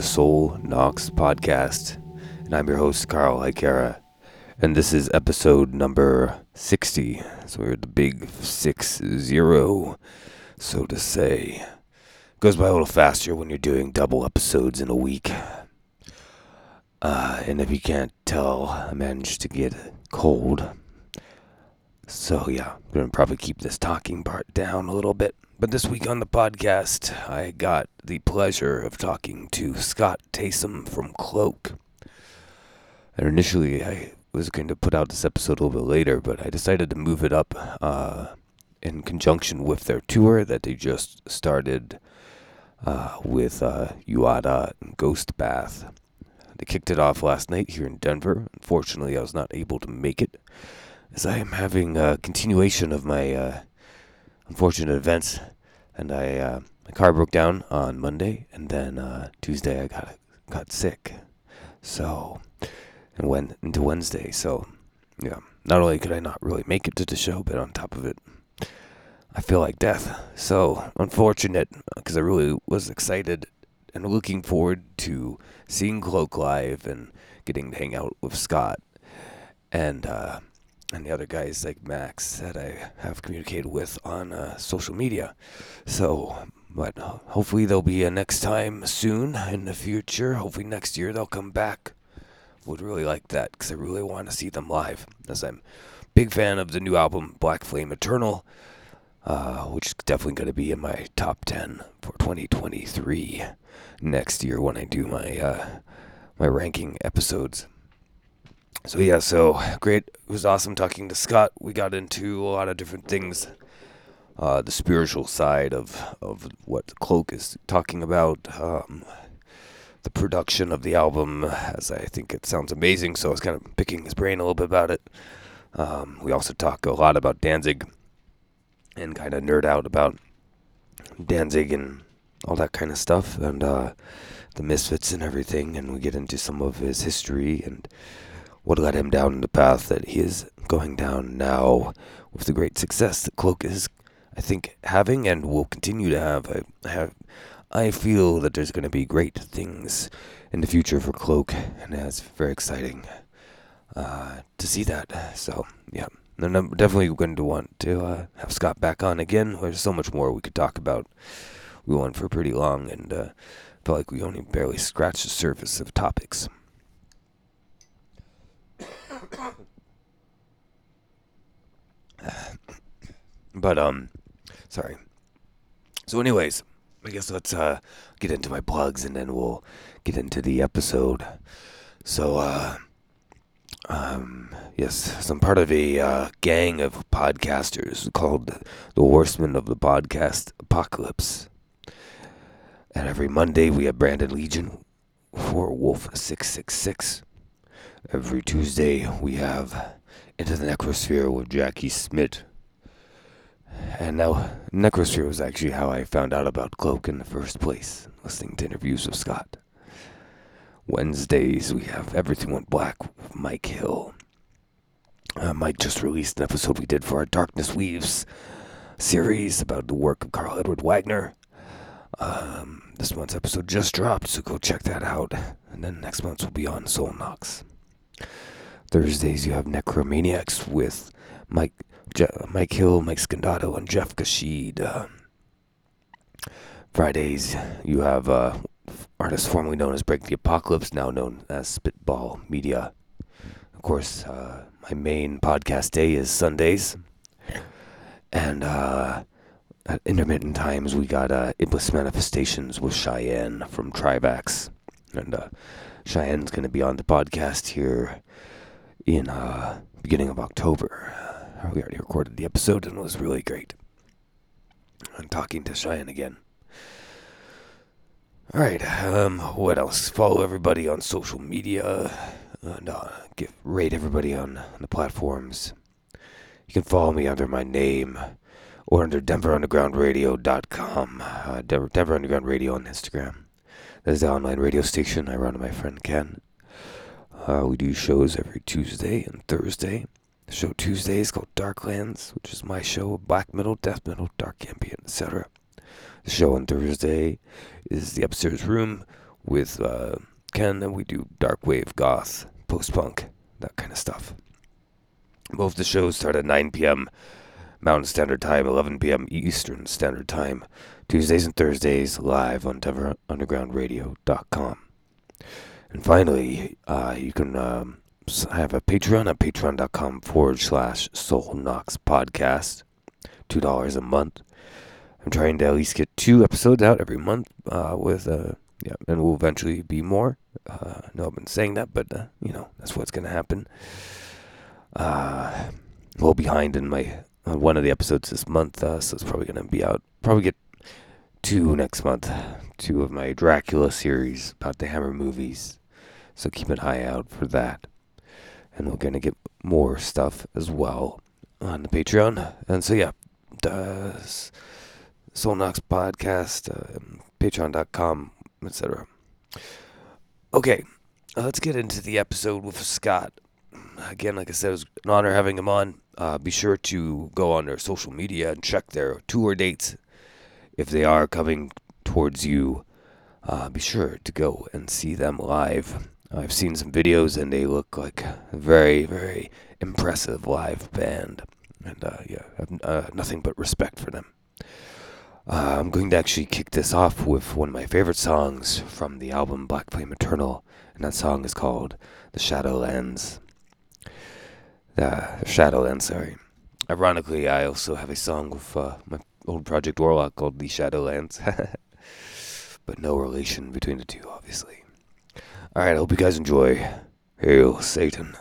to Sol Nox Podcast, and I'm your host, Carl Ikera, and this is episode number 60. So we're at the big 6 0, so to say. Goes by a little faster when you're doing double episodes in a week. Uh, and if you can't tell, I managed to get cold. So yeah, I'm gonna probably keep this talking part down a little bit. But this week on the podcast, I got the pleasure of talking to Scott Taysom from Cloak. And initially, I was going to put out this episode a little bit later, but I decided to move it up uh, in conjunction with their tour that they just started uh, with uh, Uada and Ghost Bath. They kicked it off last night here in Denver. Unfortunately, I was not able to make it, as I am having a continuation of my uh, unfortunate events, and I uh, my car broke down on Monday, and then uh, Tuesday I got got sick, so and went into Wednesday. So yeah, not only could I not really make it to the show, but on top of it, I feel like death. So unfortunate, because I really was excited and looking forward to seeing Cloak live and getting to hang out with Scott and. Uh, and the other guys like Max that I have communicated with on uh, social media. So, but hopefully there'll be a next time soon in the future. Hopefully next year they'll come back. Would really like that because I really want to see them live. As I'm big fan of the new album Black Flame Eternal, uh, which is definitely going to be in my top ten for 2023 next year when I do my uh, my ranking episodes so yeah, so great. It was awesome talking to Scott. We got into a lot of different things. Uh, the spiritual side of of what Cloak is talking about. Um, the production of the album, as I think it sounds amazing. So I was kind of picking his brain a little bit about it. Um, we also talk a lot about Danzig and kind of nerd out about Danzig and all that kind of stuff and uh, the misfits and everything. And we get into some of his history and what led him down the path that he is going down now with the great success that Cloak is, I think, having and will continue to have. I have, I feel that there's going to be great things in the future for Cloak, and it's very exciting uh, to see that. So, yeah. And I'm definitely going to want to uh, have Scott back on again. There's so much more we could talk about. We went for pretty long, and uh, felt like we only barely scratched the surface of topics. but um, sorry. So, anyways, I guess let's uh get into my plugs and then we'll get into the episode. So, uh, um, yes, I'm part of a uh, gang of podcasters called the Horsemen of the Podcast Apocalypse. And every Monday we have Brandon Legion for Wolf Six Six Six. Every Tuesday we have Into the Necrosphere with Jackie Smith. And now, Necrosphere was actually how I found out about Cloak in the first place, listening to interviews with Scott. Wednesdays we have Everything Went Black with Mike Hill. Uh, Mike just released an episode we did for our Darkness Weaves series about the work of Karl Edward Wagner. Um, this month's episode just dropped, so go check that out. And then next month will be on Sol Nox. Thursdays you have Necromaniacs with Mike Je- Mike Hill, Mike Scandato, and Jeff Kashid. Uh, Fridays you have uh, artists formerly known as Break the Apocalypse, now known as Spitball Media. Of course, uh, my main podcast day is Sundays, and uh, at intermittent times we got uh, Manifestations with Cheyenne from Trivax, and uh, Cheyenne's going to be on the podcast here in uh, beginning of October. Uh, we already recorded the episode and it was really great. I'm talking to Cheyenne again. All right. Um, what else? Follow everybody on social media and uh, give, rate everybody on, on the platforms. You can follow me under my name or under DenverUndergroundRadio.com. Uh, Denver, Denver Underground Radio on Instagram. That's the online radio station I run with my friend Ken. Uh, we do shows every Tuesday and Thursday. The show Tuesday is called Darklands, which is my show of black metal, death metal, dark ambient, etc. The show on Thursday is The Upstairs Room with uh, Ken, and we do dark wave, goth, post punk, that kind of stuff. Both the shows start at 9 p.m. Mountain Standard Time, 11 p.m. Eastern Standard Time, Tuesdays and Thursdays, live on DenverUndergroundRadio.com. And finally, uh, you can um, have a Patreon at patreon.com forward slash Sol Nox Podcast. $2 a month. I'm trying to at least get two episodes out every month uh, with, uh, yeah, and will eventually be more. Uh, I know I've been saying that, but, uh, you know, that's what's going to happen. Uh, a little behind in my uh, one of the episodes this month, uh, so it's probably going to be out. Probably get two next month. Two of my Dracula series about the Hammer movies. So keep an eye out for that. And we're going to get more stuff as well on the Patreon. And so, yeah, does Sol Nox Podcast, uh, Patreon.com, etc. Okay, uh, let's get into the episode with Scott. Again, like I said, it was an honor having him on. Uh, be sure to go on their social media and check their tour dates. If they are coming towards you, uh, be sure to go and see them live. I've seen some videos and they look like a very, very impressive live band. And uh, yeah, I have uh, nothing but respect for them. Uh, I'm going to actually kick this off with one of my favorite songs from the album Black Flame Eternal, and that song is called The Shadowlands. The Shadowlands, sorry. Ironically, I also have a song with uh, my old Project Warlock called The Shadowlands, but no relation between the two, obviously. Alright, I hope you guys enjoy. Hail Satan.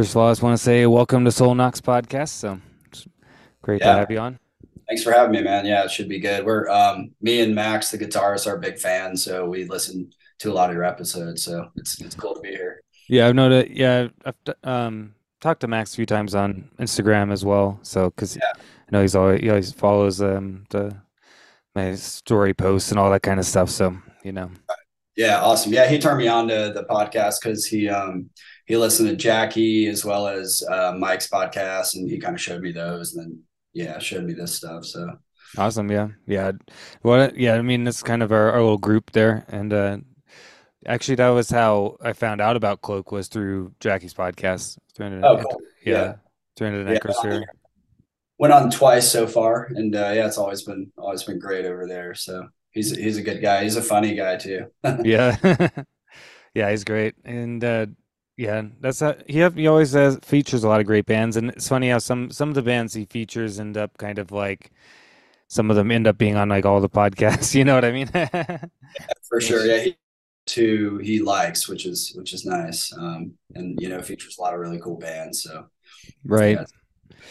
First of all, I just want to say welcome to Sol Nox podcast. So great yeah. to have you on. Thanks for having me, man. Yeah, it should be good. We're um, me and Max, the guitarist, are big fans, so we listen to a lot of your episodes. So it's it's cool to be here. Yeah, I've noticed. Yeah, I've um, talked to Max a few times on Instagram as well. So because yeah. I know he's always he always follows um the my story posts and all that kind of stuff. So you know. Yeah, awesome. Yeah, he turned me on to the podcast because he um he listened to Jackie as well as uh, Mike's podcast, and he kind of showed me those, and then yeah, showed me this stuff. So awesome, yeah, yeah. Well, yeah, I mean, it's kind of our, our little group there, and uh, actually, that was how I found out about Cloak was through Jackie's podcast. Oh, cool. yeah, yeah. 300 yeah, Acres here. Went on twice so far, and uh, yeah, it's always been always been great over there. So he's he's a good guy. He's a funny guy too. yeah, yeah, he's great, and uh, yeah, that's a, he have, he always has, features a lot of great bands, and it's funny how some some of the bands he features end up kind of like some of them end up being on like all the podcasts. You know what I mean? yeah, for sure. Yeah, he, too he likes, which is which is nice, um, and you know features a lot of really cool bands. So right.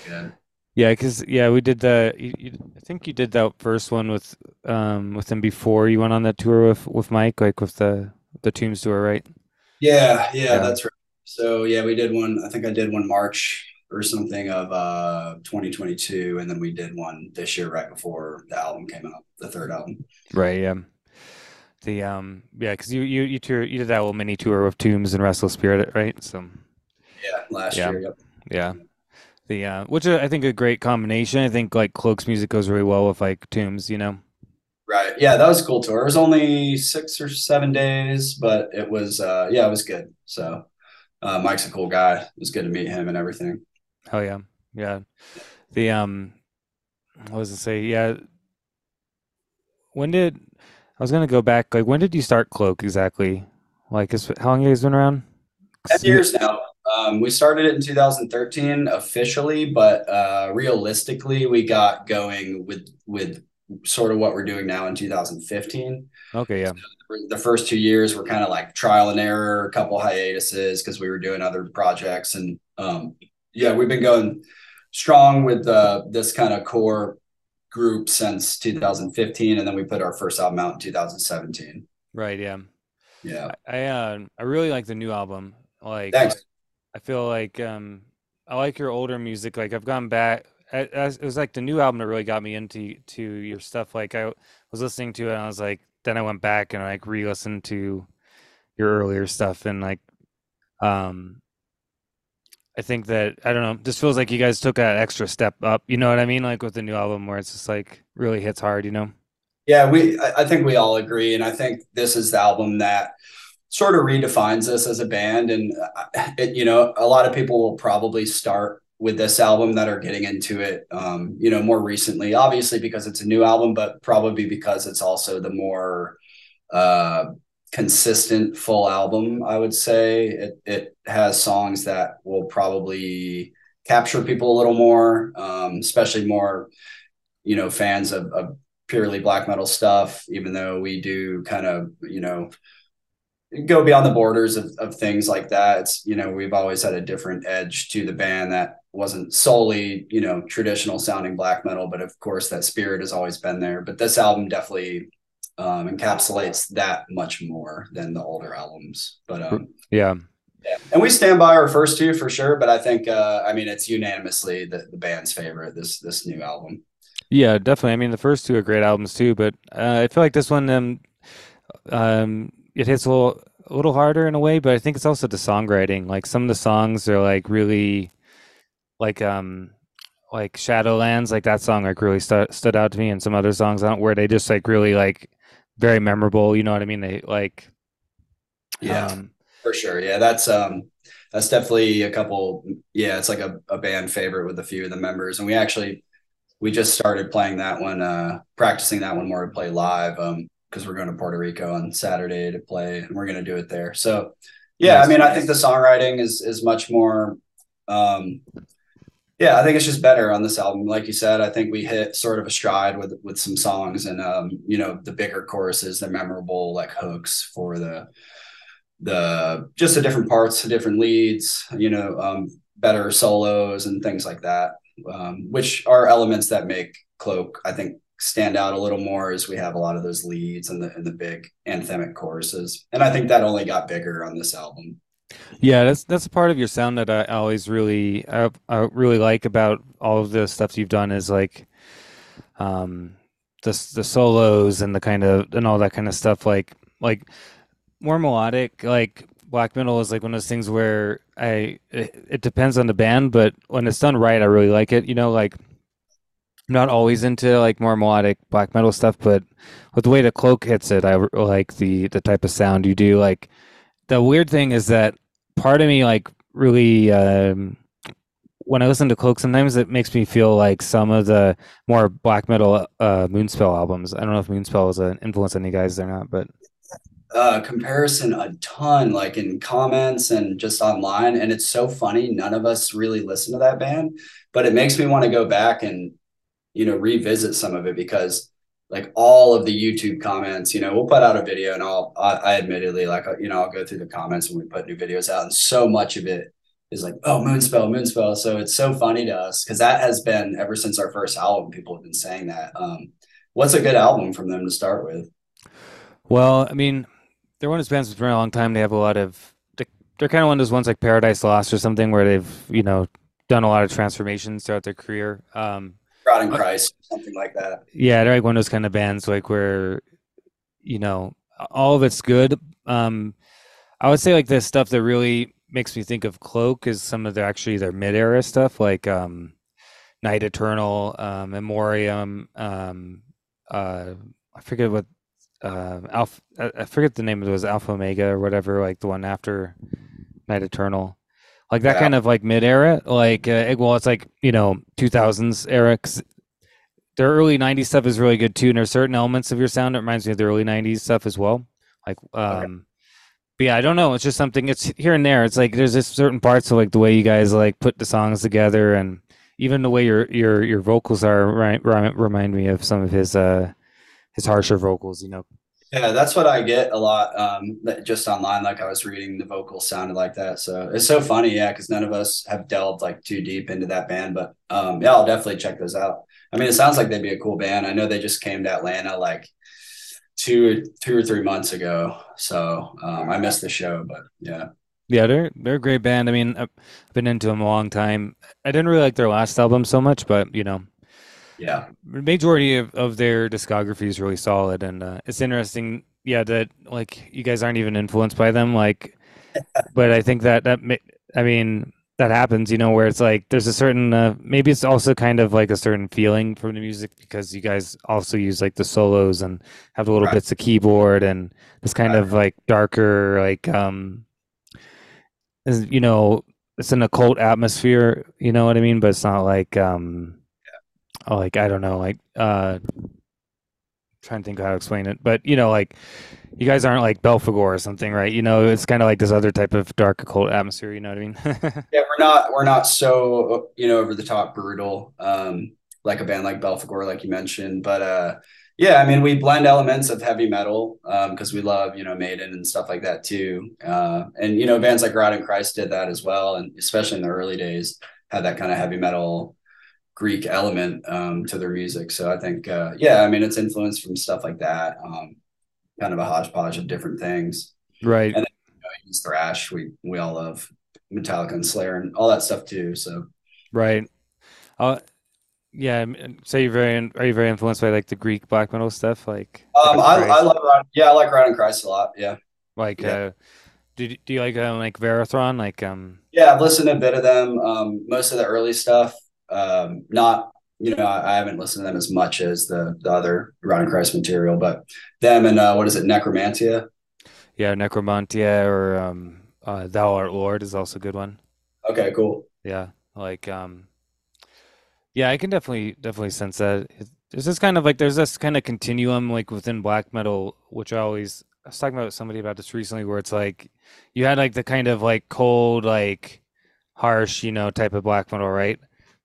Yeah. Yeah, because yeah, we did the. You, you, I think you did that first one with um with him before you went on that tour with with Mike, like with the the Tombs tour, right? Yeah, yeah, yeah. that's right. So yeah, we did one. I think I did one March or something of uh 2022, and then we did one this year right before the album came out, the third album. Right. Yeah. The um yeah, because you you you tour you did that little mini tour with Tombs and Restless Spirit, right? So yeah, last yeah. year. Yep. Yeah. The uh, which I think a great combination. I think like Cloak's music goes really well with like Tombs, you know. Right. Yeah, that was a cool tour. It was only six or seven days, but it was uh yeah, it was good. So uh, Mike's a cool guy. It was good to meet him and everything. Oh yeah, yeah. The um, what was it say? Yeah. When did I was gonna go back? Like, when did you start Cloak exactly? Like, is how long you guys been around? Ten years now. Um, we started it in 2013 officially, but uh, realistically, we got going with with sort of what we're doing now in 2015. Okay, yeah. So the first two years were kind of like trial and error, a couple hiatuses because we were doing other projects, and um, yeah, we've been going strong with uh, this kind of core group since 2015, and then we put our first album out in 2017. Right. Yeah. Yeah. I uh, I really like the new album. Like, Thanks. I feel like um, I like your older music. Like I've gone back it was like the new album that really got me into to your stuff. Like I was listening to it, and I was like, then I went back and like re-listened to your earlier stuff, and like, um, I think that I don't know. This feels like you guys took that extra step up. You know what I mean? Like with the new album, where it's just like really hits hard. You know? Yeah, we. I think we all agree, and I think this is the album that sort of redefines us as a band. And uh, it, you know, a lot of people will probably start with this album that are getting into it um, you know more recently obviously because it's a new album but probably because it's also the more uh, consistent full album i would say it, it has songs that will probably capture people a little more um, especially more you know fans of, of purely black metal stuff even though we do kind of you know go beyond the borders of, of things like that. It's, you know, we've always had a different edge to the band that wasn't solely, you know, traditional sounding black metal, but of course that spirit has always been there. But this album definitely um, encapsulates that much more than the older albums. But um, yeah. Yeah. And we stand by our first two for sure, but I think uh, I mean it's unanimously the, the band's favorite this this new album. Yeah, definitely. I mean the first two are great albums too, but uh, I feel like this one um um it hits a little a little harder in a way, but I think it's also the songwriting. Like some of the songs are like really like um like Shadowlands, like that song like really stu stood out to me and some other songs on where they just like really like very memorable, you know what I mean? They like yeah. Um, for sure. Yeah, that's um that's definitely a couple yeah, it's like a, a band favorite with a few of the members and we actually we just started playing that one uh practicing that one more to play live um because we're going to Puerto Rico on Saturday to play and we're going to do it there. So yeah, I mean, I think the songwriting is is much more um yeah, I think it's just better on this album. Like you said, I think we hit sort of a stride with with some songs and um, you know, the bigger choruses, the memorable like hooks for the the just the different parts, the different leads, you know, um, better solos and things like that, um, which are elements that make Cloak, I think, stand out a little more as we have a lot of those leads and the and the big anthemic choruses. And I think that only got bigger on this album. Yeah, that's that's a part of your sound that I always really I, I really like about all of the stuff you've done is like um the the solos and the kind of and all that kind of stuff like like more melodic like black metal is like one of those things where I it, it depends on the band but when it's done right I really like it you know like I'm not always into like more melodic black metal stuff but with the way the cloak hits it I like the the type of sound you do like the weird thing is that part of me like really um, when I listen to Cloak, sometimes it makes me feel like some of the more black metal uh, Moonspell albums. I don't know if Moonspell is an influence on you guys or not, but uh, comparison a ton, like in comments and just online. And it's so funny. None of us really listen to that band, but it makes me want to go back and you know revisit some of it because like all of the YouTube comments, you know, we'll put out a video and I'll, I, I admittedly, like, you know, I'll go through the comments when we put new videos out and so much of it is like, oh, Moonspell, Moonspell. So it's so funny to us because that has been ever since our first album, people have been saying that. Um, what's a good album from them to start with? Well, I mean, they're one of those bands for a long time. They have a lot of, they're kind of one of those ones like Paradise Lost or something where they've, you know, done a lot of transformations throughout their career. Um, God in Christ, something like that. Yeah, they're like one of those kind of bands like where, you know, all of it's good. Um, I would say like the stuff that really makes me think of Cloak is some of their actually their mid era stuff like um, Night Eternal, um, Memoriam, um, uh, I forget what uh, Alpha, I forget the name of it was Alpha Omega or whatever, like the one after Night Eternal like that yeah. kind of like mid era, like uh, well, it's like you know 2000s era. Their early 90s stuff is really good too, and there's certain elements of your sound that reminds me of the early 90s stuff as well. Like, um, okay. but yeah, I don't know. It's just something. It's here and there. It's like there's just certain parts of like the way you guys like put the songs together, and even the way your your your vocals are right, remind me of some of his uh his harsher vocals. You know, yeah, that's what I get a lot. Um, just online, like I was reading, the vocals sounded like that. So it's so funny, yeah, because none of us have delved like too deep into that band. But um, yeah, I'll definitely check those out. I mean, it sounds like they'd be a cool band. I know they just came to Atlanta like two, two or three months ago. So um, I missed the show, but yeah. Yeah, they're they're a great band. I mean, I've been into them a long time. I didn't really like their last album so much, but you know, yeah majority of, of their discography is really solid and uh, it's interesting yeah that like you guys aren't even influenced by them like but i think that that i mean that happens you know where it's like there's a certain uh, maybe it's also kind of like a certain feeling from the music because you guys also use like the solos and have the little right. bits of keyboard and this kind right. of like darker like um is you know it's an occult atmosphere you know what i mean but it's not like um like I don't know, like uh trying to think how to explain it, but you know, like you guys aren't like Belphegor or something, right? You know, it's kind of like this other type of dark occult atmosphere. You know what I mean? yeah, we're not we're not so you know over the top brutal, um, like a band like Belphegor, like you mentioned. But uh, yeah, I mean, we blend elements of heavy metal um, because um, we love you know Maiden and stuff like that too. Uh, and you know, bands like Rotting Christ did that as well, and especially in the early days had that kind of heavy metal Greek element um, to their music. So I think, uh, yeah, I mean, it's influenced from stuff like that, um, kind of a hodgepodge of different things. Right. And then, you know, thrash. We we all love Metallica and Slayer and all that stuff too. So. Right. Uh, yeah. So you're very are you very influenced by like the Greek black metal stuff? Like. Um, I, I love yeah I like Rotting Christ a lot. Yeah. Like, Yeah. uh, do do you like uh, like Varathron? Like, um, Yeah, I've listened to a bit of them. Um, most of the early stuff. Um, not you know, I, I haven't listened to them as much as the the other Rotting Christ material, but them and uh, what is it, Necromantia? yeah, Necromantia or um, uh, Thou Art Lord is also a good one. Okay, cool. Yeah, like um, yeah, I can definitely definitely sense that. There's this kind of like there's this kind of continuum like within black metal, which I always I was talking about with somebody about this recently, where it's like you had like the kind of like cold, like harsh, you know, type of black metal, right?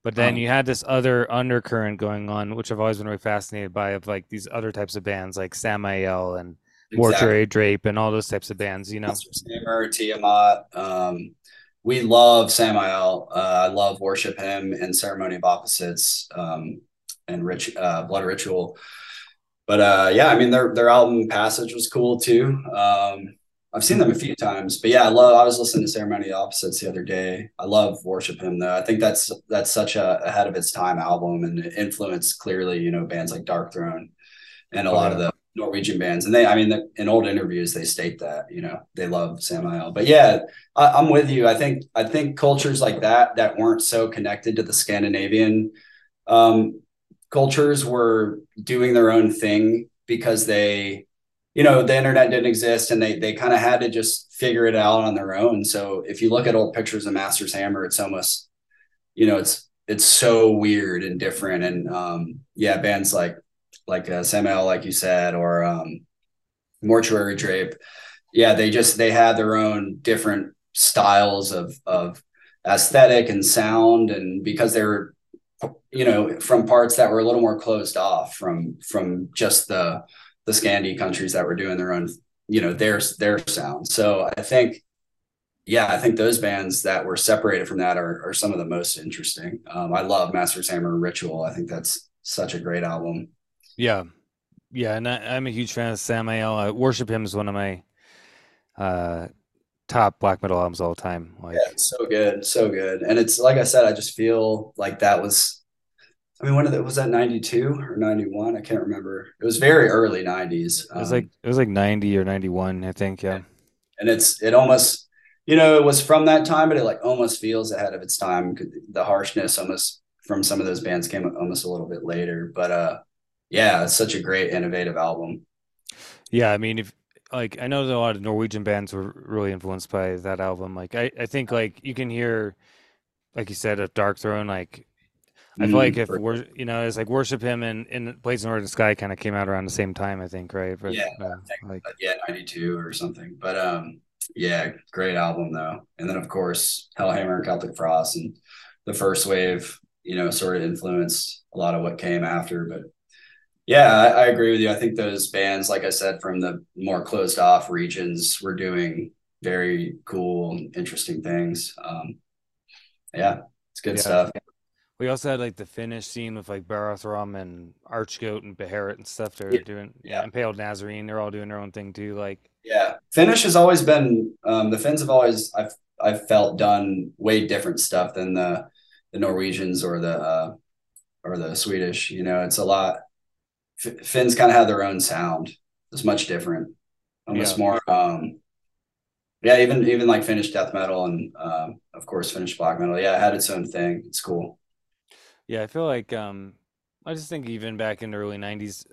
But then Um, you had this other undercurrent going on, which I've always been really fascinated by, of like these other types of bands like Samael and Mortuary Drape and all those types of bands, you know. Hammer, Tiamat. Um, we love Samael. Uh, I love worship him in Ceremony of Opposites um, and Rich uh, Blood Ritual. But uh, yeah, I mean their their album Passage was cool too. Um, I've seen them a few times, but yeah, I love. I was listening to Ceremony of Opposites the other day. I love Worship Him though. I think that's that's such a ahead of its time album and it influenced clearly, you know, bands like Darkthrone and a Oh, lot of the Norwegian bands. And they, I mean, in old interviews, they state that you know they love Samael. But yeah, I, I'm with you. I think I think cultures like that that weren't so connected to the Scandinavian um, cultures were doing their own thing because they, you know, the internet didn't exist and they they kind of had to just figure it out on their own. So if you look at old pictures of Master's Hammer, it's almost, you know, it's it's so weird and different. And um, yeah, bands like like uh, Samael, like you said, or um, Mortuary Drape, yeah, they just they had their own different styles of of aesthetic and sound, and because they were, you know, from parts that were a little more closed off from from just the the Scandi countries that were doing their own, you know, their their sound. So I think yeah, I think those bands that were separated from that are, are some of the most interesting. Um, I love Master's Hammer and Ritual. I think that's such a great album. Yeah, yeah, and I, I'm a huge fan of Samael. I worship him as one of my uh top black metal albums of all time. Like, Yeah, so good, so good. And it's like I said, I just feel like that was. I mean, when did it was that ninety two or ninety one? I can't remember. It was very early nineties. it was like it was like 90 or 91, I think. Yeah, and it's it almost, you know, it was from that time, but it like almost feels ahead of its time. The harshness almost from some of those bands came almost a little bit later, but uh, yeah, it's such a great innovative album. yeah. I mean, if like I know that a lot of Norwegian bands were really influenced by that album. Like, I I think like you can hear, like you said, a Darkthrone. Like, I feel like Mm, if we're you know, it's like worship him and in Blaze in Northern Sky kind of came out around the same time. I think, right? But, Yeah, uh, like uh, yeah, 92 or something. But um, yeah, great album though. And then of course Hellhammer and Celtic Frost and the first wave, you know, sort of influenced a lot of what came after. But yeah, I, I agree with you. I think those bands, like I said, from the more closed off regions were doing very cool and interesting things. Um, yeah, it's good Yeah. stuff. We also had like the Finnish scene with like Barathrum and Archgoat and Beharit and stuff. They're Yeah. doing Yeah. Impaled Nazarene. They're all doing their own thing too. Like Yeah, Finnish has always been um, the Finns have always I've I've felt done way different stuff than the the Norwegians or the uh, or the Swedish. You know, it's a lot. F- Finns kind of have their own sound. It's much different, almost Yeah. more. Um, yeah, even even like Finnish death metal and um, of course Finnish black metal. Yeah, it had its own thing. It's cool. Yeah, I feel like um, I just think even back in the early '90s,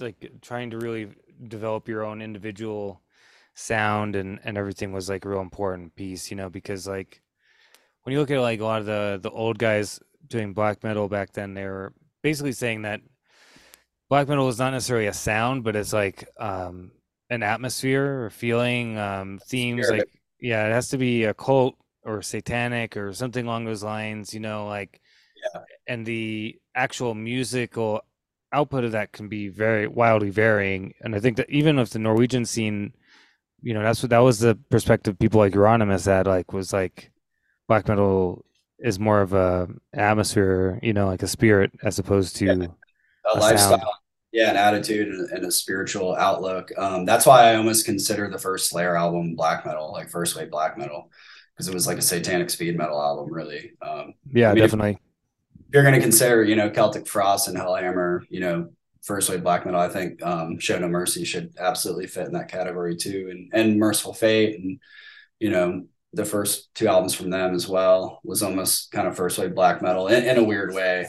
like trying to really develop your own individual sound and and everything was like a real important piece. You know, because like when you look at like a lot of the the old guys doing black metal back then, they were basically saying that black metal is not necessarily a sound, but it's like um, an atmosphere or feeling, um, themes. Like, yeah, it has to be a cult or satanic or something along those lines. You know, like, and the actual musical output of that can be very wildly varying. And I think that even with the Norwegian scene, you know, that's what that was the perspective people like Euronymous had. Like, was like black metal is more of a atmosphere, you know, like a spirit as opposed to Yeah. a, A lifestyle sound. yeah an attitude and, and a spiritual outlook um that's why i almost consider the first slayer album black metal like first wave black metal because it was like a satanic speed metal album really um yeah, I mean, definitely. if you're going to consider you know celtic frost and hellhammer you know first wave black metal. I think um, Show No Mercy should absolutely fit in that category too, and and Mercyful Fate, and you know the first two albums from them as well was almost kind of first wave black metal in, in a weird way.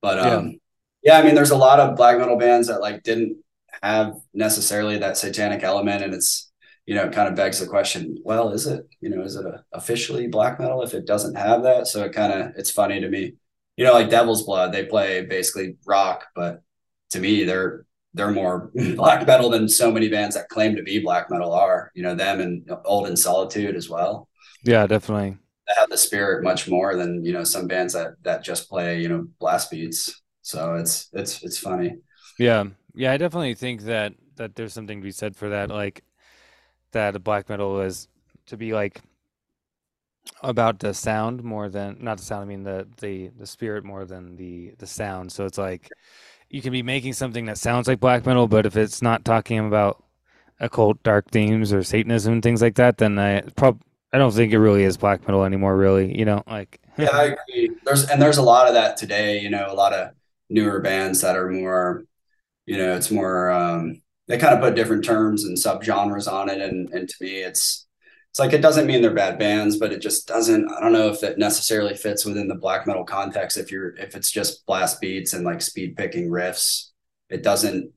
But um, yeah. yeah, I mean, there's a lot of black metal bands that like didn't have necessarily that satanic element, and it's you know, it kind of begs the question, well, is it, you know, is it a, officially black metal if it doesn't have that? So it kind of, it's funny to me, you know, like Devil's Blood, they play basically rock, but to me, they're, they're more black metal than so many bands that claim to be black metal are, you know, them and Old in Solitude as well. Yeah, definitely. They have the spirit much more than, you know, some bands that, that just play, you know, blast beats. So it's, it's, it's funny. Yeah. Yeah. I definitely think that, that there's something to be said for that. Like, that black metal is to be like about the sound more than not the sound i mean the the the spirit more than the the sound. So it's like you can be making something that sounds like black metal but if it's not talking about occult dark themes or satanism and things like that then i prob i don't think it really is black metal anymore really you know like yeah i agree. There's and there's a lot of that today you know a lot of newer bands that are more you know it's more um they kind of put different terms and subgenres on it and and to me it's it's like it doesn't mean they're bad bands but it just doesn't i don't know if it necessarily fits within the black metal context. If you're if it's just blast beats and like speed picking riffs it doesn't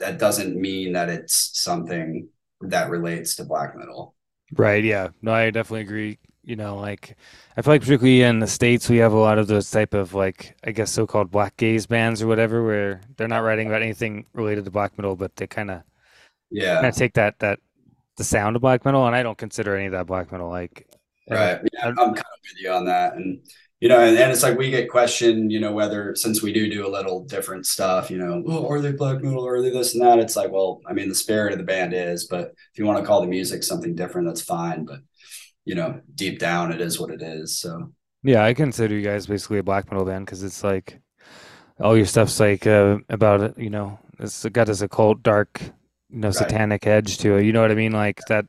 that doesn't mean that it's something that relates to black metal. Right yeah. No i definitely agree. You know like i feel like particularly in the states we have a lot of those type of like i guess so-called black gaze bands or whatever where they're not writing about anything related to black metal but they kind of yeah. kind of take that that the sound of black metal and i don't consider any of that black metal like right yeah, i'm kind of with you on that and you know and, and it's like we get questioned you know whether since we do do a little different stuff you know oh, are they black metal or are they this and that it's like well i mean the spirit of the band is but if you want to call the music something different that's fine but you know, deep down, it is what it is. So yeah, I consider you guys basically a black metal band because it's like all your stuff's like uh, about it. You know, it's got this occult, dark, you know, right. satanic edge to it. You know what I mean? Like that.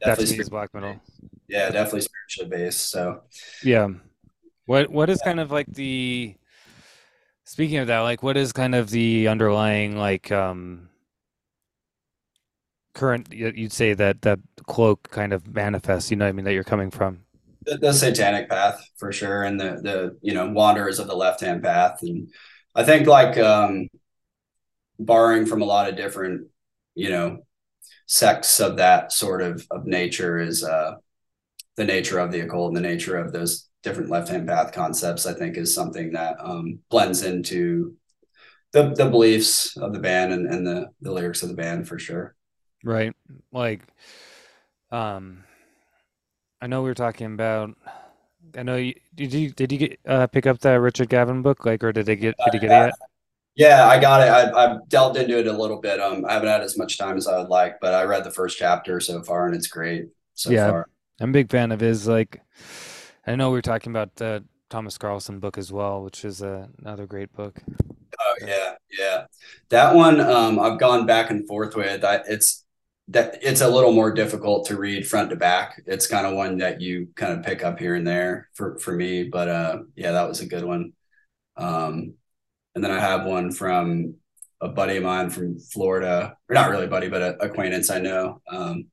Definitely that's black metal. Yeah, definitely spiritually based. So yeah, what what is kind of like the speaking of that, like what is kind of the underlying like um current you'd say that that cloak kind of manifests you know what i mean that you're coming from the, the, satanic path for sure and the the you know wanderers of the left hand path and i think like um borrowing from a lot of different you know sects of that sort of of nature is uh the nature of the occult and the nature of those different left hand path concepts i think is something that um blends into the the beliefs of the band and, and the the lyrics of the band for sure Right. Like, um, I know we were talking about. I know you did you did you get uh, pick up that Richard Gavin book like or did they get did you get it yet? Yeah, I got it. I, I've delved into it a little bit. Um, I haven't had as much time as I would like, but I read the first chapter so far, and it's great so yeah, far. I'm a big fan of his. Like, I know we were talking about the Thomas Karlsson book as well, which is uh, another great book. Oh yeah, yeah. That one um, I've gone back and forth with. I, it's that it's a little more difficult to read front to back. It's kind of one that you kind of pick up here and there for for me. But uh, yeah, that was a good one. Um, and then I have one from a buddy of mine from Florida, or not really buddy, but an acquaintance I know. Um,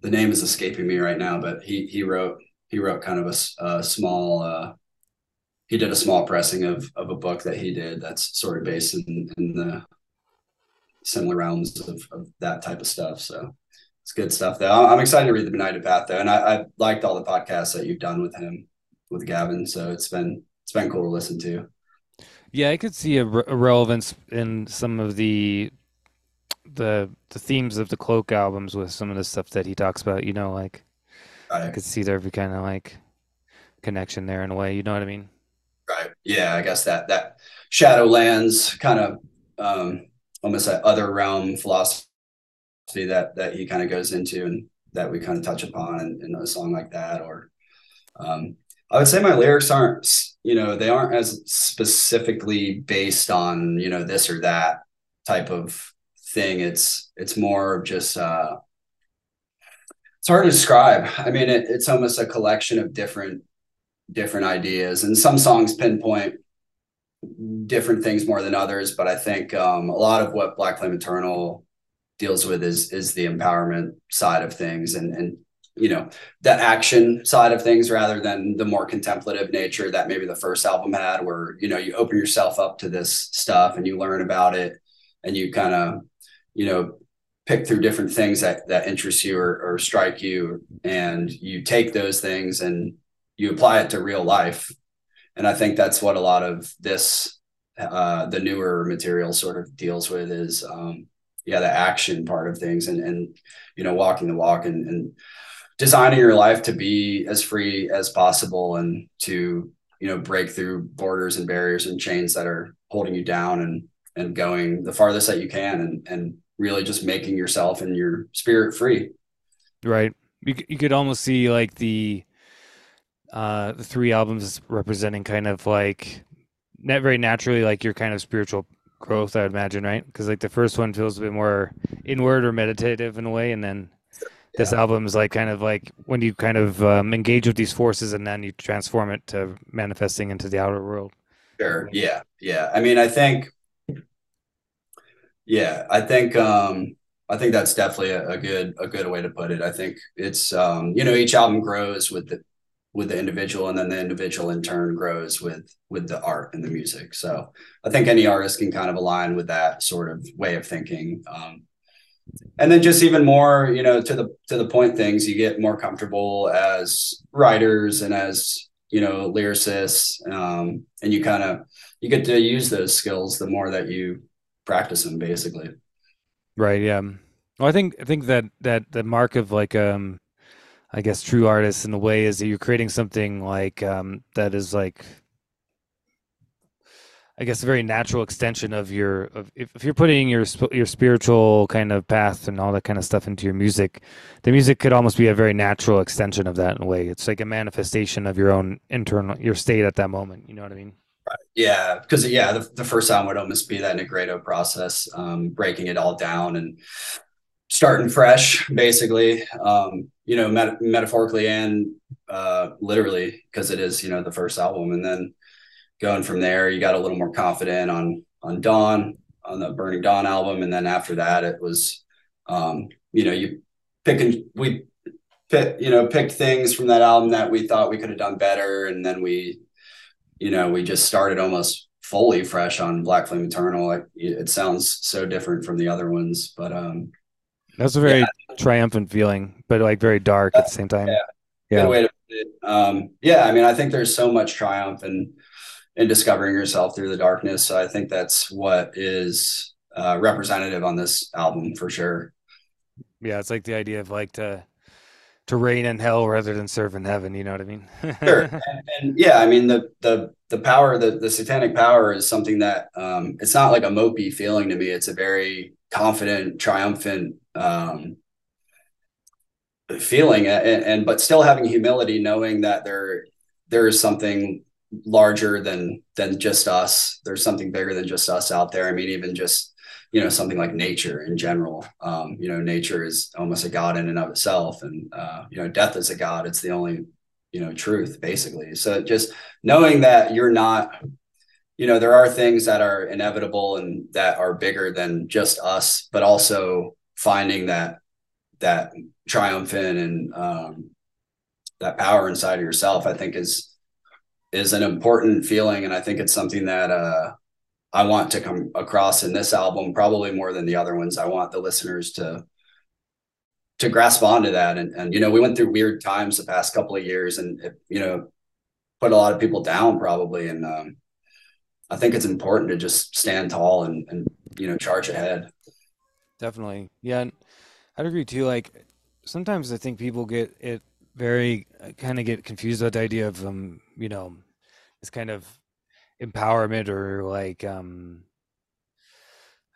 the name is escaping me right now, but he he wrote he wrote kind of a, a small. Uh, he did a small pressing of of a book that he did that's sort of based in, in the similar realms of, of that type of stuff. So it's good stuff though. I'm excited to read the Benighted Path though. And I, I liked all the podcasts that you've done with him, with Gavin. So it's been, it's been cool to listen to. Yeah. I could see a, re- a relevance in some of the, the, the themes of the cloak albums with some of the stuff that he talks about, you know, like right. I could see there be kind of like connection there in a way, you know what I mean? Right. Yeah. I guess that, that Shadowlands kind of, um, almost that other realm philosophy that that he kind of goes into and that we kind of touch upon in, in a song like that or um, i would say my lyrics aren't you know they aren't as specifically based on you know this or that type of thing. It's it's more of just uh it's hard to describe. I mean it, it's almost a collection of different different ideas. And some songs pinpoint different things more than others, but I think um, a lot of what Black Flame Eternal deals with is is the empowerment side of things. And and you know the action side of things rather than the more contemplative nature that maybe the first album had where you know you open yourself up to this stuff and you learn about it and you kind of you know pick through different things that that interest you or, or strike you and you take those things and you apply it to real life. And i think that's what a lot of this uh the newer material sort of deals with is um yeah the action part of things and and you know walking the walk and and designing your life to be as free as possible and to you know break through borders and barriers and chains that are holding you down and and going the farthest that you can and and really just making yourself and your spirit free. Right. You, you could almost see like the uh the three albums representing kind of like not very naturally like your kind of spiritual growth i would imagine right? Because like the first one feels a bit more inward or meditative in a way and then this yeah. album is like kind of like when you kind of um, engage with these forces and then you transform it to manifesting into the outer world. Sure. Yeah. Yeah. I mean i think yeah i think um i think that's definitely a, a good a good way to put it. I think it's um you know each album grows with the with the individual and then the individual in turn grows with with the art and the music. So i think any artist can kind of align with that sort of way of thinking. Um, and then just even more you know to the to the point things you get more comfortable as writers and as you know lyricists um, and you kind of you get to use those skills the more that you practice them basically. Right yeah. Well i think i think that that the mark of like um i guess true artists in a way is that you're creating something like um that is like I guess a very natural extension of your of if, if you're putting your your spiritual kind of path and all that kind of stuff into your music, the music could almost be a very natural extension of that in a way. It's like a manifestation of your own internal your state at that moment. You know what I mean? Right. Yeah, because yeah, the, the first sound would almost be that nigredo process, um, breaking it all down and starting fresh, basically. Um, you know, met- metaphorically and uh, literally, because it is you know the first album, and then going from there, you got a little more confident on on Dawn on the Burning Dawn album, and then after that, it was, um, you know, you picking we pick, you know, picked things from that album that we thought we could have done better, and then we, you know, we just started almost fully fresh on Black Flame Eternal. It, it sounds so different from the other ones, but um, that's a very yeah. triumphant feeling, but like very dark at the same time. Yeah, yeah. Good way to put it. Um, yeah, I mean, I think there's so much triumph and and discovering yourself through the darkness. So I think that's what is uh, representative on this album for sure. Yeah, it's like the idea of like to to reign in hell rather than serve in heaven. You know what I mean? sure. And, and, yeah, I mean the the the power, the the satanic power is something that um, it's not like a mopey feeling to me. It's a very confident, triumphant um, feeling, and, and but still having humility, knowing that there there is something larger than than just us. There's something bigger than just us out there. I mean, even just you know something like nature in general. Um, you know, nature is almost a god in and of itself, and uh, you know, death is a god. It's the only you know truth basically. So just knowing that you're not you know there are things that are inevitable and that are bigger than just us but also finding that that triumphant and um, that power inside of yourself i think is is an important feeling, and I think it's something that uh, I want to come across in this album, probably more than the other ones. I want the listeners to to grasp onto that, and and you know, we went through weird times the past couple of years, and it, you know, put a lot of people down probably, and um, I think it's important to just stand tall and and you know charge ahead. Definitely, yeah, I'd agree too. Like sometimes I think people get it very uh, kind of get confused with the idea of um you know this kind of empowerment or like um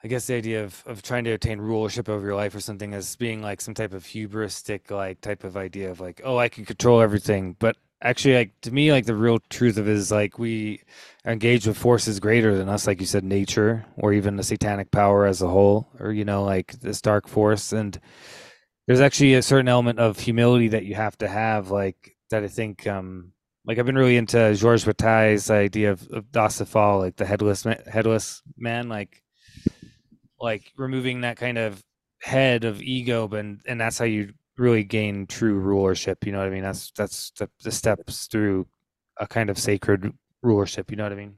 I guess the idea of, of trying to attain rulership over your life or something as being like some type of hubristic like type of idea of like, oh, I can control everything. But actually like to me like the real truth of it is like we are engaged with forces greater than us, like you said, nature or even the satanic power as a whole, or you know, like this dark force. And there's actually a certain element of humility that you have to have, like that I think um like I've been really into Georges Bataille's idea of, of Dosafal, like the headless headless man, like like removing that kind of head of ego, but and, and that's how you really gain true rulership. You know what I mean? That's that's the, the steps through a kind of sacred rulership. You know what I mean?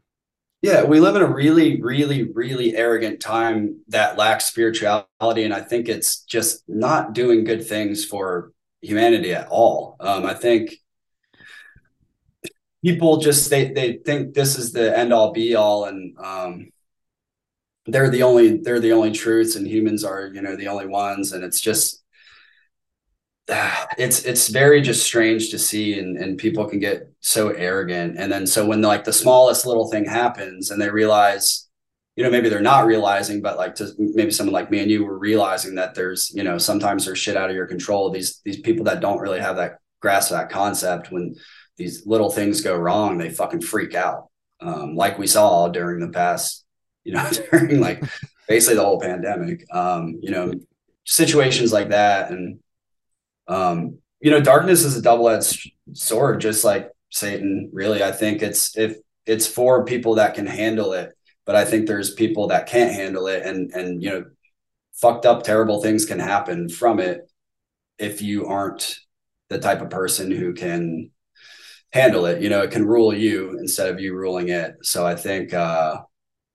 Yeah, we live in a really, really, really arrogant time that lacks spirituality, and I think it's just not doing good things for humanity at all. Um, I think people just they they think this is the end all be all, and um, they're the only they're the only truths, and humans are you know the only ones, and it's just it's it's very just strange to see and, and people can get so arrogant. And then so when like the smallest little thing happens and they realize you know maybe they're not realizing but like to maybe someone like me and you were realizing that there's you know sometimes there's shit out of your control. These these people that don't really have that grasp of that concept when these little things go wrong they fucking freak out. Um, like we saw during the past you know during like basically the whole pandemic um, you know situations like that. And um, you know, darkness is a double-edged sword, just like Satan. Really, I think it's if it's for people that can handle it, but I think there's people that can't handle it, and and you know, fucked up, terrible things can happen from it if you aren't the type of person who can handle it. You know, it can rule you instead of you ruling it. So I think, uh,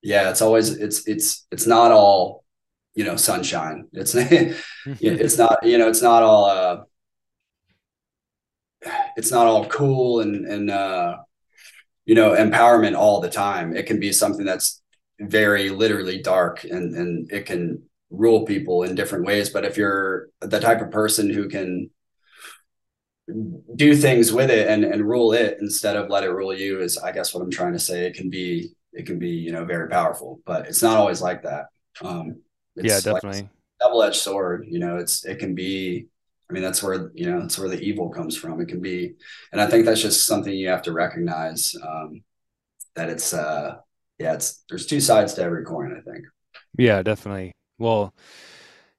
yeah, it's always it's it's it's not all you know sunshine it's it's not you know it's not all uh it's not all cool and and uh you know empowerment all the time it can be something that's very literally dark and and it can rule people in different ways but if you're the type of person who can do things with it and and rule it instead of let it rule you is i guess what i'm trying to say it can be it can be you know very powerful but it's not always like that um yeah, definitely. Like double edged sword. You know, it's it can be. I mean, that's where you know that's where the evil comes from. It can be, and I think that's just something you have to recognize um, that it's. uh Yeah, it's there's two sides to every coin. I think. Yeah, definitely. Well,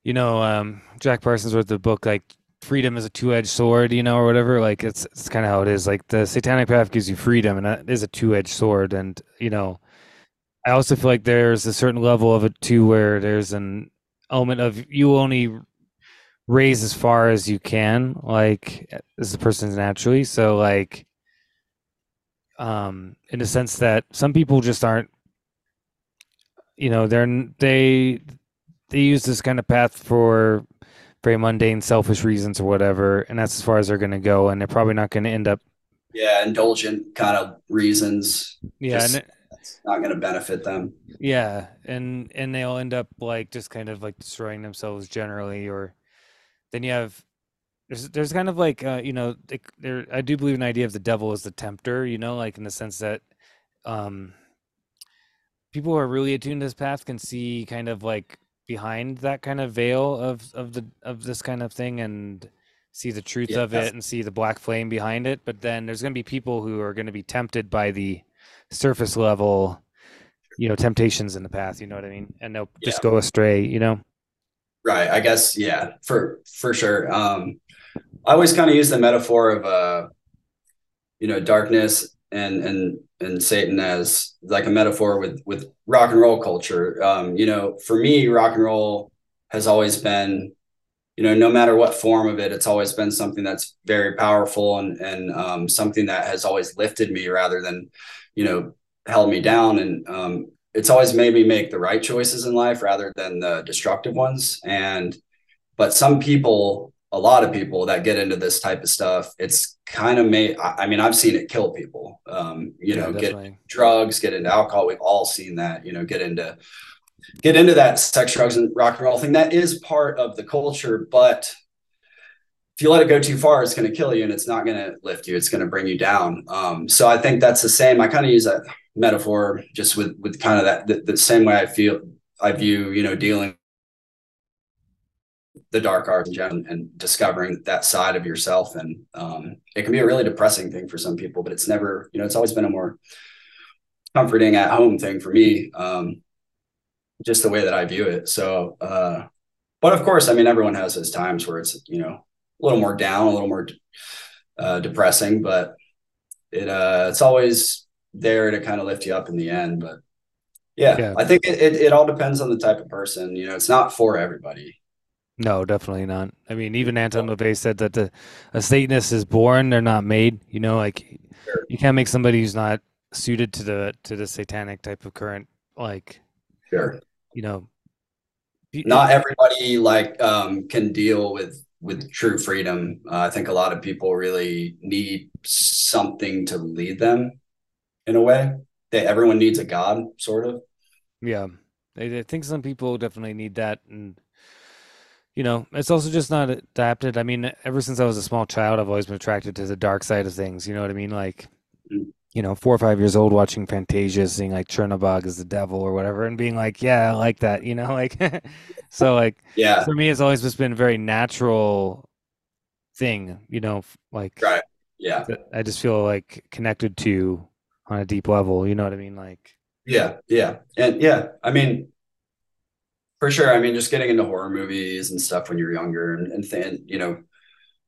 you know, um, Jack Parsons wrote the book like freedom is a two-edged sword, you know, or whatever. Like it's it's kind of how it is. Like the satanic path gives you freedom, and that is a two-edged sword. And you know, I also feel like there's a certain level of it too where there's an element of you only raise as far as you can, like as the person's naturally. So like um in the sense that some people just aren't you know, they're they they use this kind of path for very mundane, selfish reasons or whatever, and that's as far as they're gonna go, and they're probably not gonna end up yeah, indulgent kind of reasons. Yeah, just, and it, it's not going to benefit them. Yeah, and and they'll end up like just kind of like destroying themselves generally, or then you have there's there's kind of like uh, you know there I do believe an idea of the devil as the tempter, you know, like in the sense that um people who are really attuned to this path can see kind of like behind that kind of veil of of the of this kind of thing and see the truth yeah, of it and see the black flame behind it but then there's going to be people who are going to be tempted by the surface level, you know, temptations in the path. You know what I mean? And they'll just go astray. You know. Right. I guess. Yeah. For for sure. Um, I always kind of use the metaphor of uh, you know, darkness and and and Satan as like a metaphor with with rock and roll culture. Um, you know, for me, rock and roll has always been you know no matter what form of it it's always been something that's very powerful and and um, something that has always lifted me rather than you know, held me down. And um, it's always made me make the right choices in life rather than the destructive ones. And, but some people, a lot of people that get into this type of stuff, it's kind of made, I mean, I've seen it kill people, um, you yeah, know, definitely. get drugs, get into alcohol. We've all seen that, you know, get into, get into that sex, drugs and rock and roll thing. That is part of the culture, but if you let it go too far, it's going to kill you and it's not going to lift you. It's going to bring you down. Um, so I think that's the same. I kind of use that metaphor just with, with kind of that, the, the, same way I feel, I view, you know, dealing the dark arts and, and discovering that side of yourself. And um, it can be a really depressing thing for some people, but it's never, you know, it's always been a more comforting at home thing for me. Um, just the way that I view it. So, uh, but of course, I mean, everyone has those times where it's, you know, a little more down, a little more uh, depressing. But it uh it's always there to kind of lift you up in the end but yeah, Yeah. i think it, it, it all depends on the type of person you know it's not for everybody No, definitely not. I mean, even Anton LaVey said that the a Satanist is born; they're not made. You know, like Sure. you can't make somebody who's not suited to the to the satanic type of current. Like, sure you know, not everybody like um can deal with with true freedom uh, i think a lot of people really need something to lead them in a way that everyone needs a god sort of Yeah, I, I think some people definitely need that, and you know, it's also just not adapted. I mean, ever since I was a small child, I've always been attracted to the dark side of things. You know what I mean? Like, Mm. you know, four or five years old, watching Fantasia, seeing like Chernobog is the devil or whatever, and being like, yeah, I like that. You know, like, so like yeah for me, it's always just been a very natural thing. You know, like Right. yeah I just feel like connected to on a deep level. You know what I mean? Like, Yeah, yeah. And yeah, I mean, for sure. I mean, just getting into horror movies and stuff when you're younger and, and you know,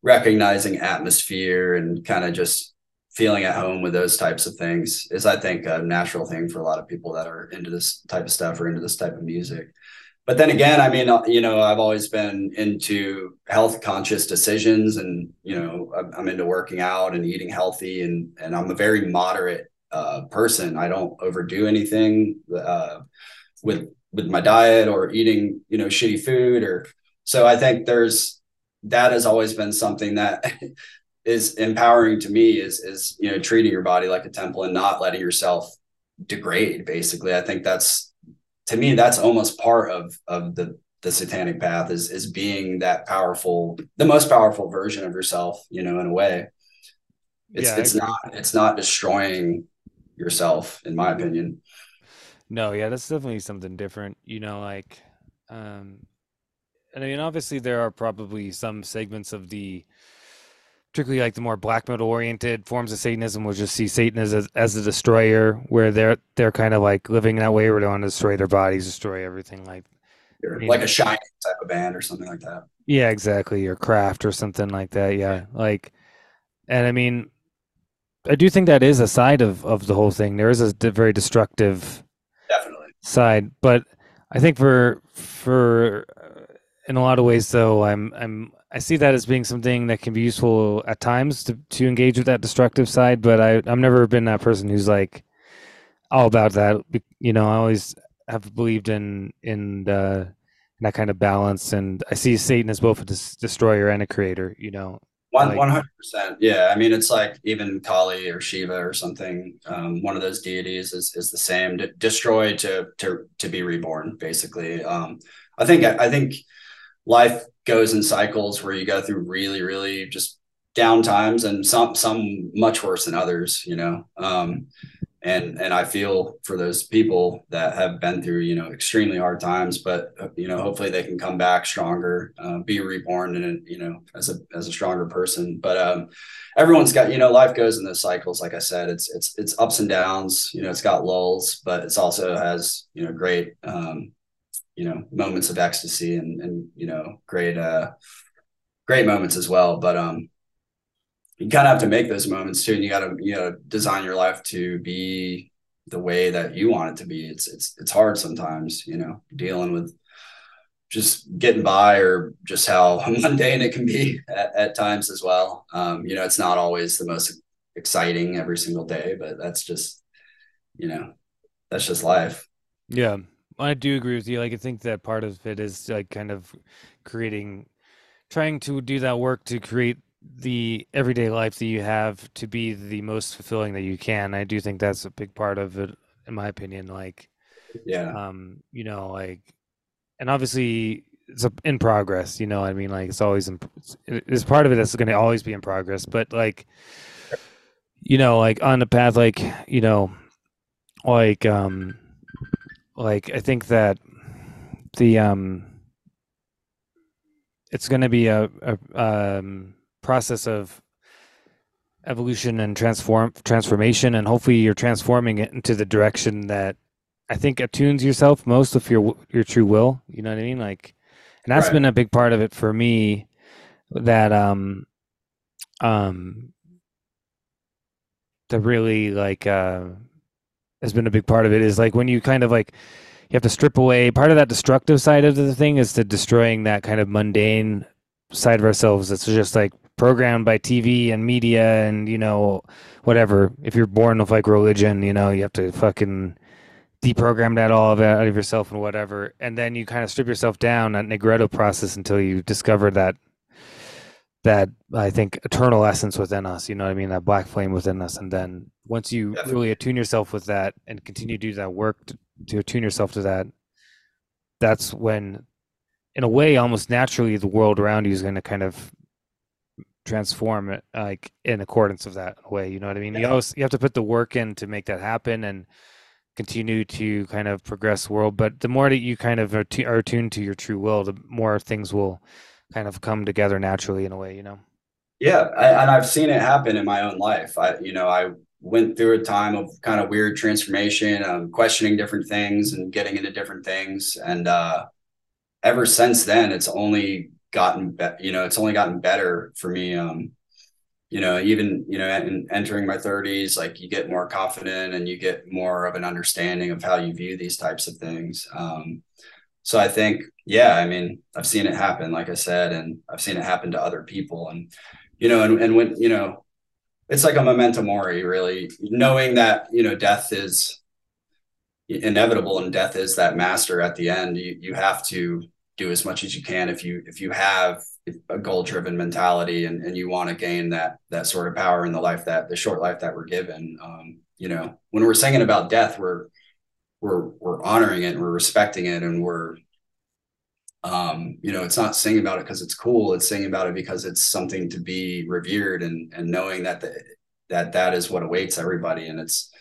recognizing atmosphere and kind of just feeling at home with those types of things is, I think, a natural thing for a lot of people that are into this type of stuff or into this type of music. But then again, I mean, uh, you know, I've always been into health conscious decisions and, you know, I'm, I'm into working out and eating healthy and, and I'm a very moderate uh, person. I don't overdo anything uh, with with my diet or eating, you know, shitty food or so. I think there's that has always been something that is empowering to me. Is is you know treating your body like a temple and not letting yourself degrade. Basically, I think that's to me that's almost part of of the the satanic path is is being that powerful, the most powerful version of yourself. You know, in a way it's Yeah, it's not it's not destroying yourself in my opinion No, yeah, that's definitely something different. You know, like, um, and I mean, obviously there are probably some segments of the, particularly like the more black metal oriented forms of Satanism, will just see Satan as a, as a destroyer, where they're they're kind of like living that way, where they want to destroy their bodies, destroy everything. Like, like a shining type of band or something like that yeah, exactly, or craft or something like that. Yeah, like, and I mean, I do think that is a side of of the whole thing. There is a very destructive. Side but i think for for uh, in a lot of ways though i'm i'm i see that as being something that can be useful at times to, to engage with that destructive side but i i've never been that person who's like all about that. You know i always have believed in in uh in that kind of balance and i see satan as both a des- destroyer and a creator you know One one hundred percent. Yeah. I mean, it's like even Kali or Shiva or something. Um, one of those deities is is the same. To destroy to to to be reborn, basically. Um, I think I think life goes in cycles where you go through really, really just down times and some some much worse than others, you know. Um, and and I feel for those people that have been through you know extremely hard times, but you know hopefully they can come back stronger, uh, be reborn, and you know as a as a stronger person. But um, everyone's got you know life goes in those cycles. Like I said, it's it's it's ups and downs. You know, it's got lulls, but it's also has you know great um, you know moments of ecstasy and and you know great uh great moments as well. But um, you kind of have to make those moments too, and you got to you know design your life to be the way that you want it to be. It's it's it's hard sometimes, you know, dealing with just getting by or just how mundane it can be at, at times as well. Um, you know, it's not always the most exciting every single day, but that's just you know that's just life. Yeah, I do agree with you. Like, I think that part of it is like kind of creating, trying to do that work to create the everyday life that you have to be the most fulfilling that you can. I do think that's a big part of it, in my opinion. Like, Yeah, um, you know, like, and obviously it's a, in progress. You know, I mean, like, it's always in, it's, it's part of it that's going to always be in progress. But like, you know, like on the path, like, you know, like, um, like I think that the um, it's going to be a, a um process of evolution and transform transformation, and hopefully you're transforming it into the direction that I think attunes yourself most with your your true will. You know what I mean? Like, and that's Right. been a big part of it for me. That um, um, that really like uh has been a big part of it is like when you kind of like you have to strip away part of that destructive side of the thing is to destroying that kind of mundane side of ourselves that's just like programmed by TV and media and you know whatever if you're born with like religion you know you have to fucking deprogram that all of it out of yourself and whatever and then you kind of strip yourself down that nigredo process until you discover that that I think eternal essence within us, you know what I mean? That black flame within us. And then once you Definitely. really attune yourself with that and continue to do that work to, to attune yourself to that, that's when, in a way, almost naturally, the world around you is going to kind of transform it, like in accordance of that way. You know what I mean? You Yeah. always you have to put the work in to make that happen and continue to kind of progress world. But the more that you kind of are, tu- are attuned to your true will, the more things will kind of come together naturally in a way, you know? Yeah, I, and I've seen it happen in my own life. I, you know, I went through a time of kind of weird transformation, um, questioning different things and getting into different things. And uh, ever since then, it's only gotten, be- you know, it's only gotten better for me. Um, you know, even you know, in entering my 30s, like you get more confident and you get more of an understanding of how you view these types of things. Um, so I think, yeah, I mean, I've seen it happen, like I said, and I've seen it happen to other people. And, you know, and, and when, you know, it's like a memento mori, really, knowing that, you know, death is inevitable and death is that master at the end. You, you have to do as much as you can if you, if you have a goal driven mentality and, and you want to gain that, that sort of power in the life that the short life that we're given. Um, you know, when we're singing about death, we're, we're we're honoring it and we're respecting it and we're um you know it's not singing about it because it's cool it's singing about it because it's something to be revered and and knowing that the, that that is what awaits everybody and it's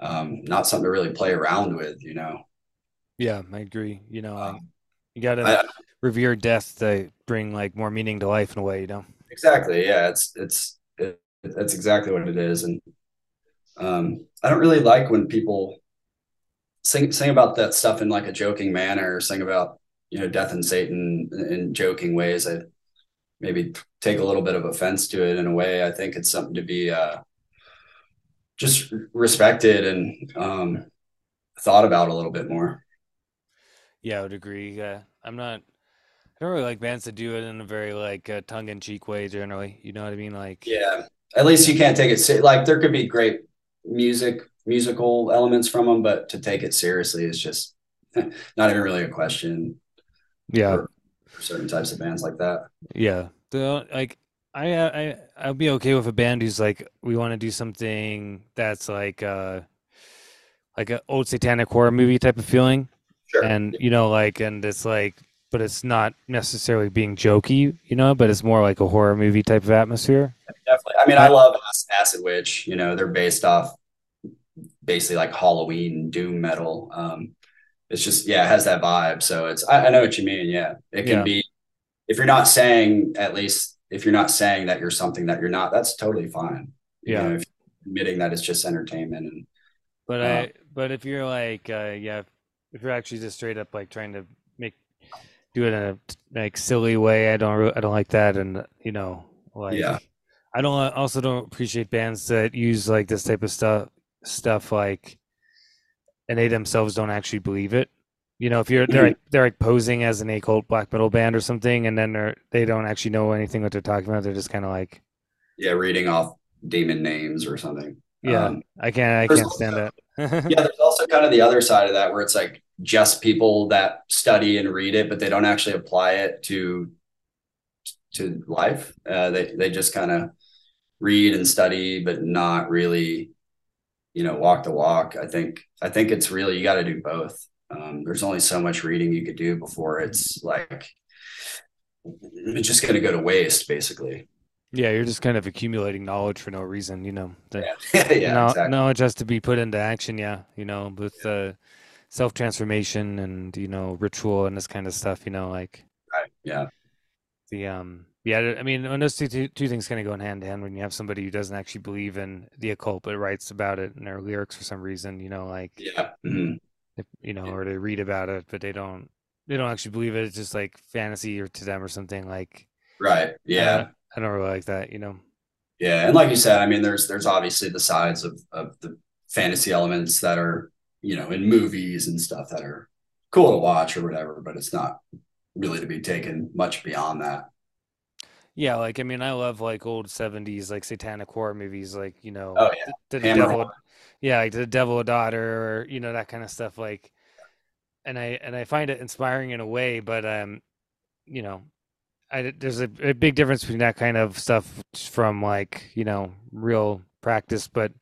um not something to really play around with you know Yeah, I agree. You know, Um, you gotta revere death to bring like more meaning to life in a way, you know? exactly yeah it's it's it, that's exactly what it is and um i don't really like when people sing sing about that stuff in like a joking manner or sing about you know death and satan in, in joking ways. I maybe take a little bit of offense to it in a way. I think it's something to be uh just respected and um thought about a little bit more Yeah, I would agree. Yeah, I'm not. I don't really like bands that do it in a very like uh, tongue-in-cheek way. Generally, you know what I mean? Like, yeah at least you can't take it se- like there could be great music musical elements from them but to take it seriously is just not even really a question yeah, for, for certain types of bands like that yeah. The like, I uh, I I'll be okay with a band who's like, we want to do something that's like uh, like an old satanic horror movie type of feeling, sure. And you know, like, and it's like, but it's not necessarily being jokey, you know, but it's more like a horror movie type of atmosphere. definitely. I mean i love acid witch you know they're based off basically like halloween doom metal. Um it's just yeah it has that vibe. So it's i, I know what you mean. Yeah. It can Yeah. be if you're not saying at least if you're not saying that you're something that you're not that's totally fine. You Yeah. know, if you're admitting that it's just entertainment and But Uh, I, but if you're like, uh, yeah, if you're actually just straight up like trying to make, do it in a like silly way, I don't, I don't like that, and you know, like, Yeah. I don't I also don't appreciate bands that use like this type of stuff, stuff like, and they themselves don't actually believe it. You know, if you're they're like they're like posing as an occult black metal band or something, and then they're they don't actually know anything what they're talking about. They're just kind of like, yeah reading off demon names or something yeah, Um, I can't, I can't stand that. yeah there's also kind of the other side of that where it's like just people that study and read it but they don't actually apply it to to life. Uh, they they just kind of read and study but not really you know walk the walk. I think i think it's really you got to do both. Um, there's only so much reading you could do before it's like it's just going to go to waste basically Yeah, you're just kind of accumulating knowledge for no reason, you know. The, yeah yeah no, exactly Knowledge has to be put into action, yeah, you know, with uh, self transformation and you know ritual and this kind of stuff, you know, like right. yeah the um, yeah. I mean, those two two, two things kind of go in hand in hand. When you have somebody who doesn't actually believe in the occult but writes about it in their lyrics for some reason, you know, like yeah Mhm. if- you know, or they read about it but they don't they don't actually believe it. It's just like fantasy or to them or something like. right yeah I don't really like that, you know. Yeah, and like you said, I mean, there's there's obviously the sides of of the fantasy elements that are you know in movies and stuff that are cool to watch or whatever, but it's not really to be taken much beyond that. Yeah, like I mean, I love like old '70s like satanic horror movies, like you know, Oh yeah, the, the devil, yeah, like the devil a daughter, or you know that kind of stuff. Like, and I and I find it inspiring in a way, but um, you know, I there's a, a big difference between that kind of stuff from like you know real practice, but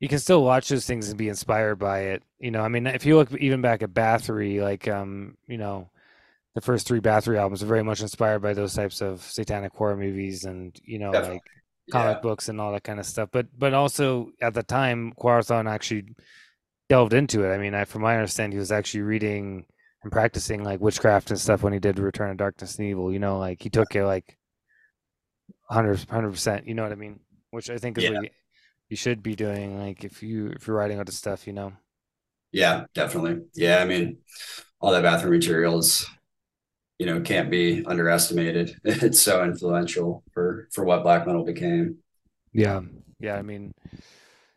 you can still watch those things and be inspired by it. You know, I mean, if you look even back at Bathory, like um, you know the first three Bathory albums are very much inspired by those types of satanic horror movies and you know definitely. like comic Yeah, books and all that kind of stuff. But but also at the time, Quorthon actually delved into it. I mean, I, from my understanding, he was actually reading and practicing like witchcraft and stuff when he did Return of Darkness and Evil. You know, like he took it like 100 percent. You know what I mean? Which I think is yeah, what you, you should be doing. Like if you if you're writing out the stuff, you know. yeah, definitely. Yeah, I mean, all that Bathory materials, you know, can't be underestimated. It's so influential for for what black metal became. Yeah, yeah. I mean,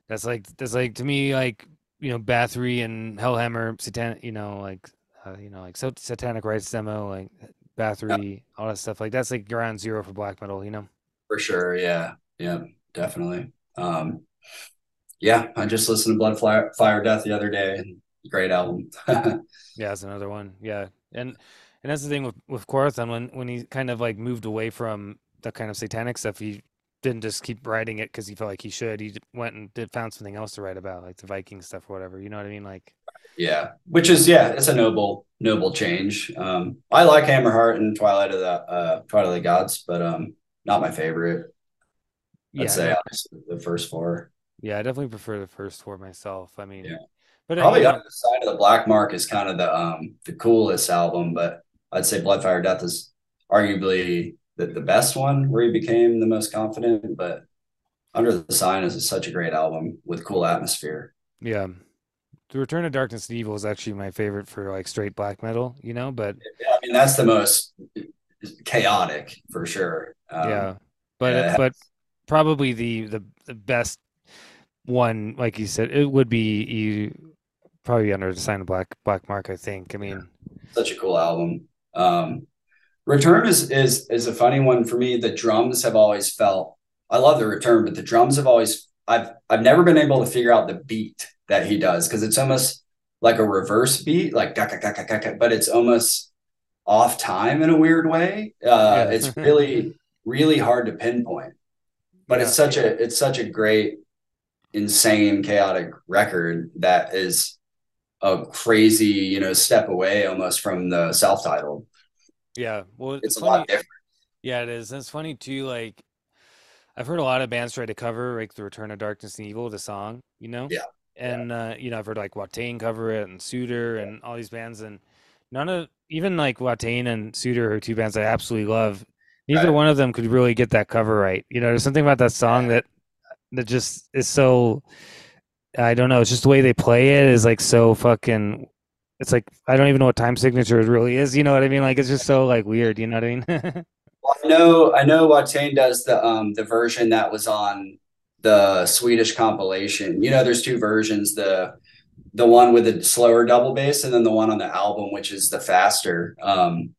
that's like that's like to me like you know Bathory and Hellhammer, Satan, you know like uh, you know like so Satanic Rites demo, like Yeah, Bathory, all that stuff. Like that's like ground zero for black metal, you know. for sure. Yeah, yeah, definitely. Um, yeah, I just listened to Blood Fire, Fire Death the other day. Great album. Yeah, that's another one. Yeah, and and that's the thing with with Quorthon when when he kind of like moved away from the kind of satanic stuff, he didn't just keep writing it because he felt like he should. He went and did found something else to write about, like the Viking stuff or whatever. You know what I mean? Like, Yeah, which is yeah, it's a noble noble change. Um, I like Hammerheart and Twilight of the uh, Twilight of the Gods, but um, not my favorite. I'd yeah, say honestly the first four. yeah, I definitely prefer the first four myself. I mean, Yeah, but uh, probably Under the Sign of the Black Mark is kind of the um the coolest album, but I'd say Bloodfire Death is arguably the, the best one where he became the most confident. But Under the Sign is such a great album with cool atmosphere. yeah, the Return of Darkness and Evil is actually my favorite for like straight black metal. You know, but I mean, that's the most chaotic for sure. yeah, Um, but yeah, it- it but probably the the the best one, like you said, it would be you probably under the sign of black black mark. I think. I mean, such a cool album. Um, Return is is is a funny one for me. The drums have always felt I love the Return, but the drums have always I've I've never been able to figure out the beat that he does because it's almost like a reverse beat, like but it's almost off time in a weird way. Uh, yeah, it's really really hard to pinpoint, but yeah, it's such a it's such a great, insane, chaotic record that is a crazy you know step away almost from the self-titled yeah. Well, it's it's a funny. lot different. Yeah, it is. And it's funny too. Like I've heard a lot of bands try to cover like the Return of Darkness and Evil, the song. You know, Yeah, yeah, and uh, you know I've heard like Watain cover it and Tsjuder yeah. and all these bands, and none of even like Watain and Tsjuder are two bands I absolutely love. Neither Right. one of them could really get that cover right. You know, there's something about that song that that just is so I don't know. It's just the way they play it is like so fucking. It's like I don't even know what time signature it really is. You know what I mean? Like it's just so like weird. You know what I mean? Well, I know I know Watain does the um the version that was on the Swedish compilation. You know, there's two versions, the the one with the slower double bass and then the one on the album, which is the faster. Um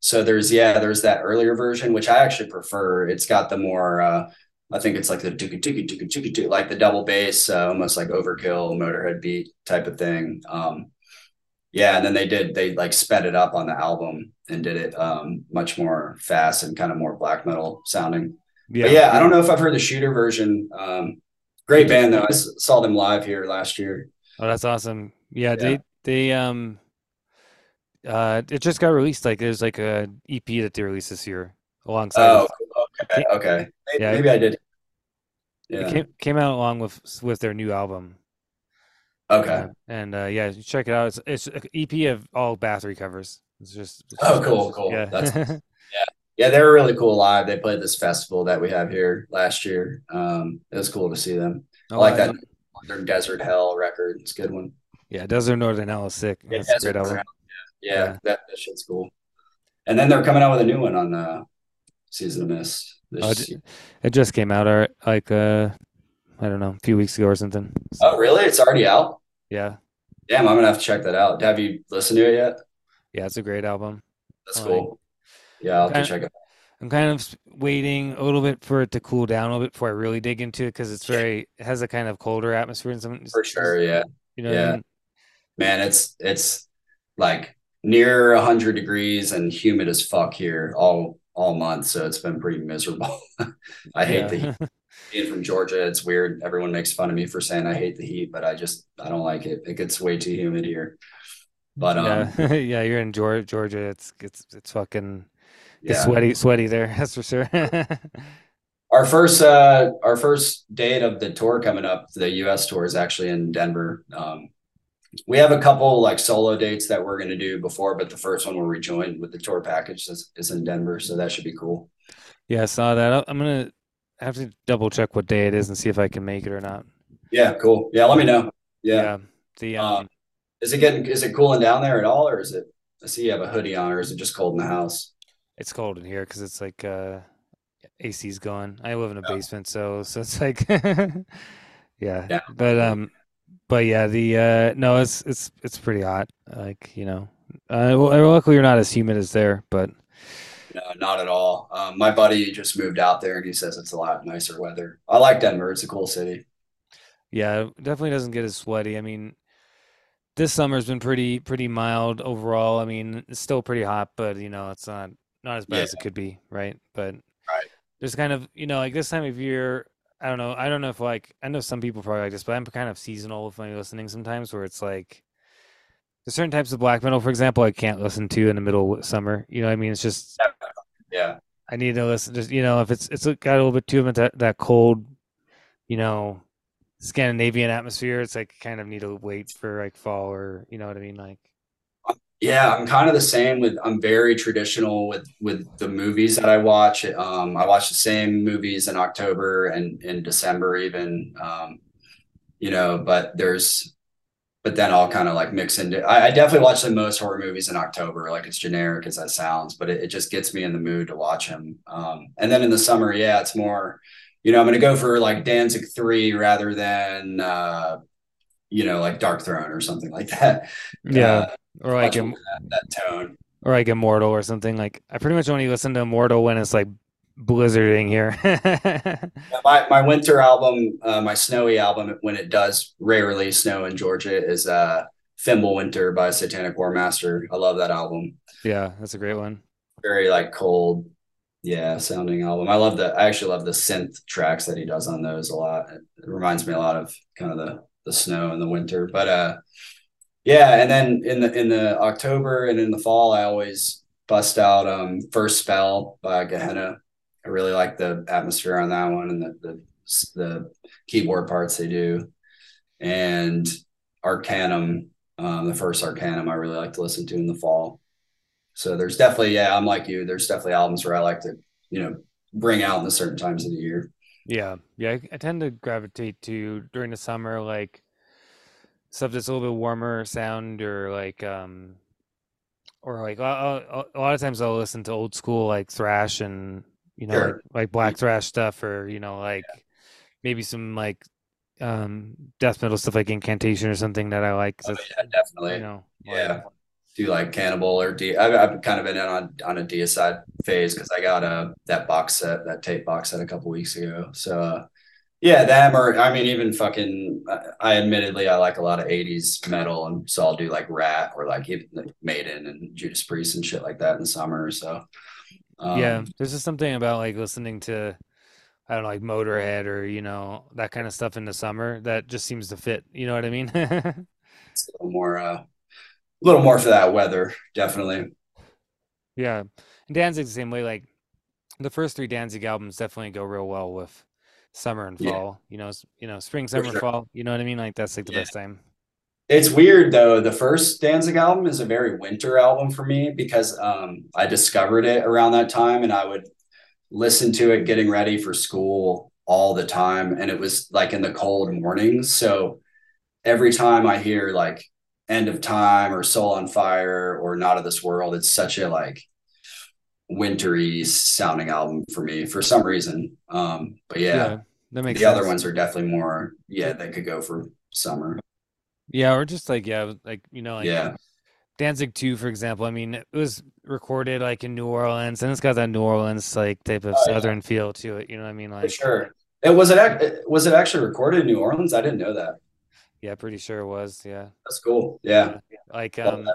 so there's yeah, there's that earlier version, which I actually prefer. It's got the more uh I think it's like the dooka dooka dooka dooka dooka, like the double bass, uh, almost like overkill motorhead beat type of thing. Um Yeah, and then they did they like sped it up on the album and did it um much more fast and kind of more black metal sounding. But yeah. yeah, I don't know if I've heard the Tsjuder version. Um great band though. I saw them live here last year. Oh, that's awesome. Yeah, Yeah. they they um uh it just got released. Like there's like a EP that they released this year alongside Oh, with okay, okay. May- yeah, Maybe I did. it Yeah. came came out along with with their new album. Okay. Uh, and uh yeah, check it out. It's it's an EP of all Bathory covers. It's just it's Oh, just cool, cool. yeah. That's yeah. Yeah, they were really cool live. They played this festival that we have here last year. Um, it was cool to see them. I Oh, like I that Northern Desert Hell record. It's a good one. yeah, Desert Northern Hell is sick. Yeah, That's a great album. Hell. Yeah, Yeah. that, that shit's cool. And then they're coming out with a new one on uh Season of Mist. This, Oh, it, just came out, or like uh, I don't know, a few weeks ago or something. So, oh, really? It's already out? yeah, Damn, I'm gonna have to check that out. Have you listened to it yet? yeah, it's a great album. That's I cool. Yeah, I'll Kinda- check it. I'm kind of waiting a little bit for it to cool down a little bit before I really dig into it because it's very it has a kind of colder atmosphere and some For sure, yeah. You know what I Yeah. mean? Man, it's it's like near hundred degrees and humid as fuck here all all month, so it's been pretty miserable. I hate the heat. Being from Georgia, it's weird. Everyone makes fun of me for saying I hate the heat, but I just I don't like it. It gets way too humid here. But um, yeah, yeah, you're in Georgia. Georgia, it's it's it's fucking yeah. sweaty, sweaty there. That's for sure. Our first uh our first date of the tour coming up, the US tour is actually in Denver. Um we have a couple like solo dates that we're gonna do before, but the first one where we join with the tour package is, is in Denver, so that should be cool. Yeah, I saw that. I'm gonna have to double check what day it is and see if I can make it or not. Yeah, cool. Yeah, let me know. Yeah. Yeah. The Uh, um, Is it getting is it cooling down there at all, or is it I see you have a hoodie on, or is it just cold in the house? It's cold in here because it's like uh, AC's gone. I live in a basement, so so it's like, yeah. Yeah. But um, but yeah, the uh, no, it's it's it's pretty hot. Like you know, uh, well, luckily you're not as humid as there, but No, not at all. Um, my buddy just moved out there and he says it's a lot nicer weather. I like Denver. It's a cool city. Yeah, definitely doesn't get as sweaty. I mean, this summer's been pretty pretty mild overall. I mean, it's still pretty hot, but you know, it's not not as bad Yeah. as it could be, right? But Right. there's kind of, you know, like this time of year, I don't know. I don't know if like I know some people probably like this, but I'm kind of seasonal with my listening sometimes where it's like there's certain types of black metal, for example, I can't listen to in the middle of summer. You know what I mean? It's just Yeah. I need to listen. Just you know, if it's it's got a little bit too much that that cold, you know, Scandinavian atmosphere, it's like kind of need to wait for like fall or you know what I mean. Like Yeah, I'm kind of the same with I'm very traditional with with the movies that I watch. Um, I watch the same movies in October and in December even. Um, you know, but there's but then I'll kind of like mix into I, I definitely watch the most horror movies in October, like it's generic as that sounds, but it, it just gets me in the mood to watch them. Um, and then in the summer, yeah, it's more, you know, I'm gonna go for like Danzig 3 rather than uh, you know, like Darkthrone or something like that. yeah, Uh, or like Im- that, that tone. or like Immortal or something. Like I pretty much only listen to Immortal when it's like blizzarding here. My my winter album, uh, my snowy album, when it does rarely snow in Georgia, is uh Fimbulwinter by Satanic Warmaster. I love that album. yeah, that's a great one. Very like cold, yeah, sounding album. I love the I actually love the synth tracks that he does on those a lot. It, it reminds me a lot of kind of the the snow in the winter. But uh yeah, and then in the in the October and in the fall, I always bust out um First Spell by Gehenna. I really like the atmosphere on that one and the the, the keyboard parts they do. And Arckanum, um, the first Arckanum, I really like to listen to in the fall. So there's definitely, yeah, I'm like you. There's definitely albums where I like to, you know, bring out in the certain times of the year. Yeah, yeah, I, I tend to gravitate to during the summer like stuff that's a little bit warmer sound or like um or like I'll, I'll- a lot of times I'll listen to old school like thrash and you know like, Sure. like black thrash stuff or you know like maybe some like um death metal stuff like incantation or something that I like. Oh, yeah, definitely. you know Yeah. like- Do like Cannibal or D. I've, I've kind of been in on on a deicide phase because I got a that box set, that tape box set a couple weeks ago. So uh, yeah, them or I mean even fucking. I- I admittedly I like a lot of '80s metal, and so I'll do like Ratt or like even like Maiden and Judas Priest and shit like that in the summer. So um, yeah there's just something about like listening to I don't know like Motorhead or you know that kind of stuff in the summer that just seems to fit you know what I mean it's a little more uh, a little more for that weather, definitely. Yeah, and Danzig's the same way. Like the first three Danzig albums definitely go real well with summer and Yeah. fall. You know, you know, spring, summer, sure. fall. You know what I mean? Like that's like the Yeah. best time. It's weird though. The first Danzig album is a very winter album for me because um, I discovered it around that time and I would listen to it getting ready for school all the time. And it was like in the cold mornings. So every time I hear like End of Time or Soul on Fire or Not of This World, it's such a like wintry sounding album for me for some reason. Um, but yeah, Yeah, that makes the sense. other ones are definitely more. Yeah, they could go for summer. Yeah, or just like yeah, like you know, like yeah, Danzig 2, for example. I mean, it was recorded like in New Orleans, and it's got that New Orleans like type of Oh, yeah. southern feel to it. You know what I mean? for Like, sure. It was it was it actually recorded in New Orleans? I didn't know that. yeah, pretty sure it was. Yeah, That's cool. Yeah, like um.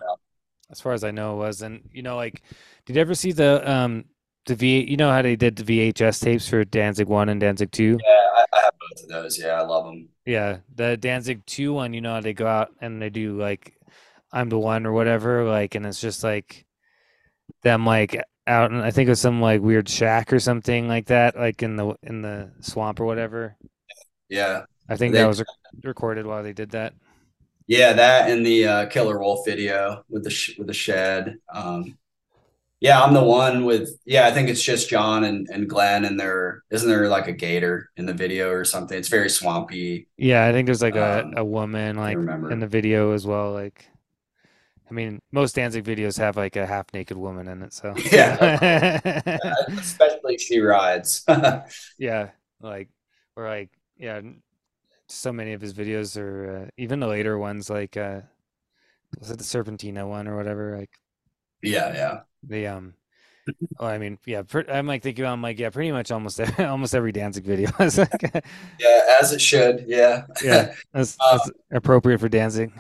As far as I know, it was. And you know, like, did you ever see the um the V? You know how they did the VHS tapes for Danzig One and Danzig Two? yeah. I, I have both of those. Yeah, I love them. Yeah, the Danzig 2 one, you know, how they go out and they do like I'm the one or whatever, like, and it's just like them like out and I think it was some like weird shack or something like that, like in the in the swamp or whatever. Yeah, I think They- that was rec- recorded while they did that. Yeah. That and the uh, Killer Wolf video with the sh- with the shed. Um, yeah, I'm the one with. Yeah, I think it's just John and and Glenn, and there isn't there like a gator in the video or something. It's very swampy. Yeah, I think there's like a, Um, a woman like in the video as well. Like, I mean, most Danzig videos have like a half naked woman in it, so Yeah. Especially she rides. Yeah, like or like yeah, so many of his videos are uh, even the later ones like uh was it the Serpentina one or whatever like yeah, yeah. the um oh I mean yeah per, I'm like thinking I'm like yeah pretty much almost every, almost every Danzig video is like Yeah, as it should. Yeah. Yeah. that's, Uh, that's appropriate for Danzig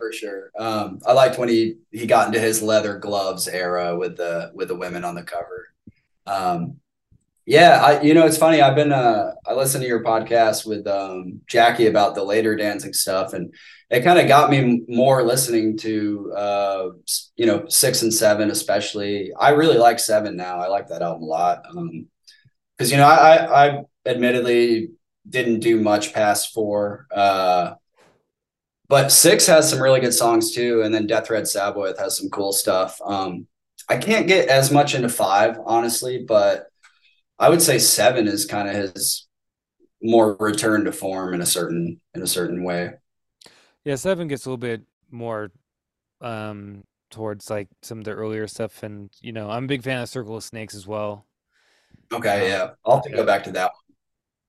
for sure. Um, I liked when he he got into his leather gloves era with the with the women on the cover. Um, yeah, I you know it's funny. I've been uh I listened to your podcast with um Jackie about the later Danzig stuff, and it kind of got me more listening to uh you know six and seven especially. I really like seven now. I like that album a lot. Um, because you know I, I I admittedly didn't do much past four. Uh, but six has some really good songs too, and then Death Thread Sabbath has some cool stuff. Um, I can't get as much into five, honestly, but I would say seven is kind of his more return to form in a certain in a certain way. yeah seven gets a little bit more um towards like some of the earlier stuff and you know I'm a big fan of Circle of Snakes as well Okay, yeah, I'll have to Yeah. go back to that. One.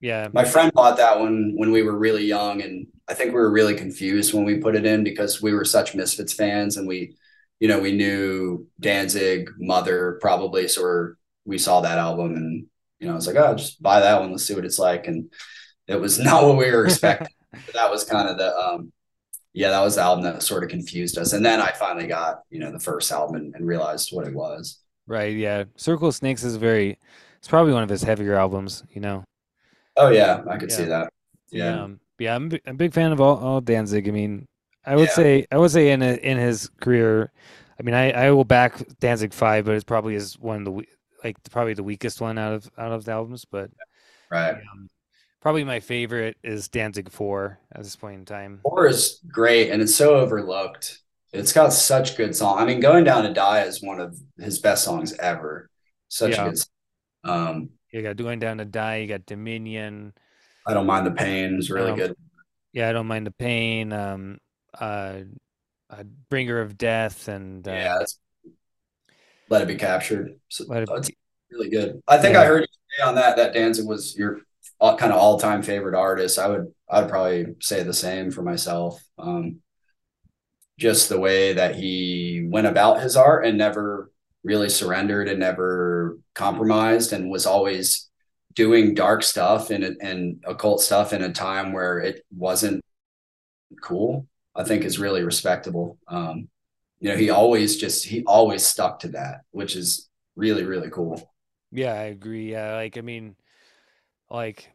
Yeah My friend bought that one when we were really young, and I think we were really confused when we put it in because we were such Misfits fans, and we, you know, we knew Danzig, Mother, probably, so we're, we saw that album, and you know, I was like, oh, just buy that one, let's see what it's like, and it was not what we were expecting. That was kind of the, um, yeah, that was the album that sort of confused us, and then I finally got, you know, the first album and, and realized what it was. Right, yeah. Circle of Snakes is very it's probably one of his heavier albums, you know. Oh yeah, I could Yeah. see that. Yeah. Um, yeah, I'm, I'm a big fan of all, all Danzig. I mean, I would Yeah. say I would say in a, in his career, I mean, I, I will back Danzig 5, but it's probably is one of the like probably the weakest one out of out of the albums, but Right. um, probably my favorite is Danzig 4 at this point in time. Four is great and it's so overlooked. It's got such good song. I mean, Going Down to Die is one of his best songs ever. Such Yeah. a good song. Um, You got Going Down to Die, you got Dominion. I don't mind the pain is really Um, good. Yeah, I don't mind the pain. Um, uh, uh Bringer of Death and uh, Yeah, that's Let It Be Captured. So, It that's Be- really good. I think Yeah. I heard you say on that that Danzig was your all, kind of all time favorite artist. I would I'd probably say the same for myself. Um, just the way that he went about his art and never really surrendered and never compromised and was always doing dark stuff and and occult stuff in a time where it wasn't cool. I think is really respectable. Um, you know, he always just he always stuck to that, which is really really cool. Yeah, I agree. Yeah, like I mean, like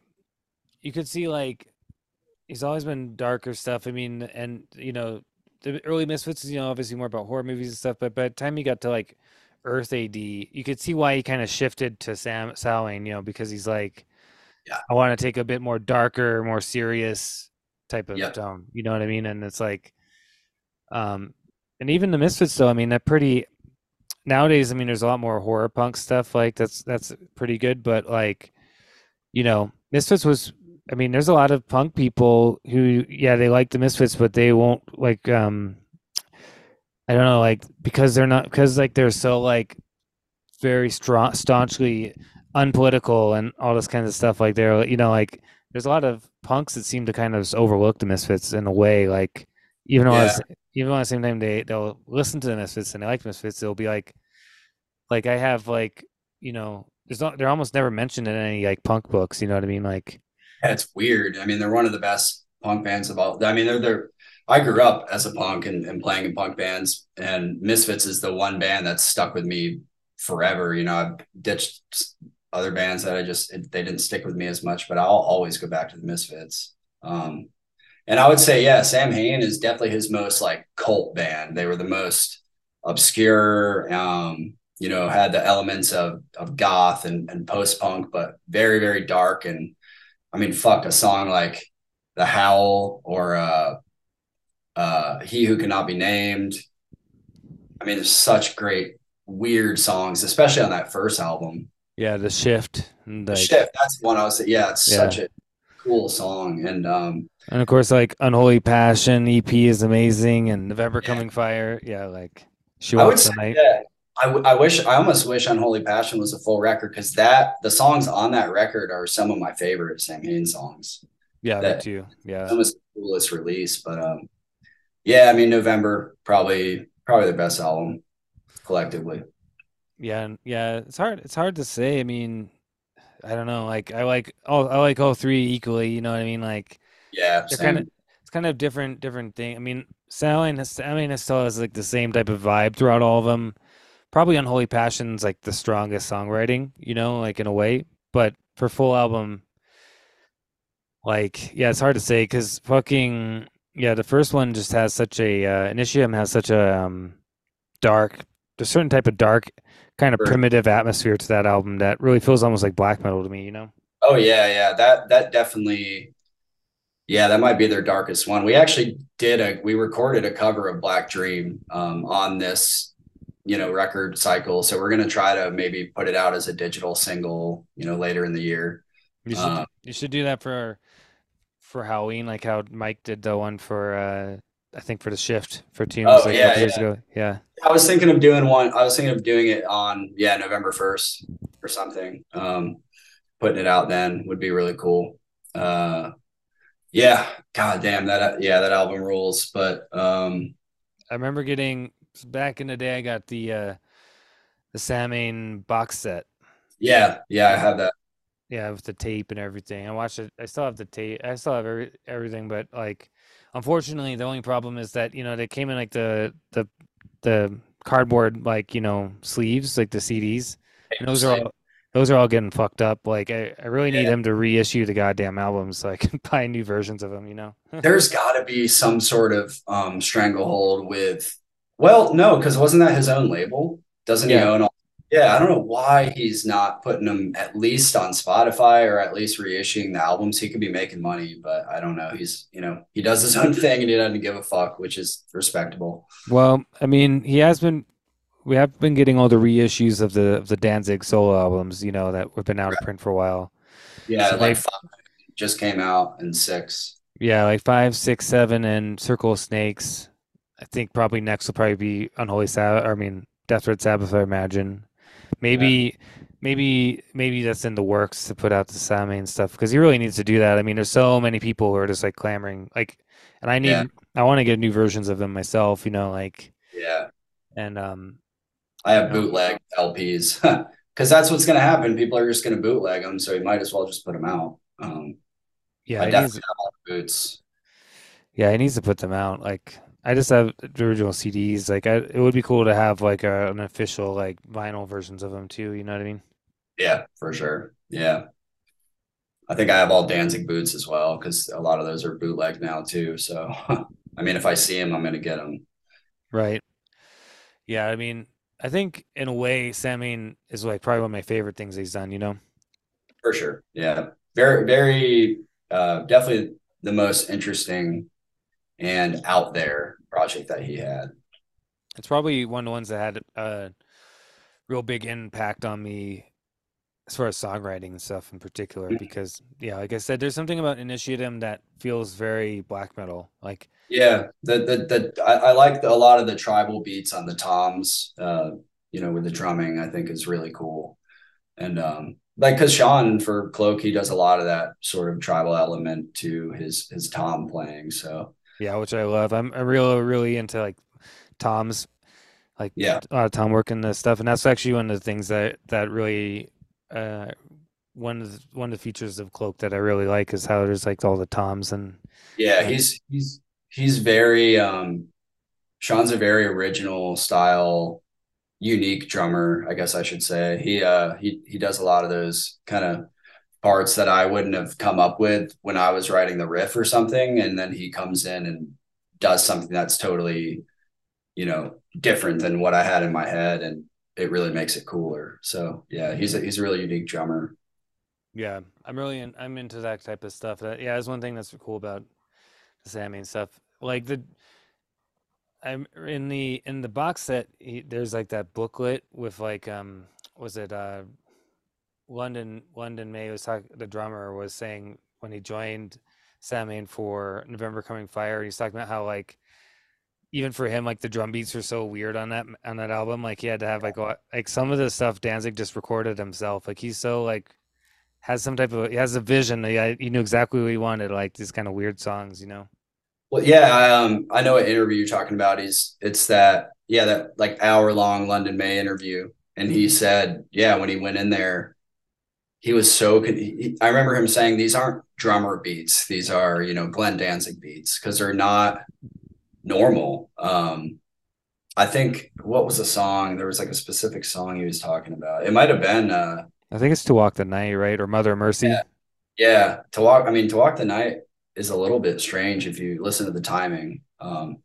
you could see like he's always been darker stuff. I mean, and you know, the early Misfits is you know obviously more about horror movies and stuff. But by the time he got to like Earth AD, you could see why he kind of shifted to Sam Samhain. You know, because he's like, Yeah. I want to take a bit more darker, more serious type of tone. You know what I mean? And it's like, um, and even the Misfits though. I mean, that pretty nowadays. I mean, there's a lot more horror punk stuff. Like that's that's pretty good. But like, you know, Misfits was. I mean, there's a lot of punk people who, yeah, they like the Misfits, but they won't like. um I don't know, like because they're not because like they're so like very strong, staunchly unpolitical and all this kind of stuff. Like they're, you know, like there's a lot of punks that seem to kind of overlook the Misfits in a way. Like even though, yeah. even though at the same time they they'll listen to the Misfits and they like the Misfits, they'll be like, like I have like you know, there's not they're almost never mentioned in any like punk books. You know what I mean? Like, yeah, it's weird. I mean, they're one of the best punk bands of all. I mean, they're they're. I grew up as a punk and, and playing in punk bands, and Misfits is the one band that's stuck with me forever. You know, I've ditched other bands that I just it, they didn't stick with me as much, but I'll always go back to the Misfits. Um, and I would say, yeah, Sam Samhain is definitely his most like cult band. They were the most obscure, um, you know, had the elements of of goth and, and post punk, but very very dark. And I mean, fuck, a song like "The Howl" or uh, uh, "He Who Cannot Be Named." I mean, there's such great weird songs, especially on that first album. Yeah, the shift. The shift. That's one I was. Yeah, it's yeah. such a cool song, and um, and of course, like "Unholy Passion" EP is amazing, and "November yeah. Coming Fire." Yeah, like she walks the night. Yeah. I, w- I wish I almost wish Unholy Passion was a full record because that the songs on that record are some of my favorite Samhain songs. Yeah, that too. Yeah, almost the coolest release, but um, yeah, I mean November probably probably the best album collectively. Yeah, yeah, it's hard. It's hard to say. I mean, I don't know. Like I like all I like all three equally. You know what I mean? Like yeah, they're kind of it's kind of different different thing. I mean, I mean, it still has like the same type of vibe throughout all of them. Probably Unholy Passion's like the strongest songwriting. You know, like in a way. But for full album, like yeah, it's hard to say because fucking yeah, the first one just has such a uh, Initium has such a um, dark, a certain type of dark kind of primitive atmosphere to that album that really feels almost like black metal to me, you know? Oh yeah, yeah. That that definitely yeah, that might be their darkest one. We actually did a we recorded a cover of Black Dream um, on this, you know, record cycle. So we're gonna try to maybe put it out as a digital single, you know, later in the year. You should uh, you should do that for for Halloween, like how Mike did the one for uh I think for the shift for teams oh, like yeah, yeah. years ago. Yeah. I was thinking of doing one. I was thinking of doing it on yeah November first or something. Um, putting it out then would be really cool. Uh, yeah, god damn that. Yeah, that album rules. But um, I remember getting back in the day. I got the uh, the Samhain box set. Yeah, yeah, I had that. Yeah, with the tape and everything. I watched it. I still have the tape. I still have every, everything, but like Unfortunately, the only problem is that you know they came in like the the the cardboard like you know sleeves like the CDs. And those are all those are all getting fucked up. Like I, I really need yeah. them to reissue the goddamn albums so I can buy new versions of them. You know, there's got to be some sort of um, stranglehold with. Well, no, because wasn't that his own label? Doesn't yeah. he own all yeah, I don't know why he's not putting them at least on Spotify or at least reissuing the albums. He could be making money, but I don't know. He's, you know, he does his own thing and he doesn't give a fuck, which is respectable. Well, I mean, he has been we have been getting all the reissues of the of the Danzig solo albums, you know, that have been out right. of print for a while. Yeah, so like five just came out and six. Yeah, like five, six, seven, and Circle of Snakes. I think probably next will probably be Unholy Sabbath. I mean, Death Red Sabbath, I imagine. Maybe, yeah. maybe, maybe that's in the works to put out the Samhain stuff because he really needs to do that. I mean, there's so many people who are just like clamoring, like, and I need, yeah. I want to get new versions of them myself. You know, like, yeah. And um, I have bootleg LPs because that's what's going to happen. People are just going to bootleg them, so you might as well just put them out. Um, yeah, I definitely needs, have boots. Yeah, he needs to put them out. Like, I just have the original CDs. Like, I, it would be cool to have like a, an official like vinyl versions of them too. You know what I mean? Yeah, for sure. Yeah, I think I have all Danzig boots as well because a lot of those are bootleg now too. So, I mean, if I see them, I'm gonna get them. Right. Yeah, I mean, I think in a way, Samhain is like probably one of my favorite things he's done. You know? For sure. Yeah. Very, very, uh, definitely the most interesting and out there project that he had. It's probably one of the ones that had a real big impact on me as far as songwriting and stuff in particular mm-hmm. because yeah like i said there's something about Initium that feels very black metal like yeah the the, the I, I like the, a lot of the tribal beats on the toms uh you know, with the drumming, I think is really cool. And um, like because Sean for Cloak, he does a lot of that sort of tribal element to his his tom playing. So yeah, which I love. I'm I'm really really into like toms, like yeah, a lot of tom work and this stuff, and that's actually one of the things that that really uh one of the, one of the features of Cloak that I really like is how there's like all the toms and yeah, he's he's he's very um Sean's a very original style unique drummer, I guess I should say. He uh he he does a lot of those kind of parts that I wouldn't have come up with when I was writing the riff or something and then he comes in and does something that's totally you know different than what I had in my head and it really makes it cooler. So, yeah, he's a he's a really unique drummer. Yeah, I'm really in, I'm into that type of stuff. That yeah, is one thing that's cool about the and stuff. Like the I'm in the in the box set. He, there's like that booklet with like um was it uh London London May was talking the drummer was saying when he joined Samhain for November Coming Fire. He's talking about how like even for him like the drum beats are so weird on that on that album. Like he had to have like like some of the stuff Danzig just recorded himself. Like he's so like has some type of he has a vision. He, he knew exactly what he wanted. Like these kind of weird songs, you know. Well, yeah, I, um, I know what interview you're talking about. He's it's that yeah that like hour long London May interview, and he said yeah when he went in there, he was so. He, I remember him saying these aren't drummer beats; these are you know Glenn Danzig beats because they're not normal. Um, I think what was the song? There was like a specific song he was talking about. It might have been. Uh, I think it's "To Walk the Night," right, or "Mother Mercy." Yeah, yeah. To walk. I mean, to walk the night is a little bit strange if you listen to the timing. Um,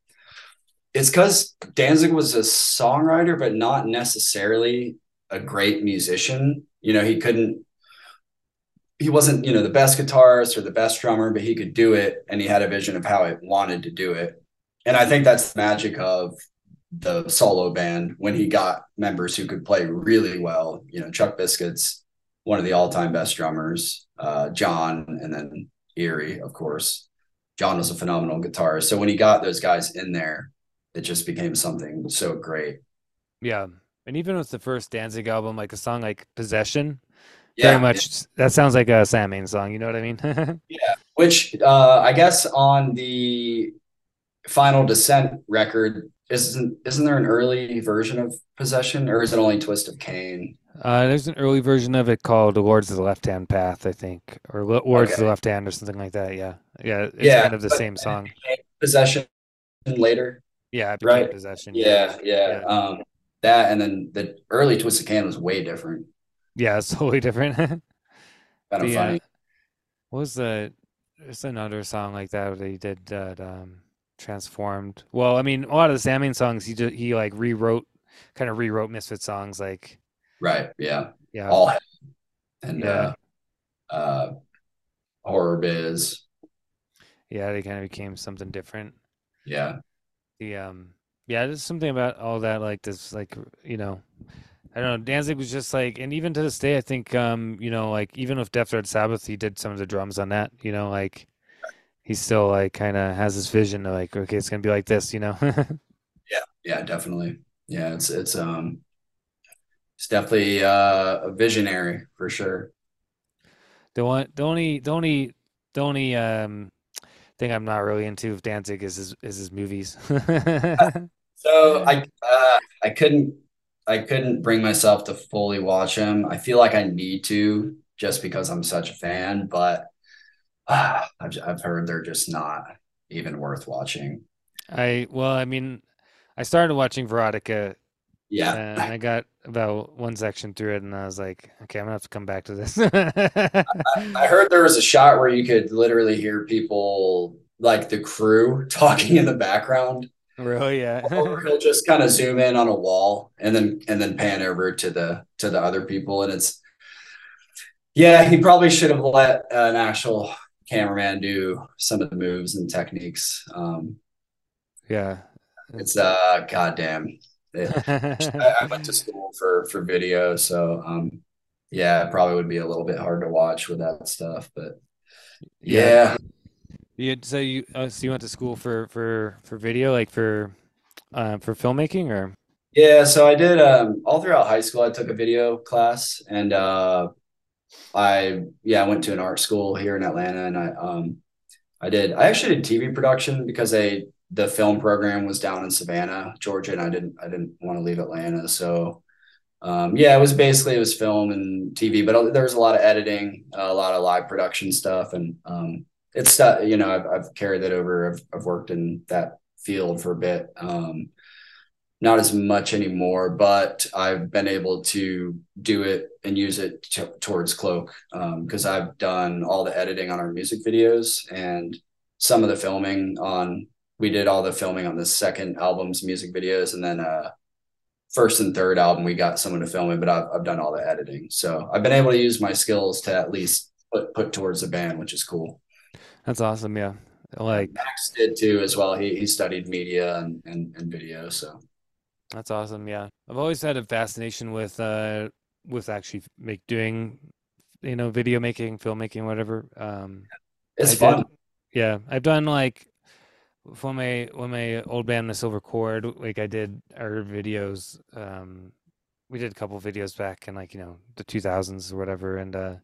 it's because Danzig was a songwriter, but not necessarily a great musician. You know, he couldn't, he wasn't, you know, the best guitarist or the best drummer, but he could do it and he had a vision of how it wanted to do it. And I think that's the magic of the solo band when he got members who could play really well. You know, Chuck Biscuits, one of the all time best drummers, uh, John, and then Eerie, of course. John was a phenomenal guitarist. So when he got those guys in there, it just became something so great. Yeah. And even with the first Danzig album, like a song like Possession, yeah, very much yeah. that sounds like a Samhain song, you know what I mean? yeah. Which uh I guess on the Final Descent record, isn't isn't there an early version of Possession or is it only Twist of Cain? Uh, there's an early version of it called "The Lords of the Left Hand Path," I think, or "Lords okay. of the Left Hand" or something like that. Yeah, yeah, it's yeah, kind of the same song. Possession later. Yeah, right. Possession. Yeah, yeah, yeah. Um, that and then the early Twist of Cain was way different. Yeah, it's totally different. kind of the, funny. Uh, what was the? There's another song like that that he did that um, transformed. Well, I mean, a lot of the Samhain songs he just, he like rewrote, kind of rewrote Misfit songs like Right. Yeah. Yeah. All and yeah. uh uh horror biz. Yeah, they kind of became something different. Yeah. The um yeah, there's something about all that like this like you know I don't know, Danzig was just like and even to this day I think um, you know, like even with Death Threat Sabbath he did some of the drums on that, you know, like he still like kinda has this vision of like, okay, it's gonna be like this, you know. yeah, yeah, definitely. Yeah, it's it's um it's definitely uh, a visionary for sure. The one, the only, the only, the only um, thing I'm not really into with Danzig is his is his movies. so I uh, I couldn't I couldn't bring myself to fully watch him. I feel like I need to just because I'm such a fan, but uh, I've I've heard they're just not even worth watching. I well, I mean, I started watching Verotika yeah. And I got about one section through it and I was like, okay, I'm gonna have to come back to this. I, I, heard there was a shot where you could literally hear people like the crew talking in the background. Really? Yeah. or he'll just kind of zoom in on a wall and then and then pan over to the to the other people. And it's yeah, he probably should have let an actual cameraman do some of the moves and techniques. Um yeah. It's uh goddamn I, I, went to school for for video, so um, yeah, it probably would be a little bit hard to watch with that stuff, but yeah. yeah. so you uh, so you went to school for for for video, like for uh, for filmmaking, or Yeah, so I did um all throughout high school I took a video class and uh I yeah, I went to an art school here in Atlanta and I um I did I actually did TV production because I the film program was down in Savannah, Georgia, and I didn't I didn't want to leave Atlanta. So um yeah, it was basically it was film and TV, but there was a lot of editing, a lot of live production stuff and um it's uh, you know, I've I've carried that over. I've I've worked in that field for a bit. Um not as much anymore, but I've been able to do it and use it t- towards Cloak because um, I've done all the editing on our music videos and some of the filming on. We did all the filming on the second album's music videos, and then uh, first and third album we got someone to film it, but I've, I've done all the editing, so I've been able to use my skills to at least put put towards the band, which is cool. That's awesome. Yeah, like Max did too as well. He he studied media and and, and video, so. That's awesome. Yeah. I've always had a fascination with uh with actually make doing you know video making, filmmaking, whatever. Um it's I fun. Did, yeah. I've done like for my when my old band the Silver Cord, like I did our videos um we did a couple videos back in like, you know, the 2000s or whatever and uh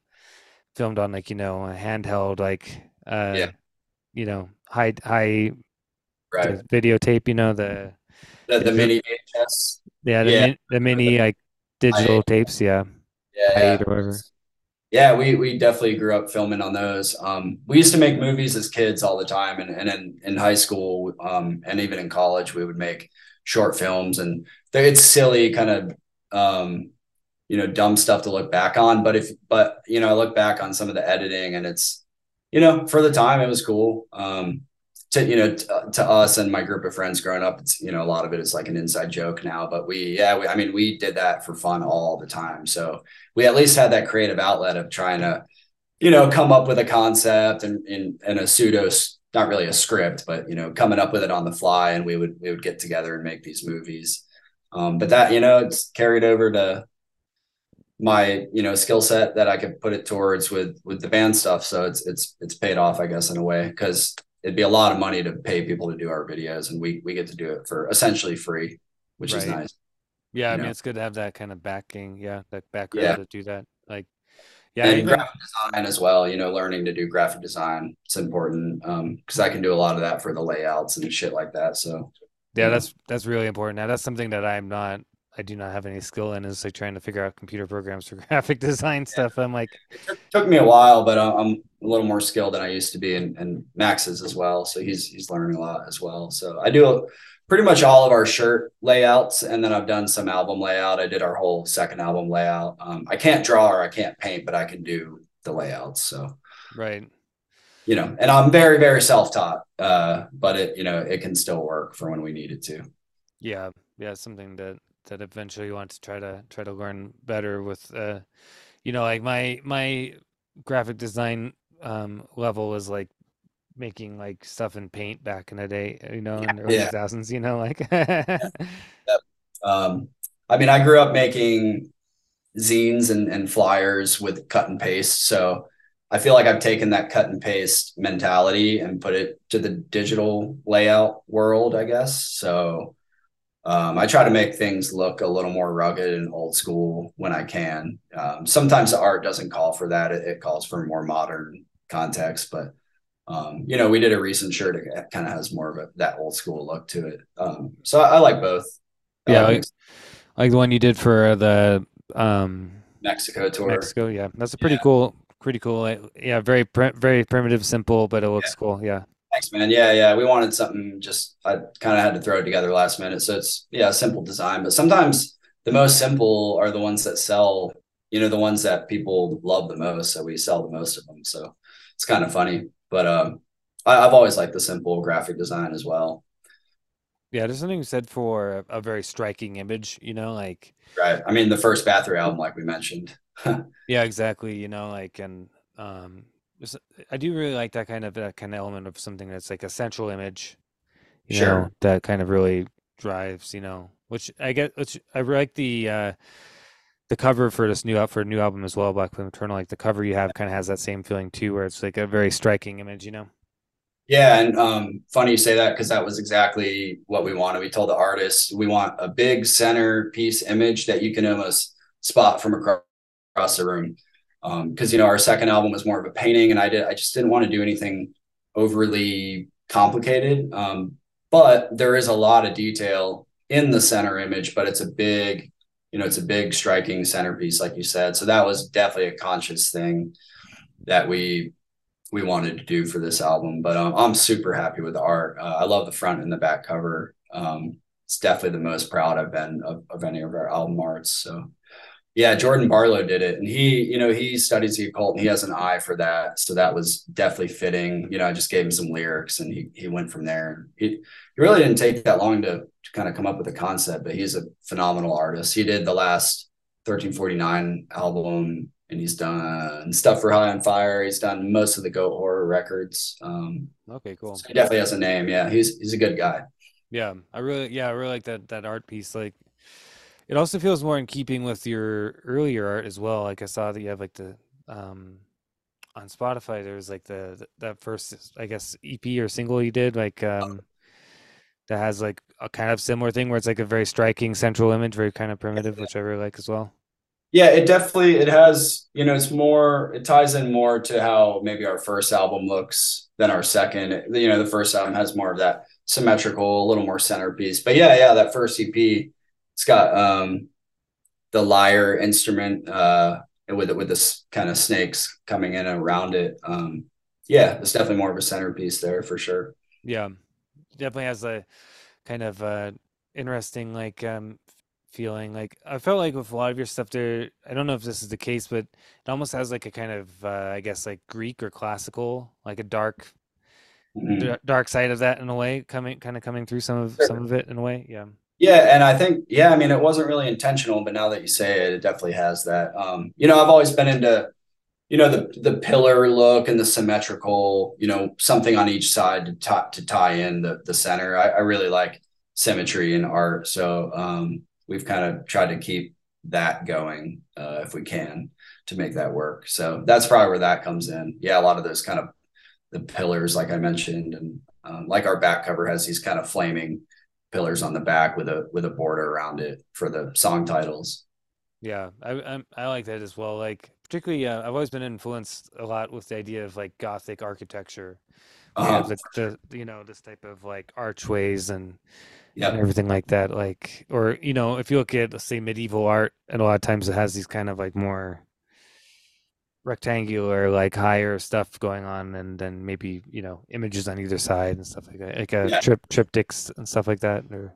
filmed on like, you know, a handheld like uh yeah. you know, high high right. videotape, you know, the the, the mini VHS. Yeah, the, yeah. Min, the mini like digital I, tapes. Yeah. Yeah. yeah. Or Yeah, we we definitely grew up filming on those. Um, we used to make movies as kids all the time, and and in, in high school, um, and even in college, we would make short films, and it's silly, kind of, um, you know, dumb stuff to look back on. But if, but you know, I look back on some of the editing, and it's, you know, for the time, it was cool. Um, to you know to, uh, to, us and my group of friends growing up it's you know a lot of it is like an inside joke now but we yeah we, i mean we did that for fun all the time so we at least had that creative outlet of trying to you know come up with a concept and in and a pseudo not really a script but you know coming up with it on the fly and we would we would get together and make these movies um, but that you know it's carried over to my you know skill set that I could put it towards with with the band stuff. So it's it's it's paid off, I guess, in a way because it'd be a lot of money to pay people to do our videos and we we get to do it for essentially free which right. is nice yeah i know? mean it's good to have that kind of backing yeah that background yeah. to do that like yeah and graphic design as well you know learning to do graphic design it's important um because i can do a lot of that for the layouts and shit like that so yeah that's that's really important now that's something that i'm not I do not have any skill in is like trying to figure out computer programs for graphic design stuff. I'm like, it took, took me a while, but I'm a little more skilled than I used to be, and, and Max is as well. So he's he's learning a lot as well. So I do pretty much all of our shirt layouts, and then I've done some album layout. I did our whole second album layout. Um, I can't draw or I can't paint, but I can do the layouts. So right, you know, and I'm very very self taught, uh, but it you know it can still work for when we need it to. Yeah, yeah, something that that eventually you want to try to try to learn better with uh you know like my my graphic design um level is like making like stuff in paint back in the day you know in the early yeah. thousands you know like um i mean i grew up making zines and, and flyers with cut and paste so i feel like i've taken that cut and paste mentality and put it to the digital layout world i guess. So um, I try to make things look a little more rugged and old school when I can. Um, sometimes the art doesn't call for that; it, it calls for more modern context. But um, you know, we did a recent shirt; it kind of has more of a that old school look to it. Um, so I, I, like both. Yeah, like, like, the one you did for the um, Mexico tour. Mexico, yeah, that's a pretty yeah. cool, pretty cool. Yeah, very very primitive, simple, but it looks yeah. cool. Yeah. Thanks, man. Yeah, yeah. We wanted something just I kind of had to throw it together last minute. So it's yeah, simple design. But sometimes the most simple are the ones that sell, you know, the ones that people love the most. So we sell the most of them. So it's kind of funny. But um I, have always liked the simple graphic design as well. Yeah, there's something said for a, a very striking image, you know, like right. I mean the first Bathory album, like we mentioned. yeah, exactly. You know, like and um I do really like that kind of that kind of element of something that's like a central image, you sure. know, that kind of really drives, you know, which I get, which I like the uh the cover for this new out for a new album as well, Black Flame Eternal. Like the cover you have kind of has that same feeling too, where it's like a very striking image, you know. Yeah, and um, funny you say that because that was exactly what we wanted. We told the artist we want a big centerpiece image that you can almost spot from across the room. Because um, you know our second album was more of a painting, and I did I just didn't want to do anything overly complicated. Um, but there is a lot of detail in the center image, but it's a big, you know, it's a big striking centerpiece, like you said. So that was definitely a conscious thing that we we wanted to do for this album. But um, I'm super happy with the art. Uh, I love the front and the back cover. Um, it's definitely the most proud I've been of, of any of our album arts. So yeah, Jordan Barlow did it, and he, you know, he studies the occult, and he has an eye for that. So that was definitely fitting. You know, I just gave him some lyrics, and he he went from there. He he really didn't take that long to to kind of come up with a concept, but he's a phenomenal artist. He did the last 1349 album, and he's done stuff for High on Fire. He's done most of the Goatwhore records. Um, okay, cool. So he definitely has a name. Yeah, he's he's a good guy. Yeah, I really, yeah, I really like that that art piece. Like, it also feels more in keeping with your earlier art as well. Like I saw that you have like the um on Spotify there's like the, the that first I guess EP or single you did like um that has like a kind of similar thing where it's like a very striking central image, very kind of primitive, which I really like as well. Yeah, it definitely it has, you know, it's more it ties in more to how maybe our first album looks than our second. You know, the first album has more of that symmetrical, a little more centerpiece. But yeah, yeah, that first EP it's got um, the lyre instrument uh, with with this kind of snakes coming in around it. Um, yeah, it's definitely more of a centerpiece there for sure. Yeah, definitely has a kind of uh, interesting like um, feeling. Like I felt like with a lot of your stuff there, I don't know if this is the case, but it almost has like a kind of uh, I guess like Greek or classical, like a dark mm-hmm. dark side of that in a way coming kind of coming through some of sure. some of it in a way. Yeah. Yeah, and I think yeah, I mean it wasn't really intentional, but now that you say it, it definitely has that. Um, you know, I've always been into, you know, the the pillar look and the symmetrical, you know, something on each side to tie to tie in the the center. I, I really like symmetry in art, so um, we've kind of tried to keep that going uh, if we can to make that work. So that's probably where that comes in. Yeah, a lot of those kind of the pillars, like I mentioned, and um, like our back cover has these kind of flaming pillars on the back with a with a border around it for the song titles. Yeah, I I, I like that as well. Like particularly, uh, I've always been influenced a lot with the idea of like Gothic architecture. Uh-huh. Yeah, the, the you know this type of like archways and yeah everything like that. Like or you know if you look at let's say medieval art, and a lot of times it has these kind of like more rectangular like higher stuff going on and then maybe you know images on either side and stuff like that like a uh, yeah. trip triptychs and stuff like that or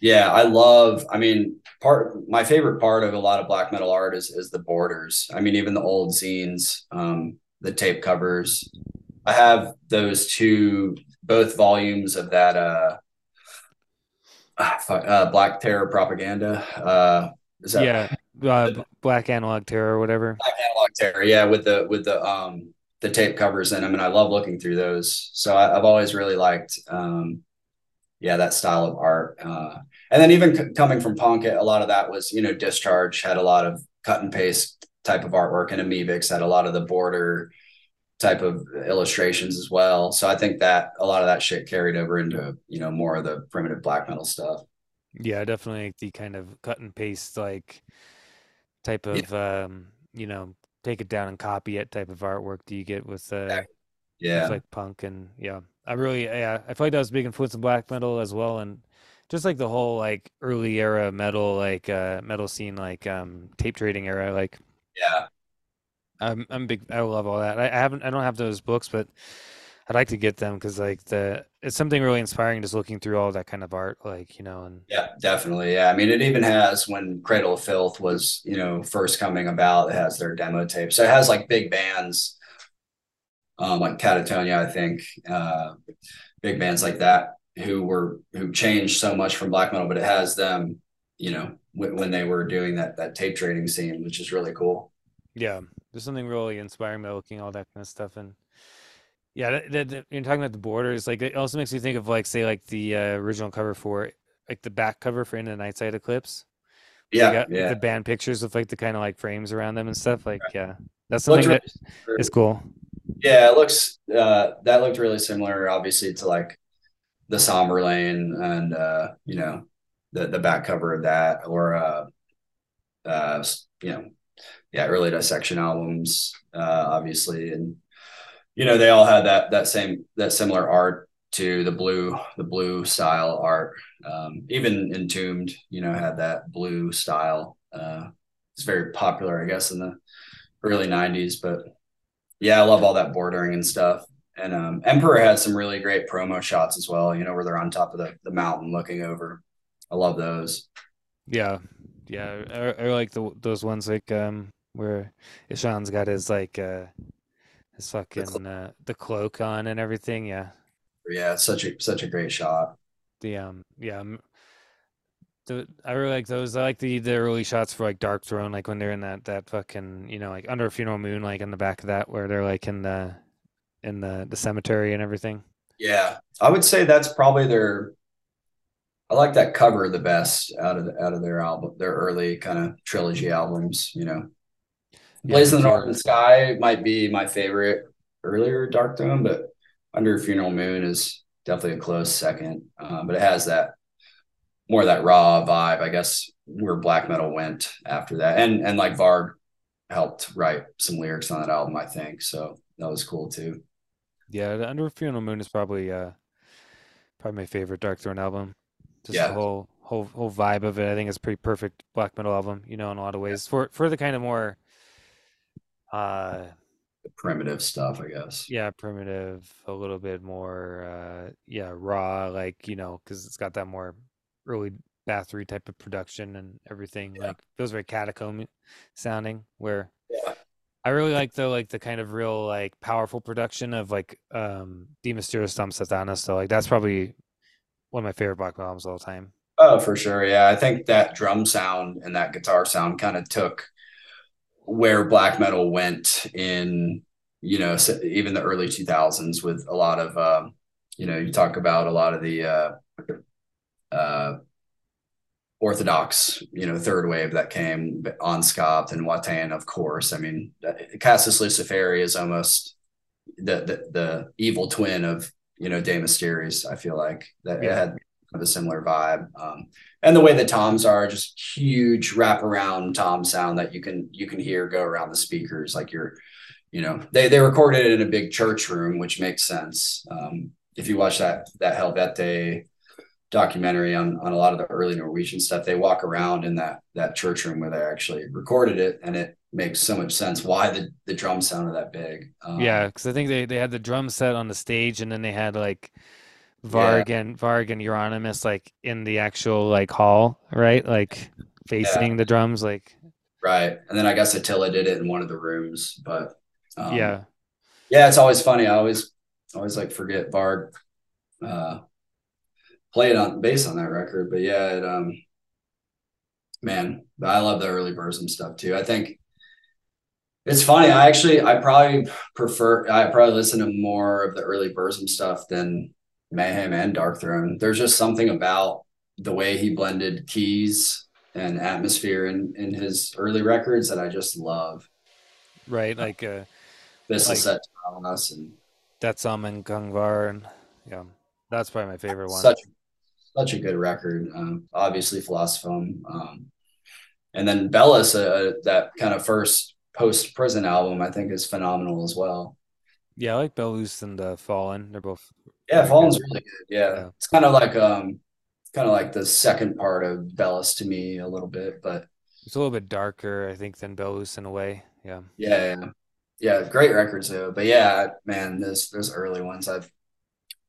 yeah i love i mean part my favorite part of a lot of black metal art is is the borders i mean even the old zines um the tape covers i have those two both volumes of that uh uh, Black Terror propaganda. Uh, is that, yeah, uh, Black Analog Terror or whatever. Black Analog Terror, yeah, with the with the um the tape covers in them, and I love looking through those. So I, have always really liked, um, yeah, that style of art. Uh, and then even c- coming from punk, a lot of that was you know Discharge had a lot of cut and paste type of artwork, and Amebix had a lot of the border type of illustrations as well. So I think that a lot of that shit carried over into you know more of the primitive black metal stuff. Yeah, definitely the kind of cut and paste like type of yeah. um, you know, take it down and copy it type of artwork do you get with uh yeah like punk and yeah. I really yeah, I feel like that was big influence in black metal as well and just like the whole like early era metal like uh metal scene like um tape trading era like yeah I'm I'm big I love all that I, I haven't I don't have those books but I'd like to get them because like the it's something really inspiring just looking through all that kind of art, like you know. And yeah, definitely. Yeah, I mean, it even has when Cradle of Filth was you know first coming about. It has their demo tape, so it has like big bands, um, like Katatonia, I think, uh, big bands like that who were who changed so much from black metal, but it has them, you know, w- when they were doing that that tape trading scene, which is really cool. Yeah, there's something really inspiring about looking all that kind of stuff and yeah, you're talking about the borders. Like it also makes me think of like say like the uh, original cover for like the back cover for Into the Night Side Eclipse. Yeah, yeah. The band pictures with like the kind of like frames around them and stuff. Like, yeah, that's something that is cool. Yeah, it looks uh that looked really similar, obviously, to like the Somberlain and uh, you know, the the back cover of that, or uh uh you know, yeah, early dissection albums, uh, obviously, and you know they all had that that same that similar art to the blue the blue style art. Um, even Entombed, you know, had that blue style. Uh, it's very popular, I guess, in the early '90s. But yeah, I love all that bordering and stuff. And um, Emperor had some really great promo shots as well. You know, where they're on top of the the mountain looking over. I love those. Yeah, yeah, I, I like the those ones like um where Ihsahn's got his like uh his fucking uh, the cloak on and everything. Yeah, Yeah, such a such a great shot. the um yeah. um, The, I really like those. I like the the early shots for like Darkthrone, like when they're in that that fucking you know like under a funeral moon, like in the back of that where they're like in the in the the cemetery and everything. Yeah, I would say that's probably their. I like that cover the best out of the, out of their album, their early kind of trilogy albums. You know, Yeah, Blaze in the. Northern Sky might be my favorite earlier Darkthrone, but Under Funeral Moon is definitely a close second. Uh, but it has that more of that raw vibe, I guess, where black metal went after that, and and like Varg helped write some lyrics on that album, I think. So that was cool too. Yeah, the Under Funeral Moon is probably uh probably my favorite Darkthrone album. Just Yeah. the whole whole whole vibe of it. I think it's a pretty perfect black metal album, you know, in a lot of ways. For for the kind of more uh The primitive stuff, I guess. yeah, primitive, a little bit more uh yeah, raw, like, you know, because it's got that more early Bathory type of production and everything. Yeah. Like feels very catacomb sounding where Yeah. I really like the like the kind of real like powerful production of like um De Mysteriis Dom Sathanas. So like that's probably one of my favorite black albums of all time. Oh, for sure. Yeah. I think that drum sound and that guitar sound kind of took where black metal went in, you know, even the early 2000s with a lot of, um, you know, you talk about a lot of the uh, uh, orthodox, you know, third wave that came on Scopt and Watain, of course. I mean, uh, Casus Luciferi is almost the, the, the evil twin of, you know, De Mysteriis, I feel like that it Yeah. had of a similar vibe. Um, and the way the toms are just huge wraparound tom sound that you can you can hear go around the speakers like you're you know they they recorded it in a big church room which makes sense um, if you watch that that helvete documentary on on a lot of the early norwegian stuff they walk around in that that church room where they actually recorded it and it makes so much sense why the the drum sounded that big um, Yeah, because I think they, they had the drum set on the stage and then they had like Varg and Varg and Euronymous like in the actual like hall, right? Like facing the drums, like right and then i guess attila did it in one of the rooms but um, yeah. yeah, it's always funny. I always always like forget Varg uh played on bass on that record. But yeah, it um man, I love the early Burzum stuff too. I think it's funny. I actually I probably prefer I probably listen to more of the early Burzum stuff than Mayhem and Darkthrone. There's just something about the way he blended keys and atmosphere in, in his early records that I just love. Right, like uh This Like- is set on us and that's um and Gungvar and yeah. That's probably my favorite one. such such a good record. Um, obviously, Filosofem, um, and then Belus, uh, that kind of first post prison album, I think is phenomenal as well. Yeah, I like Belus and uh, Fallen. They're both Yeah, Very Fallen's really good. Yeah, Yeah. it's kind of like um, kind of like the second part of Belus to me a little bit, but it's a little bit darker, I think, than Belus in a way. Yeah. yeah, yeah, yeah, great records though. But yeah, man, those those early ones, I've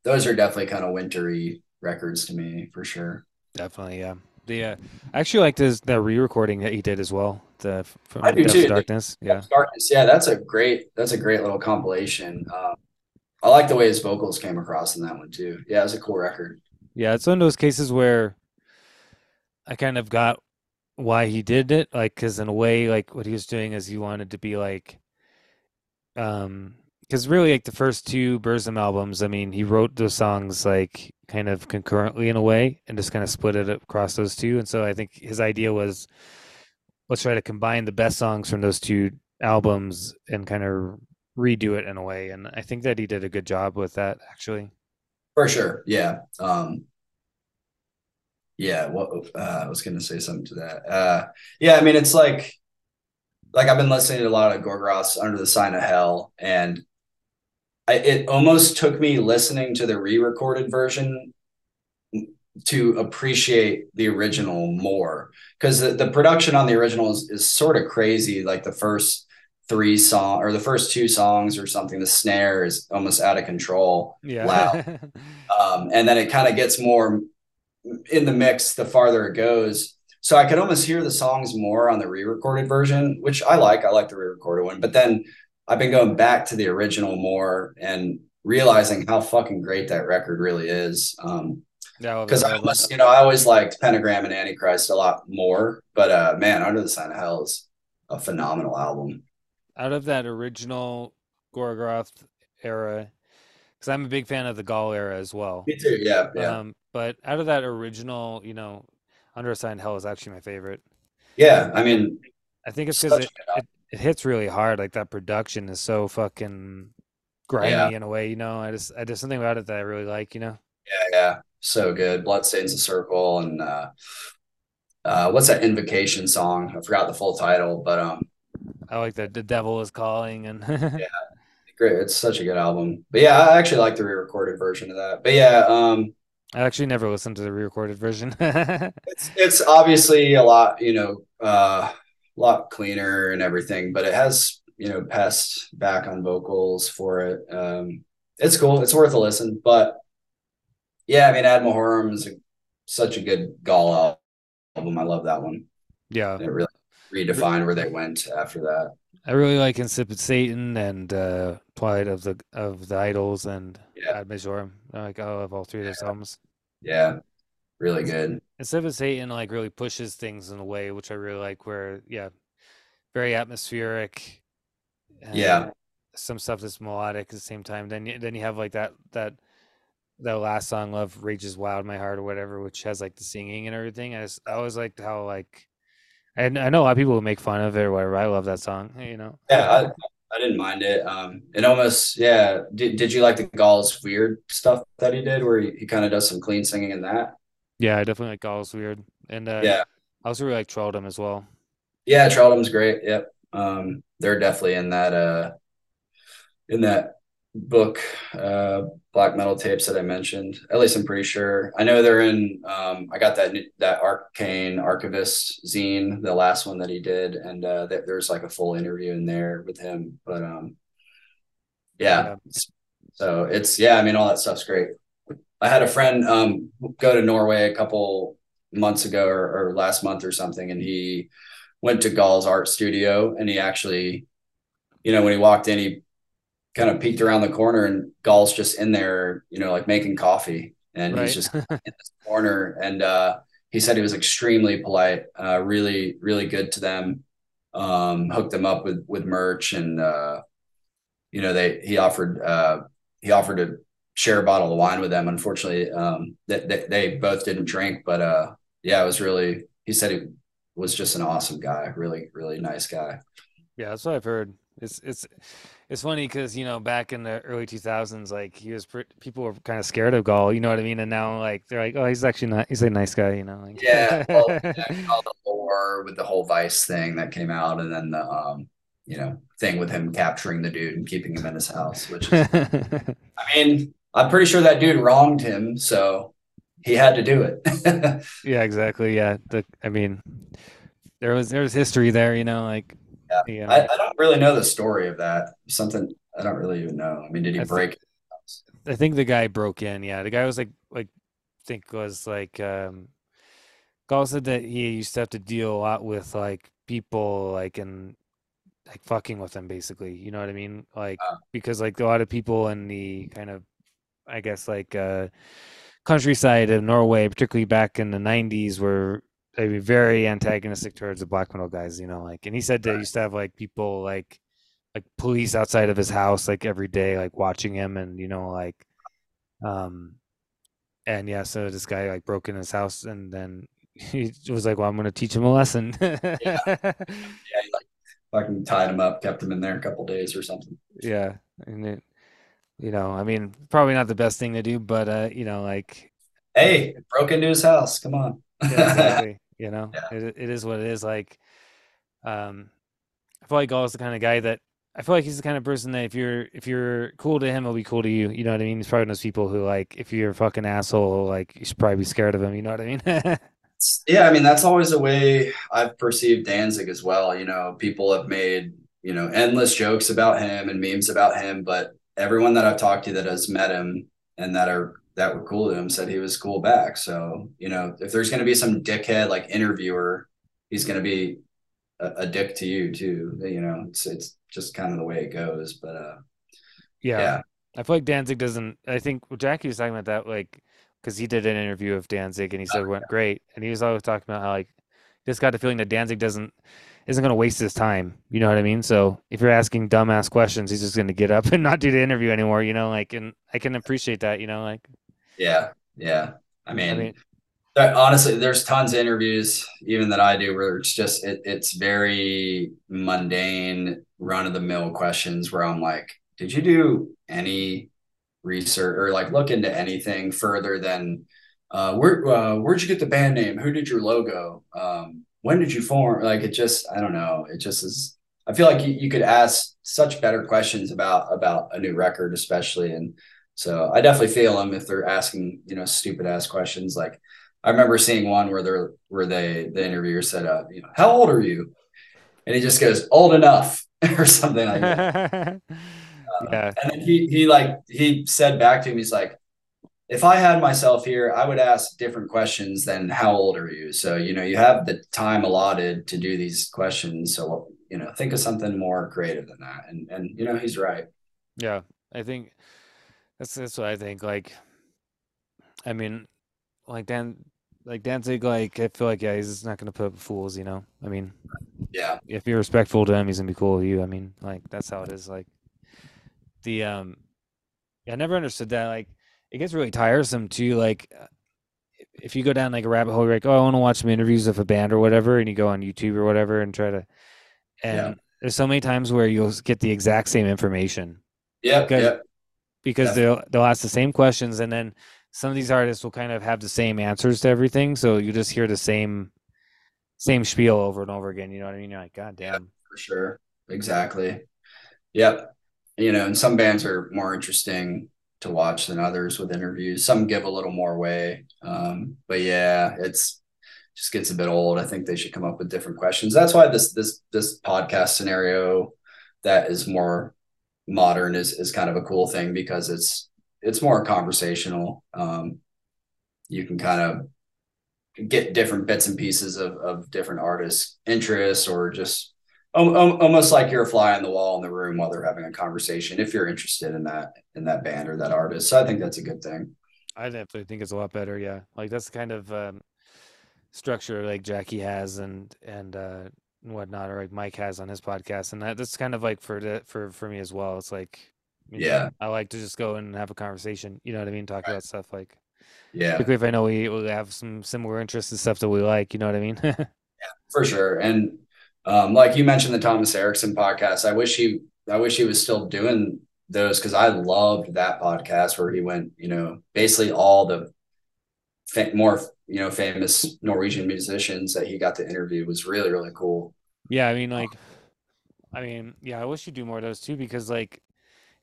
those are definitely kind of wintry records to me for sure. Definitely, yeah. The uh, I actually liked his the re-recording that he did as well. The from I do Depths too. of Darkness. Yeah. Darkness. Yeah, that's a great that's a great little compilation. Um, I like the way his vocals came across in that one too. Yeah, it was a cool record. Yeah, it's one of those cases where I kind of got why he did it, like, because in a way, like, what he was doing is he wanted to be like, um, because really, like, the first two Burzum albums, I mean, he wrote those songs like kind of concurrently in a way and just kind of split it across those two. And so I think his idea was let's try to combine the best songs from those two albums and kind of redo it in a way, and I think that he did a good job with that actually. For sure. Yeah. Um, yeah. What uh, I was going to say something to that. Uh, yeah. I mean, it's like, like I've been listening to a lot of Gorgoroth's Under the Sign of Hell, and I, it almost took me listening to the re-recorded version to appreciate the original more because the, the production on the original is, is sort of crazy. Like the first three song or the first two songs or something, the snare is almost out of control. Yeah. Loud. um, and then it kind of gets more in the mix the farther it goes. So I could almost hear the songs more on the re-recorded version, which I like. I like the re-recorded one, but then I've been going back to the original more and realizing how fucking great that record really is. Um, because I almost, you know, I always liked Pentagram and Antichrist a lot more, but uh, man, Under the Sign of Hell is a phenomenal album. Out of that original Gorgoroth era, because I'm a big fan of the Gaahl era as well. Me too. Yeah, yeah, Um, but out of that original, you know, Under a Sign Hell is actually my favorite. yeah. I mean, I think it's because it, a good album. it, it hits really hard. Like that production is so fucking grimy Yeah. in a way, you know. I just, I there's something about it that I really like, you know. yeah, yeah, so good. Blood Bloodstains the Circle and uh, uh, what's that Invocation song? I forgot the full title, but um, I like that the devil is calling and yeah, great. It's such a good album. But yeah, I actually like the re-recorded version of that. But yeah, um, I actually never listened to the re-recorded version. it's it's obviously a lot, you know, uh, a lot cleaner and everything, but it has, you know, Pest back on vocals for it. Um, it's cool. It's worth a listen. But yeah, I mean, Ad Majorem is a, such a good Gaahl album. I love that one. yeah, And it really redefined where they went after that. I really like Incipit Satan and uh, Twilight of the of the Idols and Yeah. Ad Majorem. I like I love all three of those albums. Yeah, really good. Incipit Satan like really pushes things in a way which I really like. Where yeah, very atmospheric. Yeah. some stuff that's melodic at the same time. Then you, then you have like that that that last song, "Love Rages Wild My Heart" or whatever, which has like the singing and everything. I just I always liked how like. And I know a lot of people will make fun of it or whatever. I love that song, you know. Yeah, I, I didn't mind it. Um, it almost, yeah. Did, did you like the Gaahls Wyrd stuff that he did where he, he kind of does some clean singing in that? Yeah, I definitely like Gaahls Wyrd, and uh, Yeah. I also really like Trelldom as well. Yeah, Charlton's great. Yep. Um, they're definitely in that uh in that book, uh black metal tapes that I mentioned. At least I'm pretty sure. I know they're in um I got that that arcane archivist zine, the last one that he did, and uh there, there's like a full interview in there with him. But um yeah. So it's yeah, I mean all that stuff's great. I had a friend um go to Norway a couple months ago or, or last month or something, and he went to Gaahl's art studio and he actually, you know, when he walked in, he kind of peeked around the corner and Gaahl's just in there, you know, like making coffee. And Right. he's just in this corner. And uh, he said he was extremely polite, uh, really, really good to them. Um, hooked them up with with merch and uh, you know, they he offered uh he offered to share a bottle of wine with them. Unfortunately, um they, they, they both didn't drink, but uh yeah, it was really he said he was just an awesome guy, really, really nice guy. Yeah, that's what I've heard. It's it's it's funny because you know back in the early 2000s, like he was pre- people were kind of scared of Gaahl, you know what I mean? And now like they're like, oh, he's actually not. He's a nice guy, you know? Like, Yeah, well, yeah, all the lore with the whole Vice thing that came out, and then the um, you know, thing with him capturing the dude and keeping him in his house, which is, I mean, I'm pretty sure that dude wronged him, so he had to do it. yeah, exactly. Yeah, the I mean, there was there was history there, you know, like Yeah, yeah. I, I don't really know the story of that. Something I don't really even know. I mean, did he I break? I think the guy broke in. Yeah, the guy was like like think was like um Gaahl said that he used to have to deal a lot with like people like and like fucking with them basically. You know what I mean? Like Uh. because like a lot of people in the kind of I guess like uh countryside of Norway, particularly back in the nineties, were they very antagonistic towards the black metal guys, you know, like and he said they Right. used to have like people like like police outside of his house like every day like watching him and you know like um and yeah so this guy like broke in his house and then he was like well i'm gonna teach him a lesson Yeah, he, like fucking tied him up, kept him in there a couple days or something. Yeah, and it, you know, I mean, probably not the best thing to do, but uh, you know, like, Hey, broke into his house. Come on. yeah, exactly. You know, Yeah. it it is what it is. Like, um, I feel like Gaahl's the kind of guy that I feel like he's the kind of person that if you're if you're cool to him, he'll be cool to you. You know what I mean? He's probably one of those people who like if you're a fucking asshole, like you should probably be scared of him. You know what I mean? Yeah, I mean that's always the way I've perceived Danzig as well. You know, people have made you know endless jokes about him and memes about him, but everyone that I've talked to that has met him and that are that were cool to him said he was cool back. So you know, if there's going to be some dickhead like interviewer, he's going to be a, a dick to you too. You know, it's it's just kind of the way it goes. But uh, yeah. yeah, I feel like Danzig doesn't. I think Jackie was talking about that, like, because he did an interview of Danzig and he said it went great, and he was always talking about how like just got the feeling that Danzig doesn't isn't going to waste his time. You know what I mean? So if you're asking dumbass questions, he's just going to get up and not do the interview anymore. You know, like, and I can appreciate that. You know, like, yeah, yeah. I mean, I mean, That, honestly, there's tons of interviews even that I do where it's just it, it's very mundane, run of the mill questions where I'm like, did you do any research or like look into anything further than uh, where uh, where'd you get the band name? Who did your logo? Um, when did you form? Like it just I don't know. It just is. I feel like you, you could ask such better questions about about a new record, especially and. So I definitely feel them if they're asking, you know, stupid ass questions. Like I remember seeing one where they're where they the interviewer said, uh, you know, how old are you? And he just goes, old enough or something like that. yeah, And then he he like he said back to him, he's like, if I had myself here, I would ask different questions than how old are you? So, you know, you have the time allotted to do these questions. So, you know, think of something more creative than that. And and you know, he's right. yeah. I think that's that's what I think. Like, I mean, like Dan, like Danzig, like I feel like yeah, he's just not going to put up fools. You know, I mean, Yeah. if you're respectful to him, he's gonna be cool with you. I mean, like that's how it is. Like the um, yeah, I never understood that. Like it gets really tiresome too. Like uh, if- you go down like a rabbit hole, you're like, oh, I want to watch some interviews of a band or whatever, and you go on YouTube or whatever and try to, and Yeah. there's so many times where you'll get the exact same information Yeah. Yep. Because they'll they'll ask the same questions, and then some of these artists will kind of have the same answers to everything, so you just hear the same same spiel over and over again. You know what I mean? You're like, God Yeah. damn. for sure. Exactly. Yep. You know, and some bands are more interesting to watch than others with interviews. Some give a little more way Um, but yeah, it's just gets a bit old. I think they should come up with different questions. That's why this this this podcast scenario that is more modern is is kind of a cool thing because it's it's more conversational. Um, you can kind of get different bits and pieces of, of different artists' interests or just al- al- almost like you're a fly on the wall in the room while they're having a conversation if you're interested in that in that band or that artist. So I think that's a good thing. I definitely think it's a lot better. Yeah, like that's the kind of um, structure like Jackie has and and uh, and whatnot, or like Mike has on his podcast, and that that's kind of like for the for for me as well. It's like, you know, Yeah. I like to just go and have a conversation. You know what I mean? Talk about stuff like, Yeah, particularly if I know we we have some similar interests and stuff that we like. You know what I mean? Yeah, for sure. And um, like you mentioned the Thomas Erickson podcast, I wish he I wish he was still doing those because I loved that podcast where he went, you know, basically all the more you know famous Norwegian musicians that he got to interview was really really cool. Yeah, I mean, like, I mean, yeah, I wish you'd do more of those too, because like,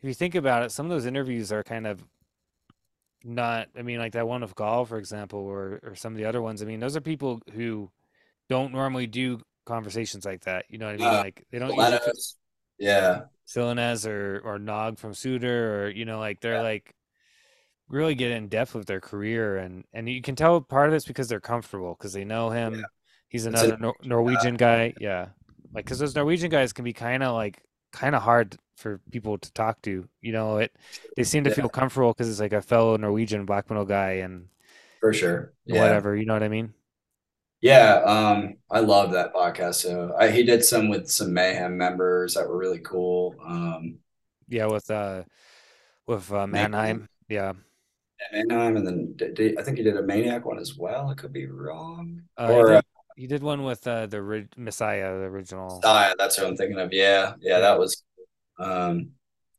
if you think about it, some of those interviews are kind of not. I mean, like that one of Gaahl, for example, or or some of the other ones. I mean, those are people who don't normally do conversations like that. You know what I mean? Uh, like they don't usually yeah, Silenoz or or Nag from Tsjuder, or you know, like they're Yeah. like really get in depth with their career, and and you can tell part of it's because they're comfortable because they know him. He's It's a- another Nor- Norwegian guy, yeah. Like because those Norwegian guys can be kind of like kind of hard for people to talk to. You know, it they seem to Yeah. feel comfortable because it's like a fellow Norwegian black metal guy and for sure. Yeah. whatever. You know what I mean? Yeah, um, I love that podcast. So I, he did some with some Mayhem members that were really cool. Um, Yeah, with uh with uh, Mayhem. Manheim. Yeah. And Mayhem, and then did, did- I think he did a Maniac one as well. I could be wrong. Uh, or think- he did one with uh, the ri- Messiah, the original. Messiah, that's what I'm thinking of. Yeah, yeah, that was um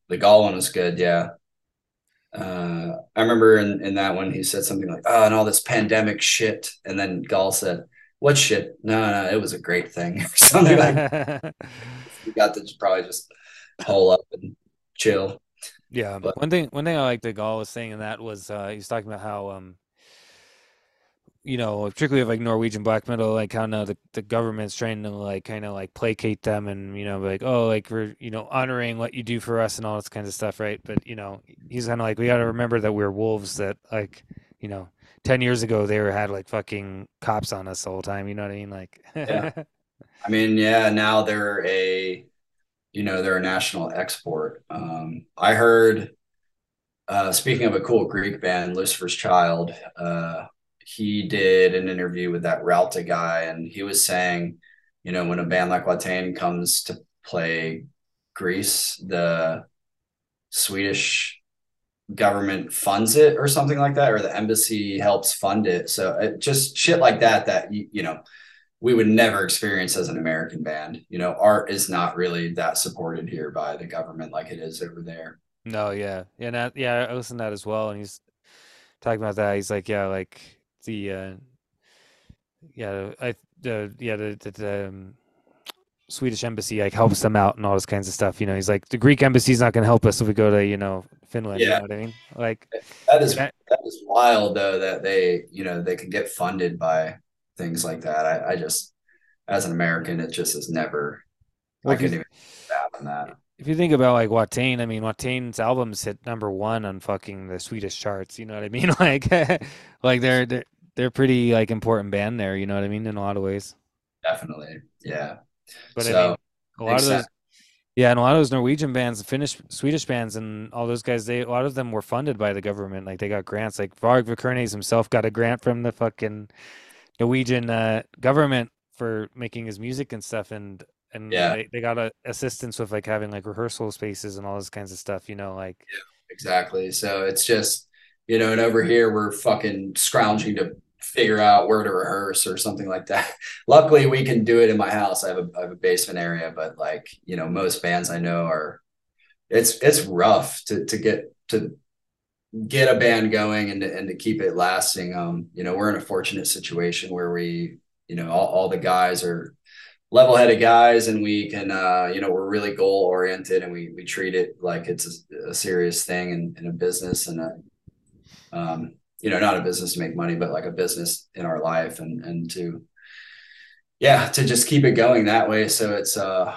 the Gaahl one was good, yeah. Uh I remember in, in that one he said something like, Oh, and all this pandemic shit. And then Gaahl said, What shit? No, no, it was a great thing, or something like that. We got to just probably just hole up and chill. Yeah, But one thing one thing I like that Gaahl was saying in that was uh, he's talking about how um you know particularly with like Norwegian black metal like how now the, the government's trying to like kind of like placate them and you know like oh like we're you know honoring what you do for us and all this kinds of stuff right? But you know he's kind of like we got to remember that we're wolves that like you know 10 years ago they were had like fucking cops on us the whole time you know what I mean? Like yeah. I mean, yeah, now they're a you know, they're a national export. Um I heard uh speaking of a cool Greek band, Lucifer's Child, uh he did an interview with that Ralta guy, and he was saying, you know, when a band like Watain comes to play Greece, the Swedish government funds it or something like that, or the embassy helps fund it. So it, just shit like that, that, you, you know, we would never experience as an American band. You know, art is not really that supported here by the government like it is over there. no yeah yeah that, yeah I listened to that as well and he's talking about that he's like yeah like the uh yeah I the yeah the, the, the um, Swedish embassy like helps them out and all this kinds of stuff. You know, he's like the Greek embassy's not going to help us if we go to you know Finland. You Yeah, know what I mean? Like, that is that, that is wild though that they you know they can get funded by things like that. I, I just as an American, it just is never. well, I if you couldn't even fathom that. if you think about like Watain, I mean, Watain's albums hit number one on fucking the Swedish charts. You know what I mean? Like, like they're they're they're pretty like important band there. You know what I mean? In a lot of ways. Definitely, yeah. But I mean, a lot makes of those. Yeah, and a lot of those Norwegian bands, Finnish, Swedish bands, and all those guys, they a lot of them were funded by the government. Like they got grants. Like Varg Vikernes himself got a grant from the fucking Norwegian uh, government for making his music and stuff, and and Yeah, they, they got a assistance with like having like rehearsal spaces and all this kinds of stuff. You know, like exactly. So it's just you know, and over here we're fucking scrounging to figure out where to rehearse or something like that. Luckily, we can do it in my house. I have a I have a basement area, but like you know, most bands I know are it's it's rough to to get to get a band going and to, and to keep it lasting. Um, you know, we're in a fortunate situation where we, you know, all, all the guys are level-headed guys and we can uh, you know, we're really goal oriented and we we treat it like it's a, a serious thing and, and a business and a um, you know, not a business to make money, but like a business in our life and and to yeah, to just keep it going that way. So it's uh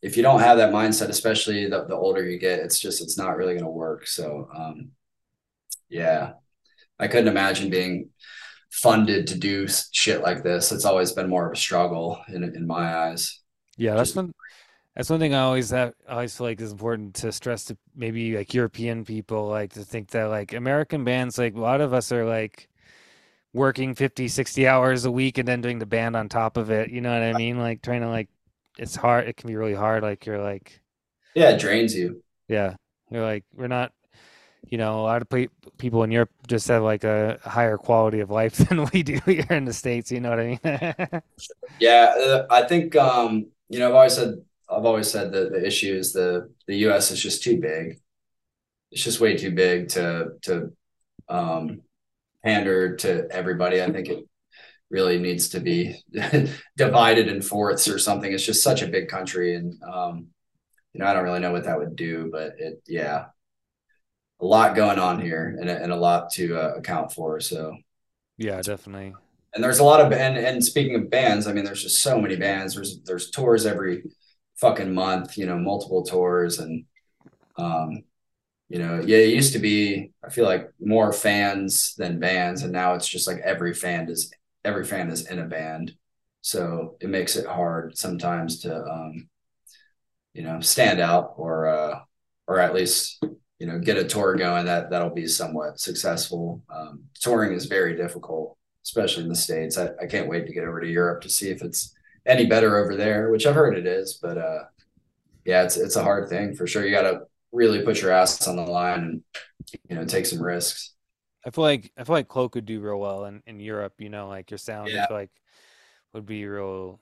if you don't have that mindset, especially the, the older you get, it's just it's not really gonna work. So um yeah, I couldn't imagine being funded to do shit like this. It's always been more of a struggle in in my eyes. yeah, that's Just one that's one thing I always have I always feel like is important to stress to maybe like European people like to think that like American bands like a lot of us are like working 50 60 hours a week and then doing the band on top of it you know what i mean like trying to like it's hard it can be really hard like you're like yeah, it drains you. yeah you're like we're not you know a lot of people in europe just have like a higher quality of life than we do here in the states you know what i mean Yeah, uh, I think um, you know, I've always said I've always said that the issue is the the US is just too big. It's just way too big to to um pander to everybody. I think it really needs to be divided in fourths or something. It's just such a big country and um you know, I don't really know what that would do, but it yeah, a lot going on here and a, and a lot to uh, account for. So yeah definitely and there's a lot of and and speaking of bands, I mean, there's just so many bands. There's there's tours every fucking month, you know, multiple tours, and um, you know, yeah, it used to be. I feel like more fans than bands, and now it's just like every fan is every fan is in a band, so it makes it hard sometimes to um, you know, stand out or uh, or at least you know get a tour going that that'll be somewhat successful. Um, touring is very difficult especially in the states. I, I can't wait to get over to Europe to see if it's any better over there, which I've heard it is. But uh, yeah, it's it's a hard thing for sure. You got to really put your ass on the line and you know take some risks. i feel like i feel like cloak would do real well in, in europe you know like your sound Yeah, like would be real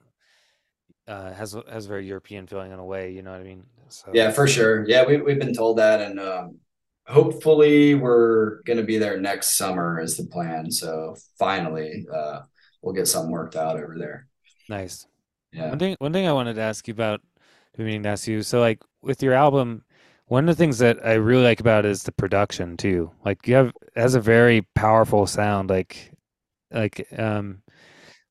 uh, has has a very European feeling in a way. You know what I mean? So yeah, for sure. Yeah, we we've been told that, and um, hopefully we're going to be there next summer is the plan. So finally, uh, we'll get something worked out over there. Nice. Yeah. One thing one thing I wanted to ask you about, meaning to ask you. So like with your album, one of the things that I really like about it is the production too. Like you have it has a very powerful sound. Like like um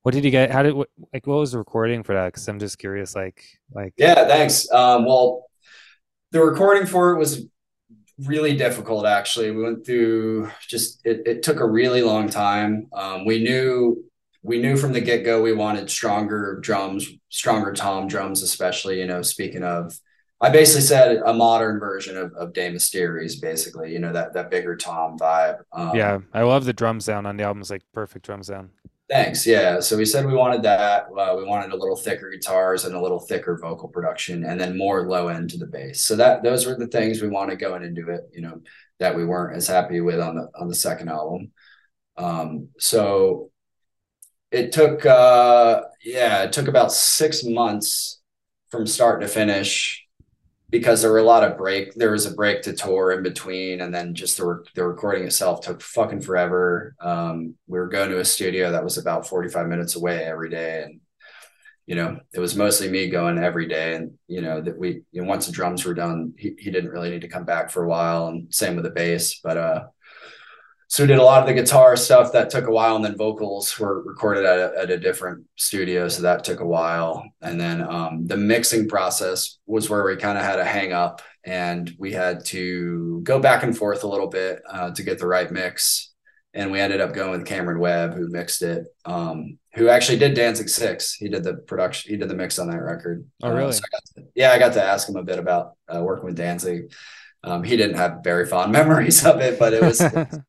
what did you get? How did what, like what was the recording for that? Because I'm just curious. Like like yeah, thanks. Um, well, the recording for it was really difficult. Actually, we went through just it. It took a really long time. Um, we knew we knew from the get go we wanted stronger drums, stronger tom drums, especially. You know, speaking of. I basically said a modern version of, of De Mysteriis, basically, you know, that that bigger tom vibe. Um, yeah, I love the drum sound on the album. It's like perfect drum sound. Thanks. Yeah. So we said we wanted that. Uh, we wanted a little thicker guitars and a little thicker vocal production, and then more low end to the bass. So that those were the things we wanted going into it. You know that we weren't as happy with on the on the second album. Um, so it took uh, yeah, it took about six months from start to finish because there were a lot of break. There was a break to tour in between, and then just the the recording itself took fucking forever. Um, we were going to a studio that was about forty five minutes away every day, and you know it was mostly me going every day. And you know that we you know, once the drums were done, he he didn't really need to come back for a while, and same with the bass. But uh, so we did a lot of the guitar stuff that took a while and then vocals were recorded at a, at a different studio so that took a while. And then um, the mixing process was where we kind of had a hang up and we had to go back and forth a little bit uh, to get the right mix. And we ended up going with cameron webb who mixed it um, who actually did danzig six. He did the production he did the mix on that record. Oh really? uh, so I to, yeah i got to ask him a bit about uh, working with danzig um, he didn't have very fond memories of it, but it was, it was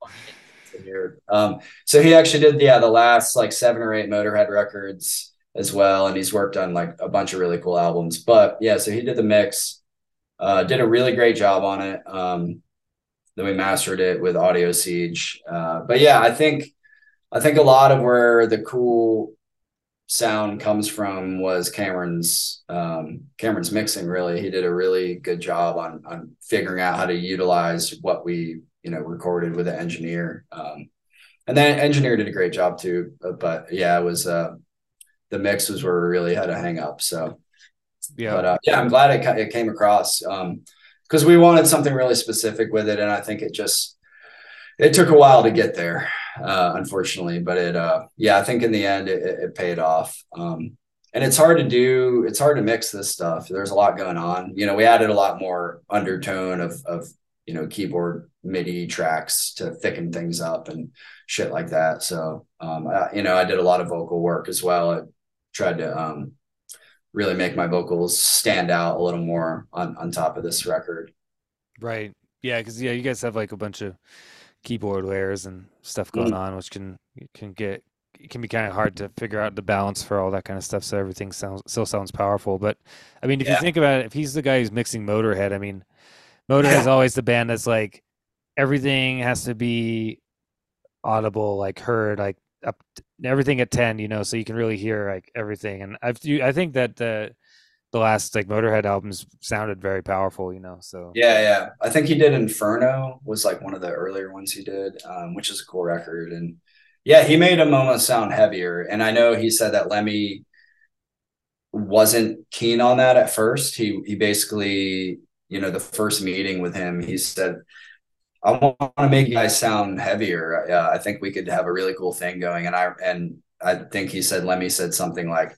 um, so he actually did, yeah, the last like seven or eight Motorhead records as well, and he's worked on like a bunch of really cool albums. But yeah, so he did the mix, uh, did a really great job on it. Um, then we mastered it with Audio Siege. Uh, but yeah, I think I think a lot of where the cool sound comes from was Cameron's um, Cameron's mixing. Really, he did a really good job on on figuring out how to utilize what we you know recorded with the engineer. Um, and then engineer did a great job too. But, yeah, it was uh, the mix was where we really had to hang up. So yeah, but uh, yeah, I'm glad it it came across because um, we wanted something really specific with it, and I think it just it took a while to get there uh, unfortunately. But it, uh, yeah, I think in the end it, it paid off. Um, and it's hard to do. It's hard to mix this stuff. There's a lot going on. You know, we added a lot more undertone of of you know keyboard MIDI tracks to thicken things up and shit like that. So, um, I, you know, I did a lot of vocal work as well. I tried to um, really make my vocals stand out a little more on on top of this record. Right. Yeah, because yeah, you guys have like a bunch of keyboard layers and stuff going mm-hmm. on, which can can get it can be kind of hard to figure out the balance for all that kind of stuff. So everything sounds still sounds powerful. But I mean, if yeah. you think about it, if he's the guy who's mixing Motorhead, I mean, Motorhead yeah. is always the band that's like everything has to be audible, like heard, like up everything at ten, you know, so you can really hear like everything. And I've I think that the the last like Motorhead albums sounded very powerful, you know. So yeah, yeah, I think he did Inferno was like one of the earlier ones he did, um, which is a cool record, and yeah, he made almost sound heavier. And I know he said that Lemmy wasn't keen on that at first. He he basically, you know, the first meeting with him, he said, "I want to make you guys sound heavier. Uh, I think we could have a really cool thing going." And I and I think he said Lemmy said something like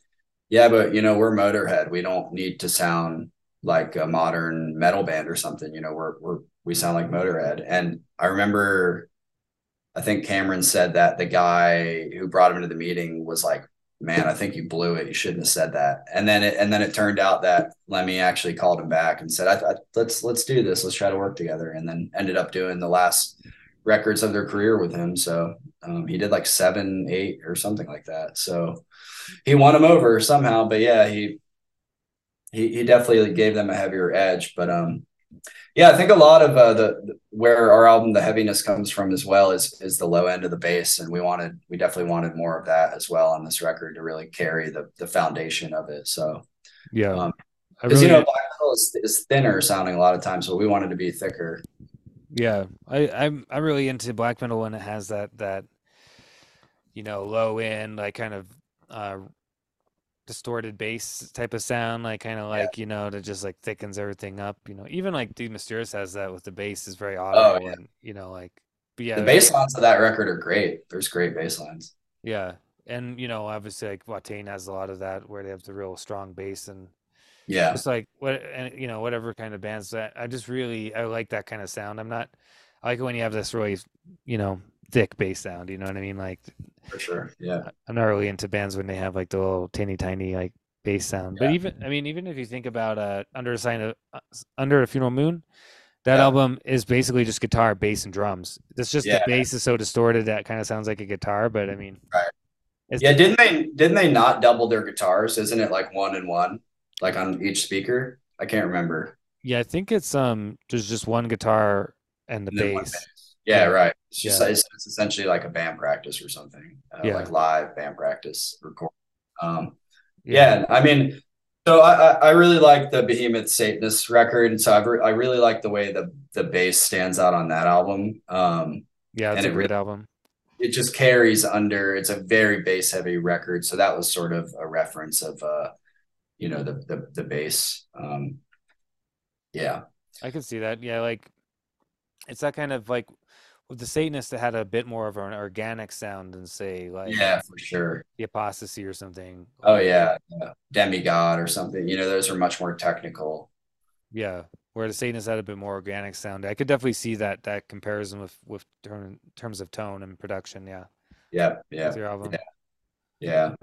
yeah, but you know, we're Motorhead. We don't need to sound like a modern metal band or something. You know, we're we're we sound like Motorhead. And I remember I think Cameron said that the guy who brought him into the meeting was like, "Man, I think you blew it. You shouldn't have said that." And then it and then it turned out that Lemmy actually called him back and said, I, I, "Let's let's do this. Let's try to work together." And then ended up doing the last records of their career with him. So um, he did like seven, eight, or something like that. So he won him over somehow. But yeah, he he he definitely gave them a heavier edge. But um, Yeah, I think a lot of uh, the, where our album, the heaviness comes from as well is is the low end of the bass, and we wanted we definitely wanted more of that as well on this record to really carry the the foundation of it. So Yeah. Um, because really, you know black metal is, is thinner sounding a lot of times, but we wanted to be thicker. yeah. I I'm I'm really into black metal when it has that that you know, low end, like kind of uh distorted bass type of sound, like kind of like, you know, that just like thickens everything up, you know. Even like De Mysteriis has that with the bass is very audible yeah. and you know, like yeah, The bass lines of that record are great. There's great bass lines. Yeah. And you know, obviously like Watain has a lot of that where they have the real strong bass and Yeah, it's like what and you know, whatever kind of bands that I just really I like that kind of sound. I'm not I like it when you have this really, you know, thick bass sound, you know what I mean? Like for sure. Yeah, I'm not really into bands when they have like the little teeny tiny like bass sound. But even I mean, even if you think about uh under a sign of uh, under a funeral moon, that Yeah. album is basically just guitar, bass, and drums. It's just Yeah. the bass is so distorted that kind of sounds like a guitar, but I mean, Right. Yeah. Didn't they didn't they not double their guitars? Isn't it like one and one, like on each speaker? I can't remember. Yeah, I think it's um there's just one guitar and the And bass. Yeah, Yeah. right. It's just Yeah. it's, it's essentially like a band practice or something, uh, Yeah. like live band practice record. Um, yeah, I mean, so I, I really like the Behemoth Satanist record, and so I re- I really like the way the the bass stands out on that album. Um, Yeah, it's and a it great really- album. it just carries under. It's a very bass heavy record, so that was sort of a reference of uh, you know, the the the bass. Um, yeah, I can see that. Yeah, like it's that kind of like with the Satanist that had a bit more of an organic sound than say like yeah, for sure. the apostasy or something. Oh yeah, yeah. demigod or something. You know, those are much more technical. Yeah. Where the Satanist had a bit more organic sound. I could definitely see that that comparison with with term, terms of tone and production, yeah. Yeah, yeah, your album. yeah.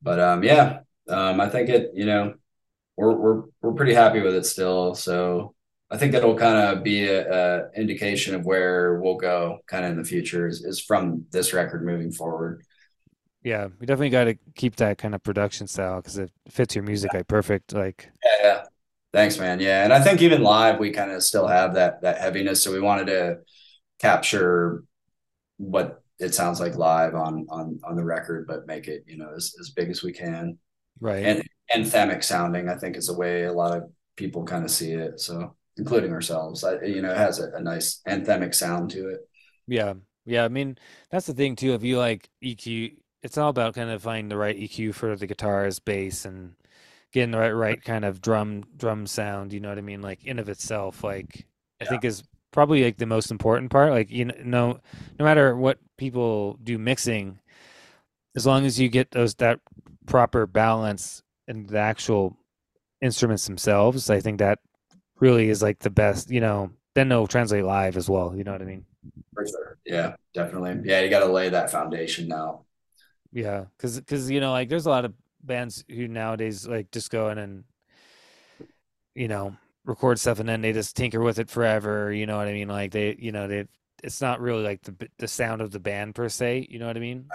But um, yeah, um, I think it. You know, we're we're we're pretty happy with it still. So I think that'll kind of be a, a indication of where we'll go, kind of in the future, is, is from this record moving forward. Yeah, we definitely got to keep that kind of production style because it fits your music like perfect. Like, Yeah, yeah. Thanks, man. Yeah, and I think even live we kind of still have that that heaviness. So we wanted to capture what it sounds like live on on on the record, but make it you know as as big as we can. right. And anthemic sounding, I think, is the way a lot of people kind of see it. So including ourselves, I, you know, it has a, a nice anthemic sound to it. Yeah. Yeah. I mean, that's the thing too. If you like EQ, it's all about kind of finding the right EQ for the guitars, bass, and getting the right right kind of drum drum sound. You know what I mean? Like in of itself, like I Yeah. think is probably like the most important part. Like you know, no matter what people do mixing, as long as you get those that proper balance in the actual instruments themselves, I think that really is like the best. You know, then they'll translate live as well. You know what I mean? For sure. Yeah, definitely. Yeah, you got to lay that foundation now. Yeah, because because you know like there's a lot of bands who nowadays like just go in and you know record stuff and then they just tinker with it forever. You know what I mean? Like they you know they it's not really like the the sound of the band per se. You know what I mean?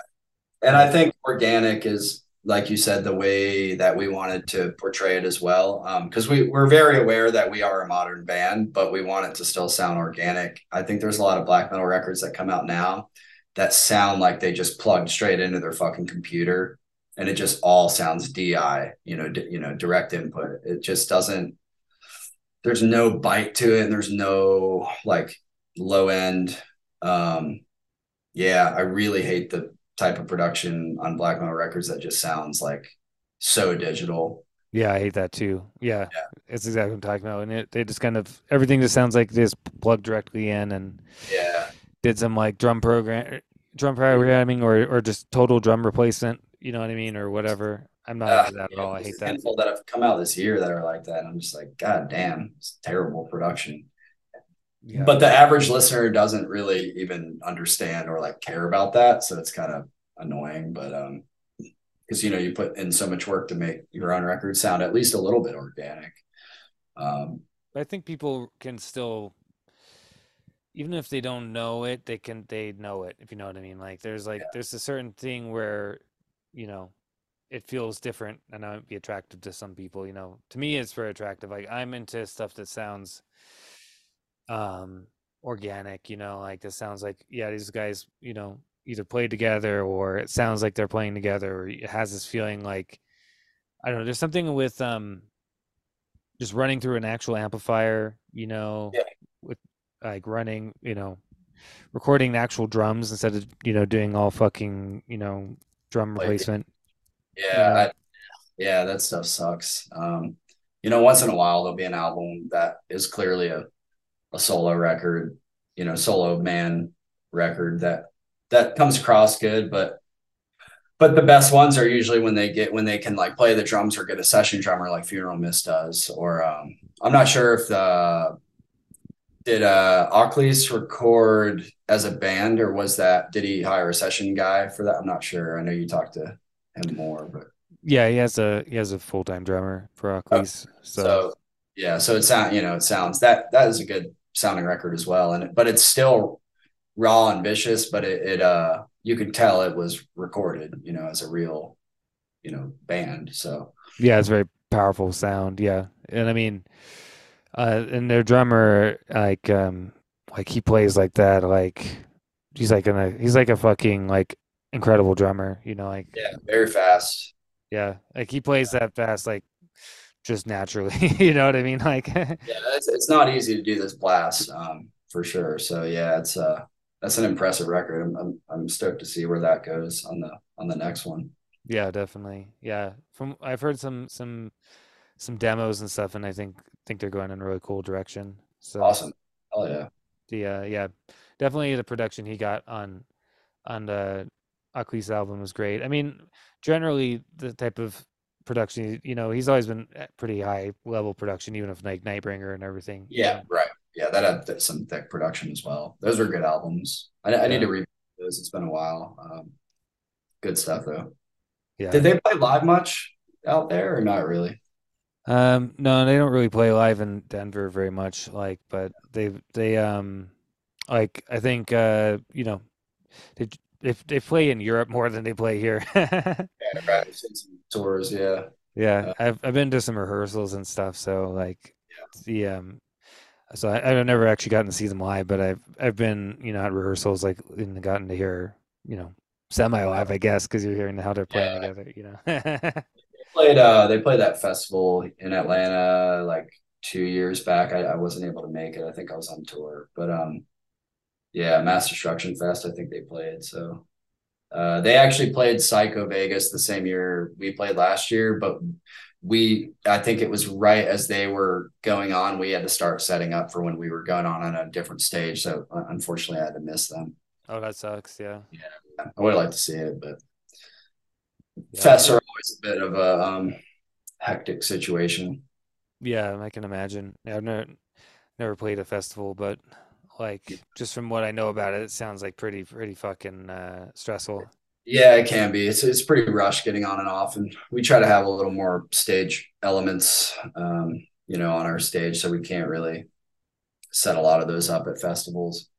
And I think organic is, like you said, the way that we wanted to portray it as well. Because we, we're very aware that we are a modern band, but we want it to still sound organic. I think there's a lot of black metal records that come out now that sound like they just plugged straight into their fucking computer and it just all sounds DI, you know, you know, direct input. It just doesn't, there's no bite to it and there's no like low end. Um, yeah, I really hate the type of production on black metal records that just sounds like so digital. Yeah, I hate that too. Yeah, Yeah. it's exactly what I'm talking about. And it they just kind of everything just sounds like just plugged directly in and Yeah. did some like drum program drum programming or or just total drum replacement. You know what I mean or whatever. I'm not Uh, into that at all. I hate a that. handful that have come out this year that are like that. And I'm just like, God damn, it's terrible production. Yeah. But the average listener doesn't really even understand or like care about that. So it's kind of annoying. But um because you know you put in so much work to make your own record sound at least a little bit organic. Um I think people can still, even if they don't know it, they can they know it. If you know what I mean. Like there's like Yeah. there's a certain thing where, you know, it feels different and it might be attractive to some people. You know, to me, it's very attractive. Like I'm into stuff that sounds um organic. You know, like this sounds like yeah, these guys, you know, either played together or it sounds like they're playing together or it has this feeling like I don't know, there's something with um just running through an actual amplifier, you know, Yeah. with like running, you know, recording the actual drums instead of, you know, doing all fucking, you know, drum Like- replacement. Yeah, I, yeah, that stuff sucks. Um, you know, once in a while there'll be an album that is clearly a a solo record, you know, solo man record that that comes across good, but but the best ones are usually when they get when they can like play the drums or get a session drummer like Funeral Mist does. Or um, I'm not sure if the did uh Akhlys record as a band or was that did he hire a session guy for that? I'm not sure. I know you talked to him more, but Yeah, he has a he has a full time drummer for Akhlys. So, so, yeah, so it sounds you know it sounds that that is a good sounding record as well, and it, but it's still raw and vicious, but it, it uh you could tell it was recorded, you know, as a real you know band. So yeah, it's very powerful sound. Yeah. And I mean uh and their drummer like um like he plays like that, like he's like a he's like a fucking like incredible drummer, you know, like yeah, very fast. Yeah, like he plays that fast, like just naturally. you know what I mean? Like, Yeah, it's it's not easy to do this blast, um, for sure. So yeah, it's uh that's an impressive record. I'm, I'm I'm stoked to see where that goes on the on the next one. yeah, definitely. Yeah, from I've heard some some some demos and stuff, and I think think they're going in a really cool direction. So Awesome. Oh yeah. the uh, yeah, definitely the production he got on on the Akhlys album was great. I mean, generally the type of production, you know, he's always been at pretty high level production, even if like Nightbringer and everything. you Yeah, right. Yeah, that had some thick production as well. Those were good albums. I, I need to read those. It's been a while. Um, good stuff though. yeah. Did they play live much out there or not really? Um, no, they don't really play live in Denver very much, like, but they they um like I think uh you know they they they play in Europe more than they play here. Yeah, right. Tours. Yeah. Yeah, I've I've been to some rehearsals and stuff, so like the um so I, I've never actually gotten to see them live, but I've I've been, you know, at rehearsals like and gotten to hear, you know, semi live, I guess, because you're hearing how they're playing Yeah. together, you know. Played. Uh, they played that festival in Atlanta like two years back. I, I wasn't able to make it. I think I was on tour, but um, yeah, Mass Destruction Fest. I think they played. So uh, they actually played Psycho Vegas the same year we played last year, but we I think it was right as they were going on. We had to start setting up for when we were going on on a different stage. So uh, unfortunately, I had to miss them. Oh, that sucks, yeah. Yeah, I would like to see it, but Yeah. fests are always a bit of a um, hectic situation. Yeah, I can imagine. I've never never played a festival, but like just from what I know about it, it sounds like pretty pretty fucking uh stressful. Yeah, it can be. It's it's pretty rushed getting on and off, and we try to have a little more stage elements, um, you know, on our stage, so we can't really set a lot of those up at festivals.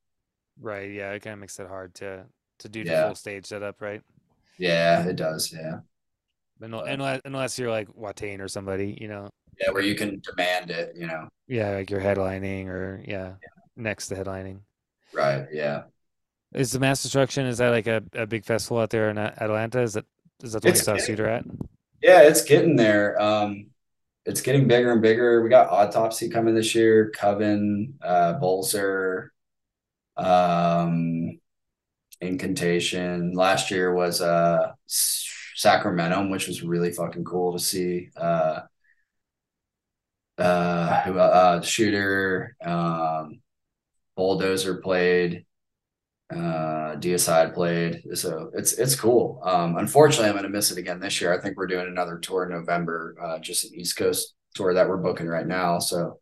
Right, yeah, it kind of makes it hard to to do the Yeah. full stage setup, right? Yeah, it does. Yeah, Unless, unless, unless you're like Watain or somebody, you know. yeah, where you can demand it, you know. Yeah, like you're headlining or yeah, next to headlining. Right. Yeah. Is the Mass Destruction, is that like a, a big festival out there in Atlanta? Is that is that the one you saw big. Cedar at? Yeah, it's getting there. Um, it's getting bigger and bigger. We got Autopsy coming this year, Coven, uh, Bolzer, um, Incantation. Last year was uh Sacramento, which was really fucking cool to see. Uh, uh, who uh, Shooter, um, Bulldozer played uh Deicide played. So it's it's cool. Um unfortunately i'm gonna miss it again this year. I think we're doing another tour in november uh just an east coast tour that we're booking right now. So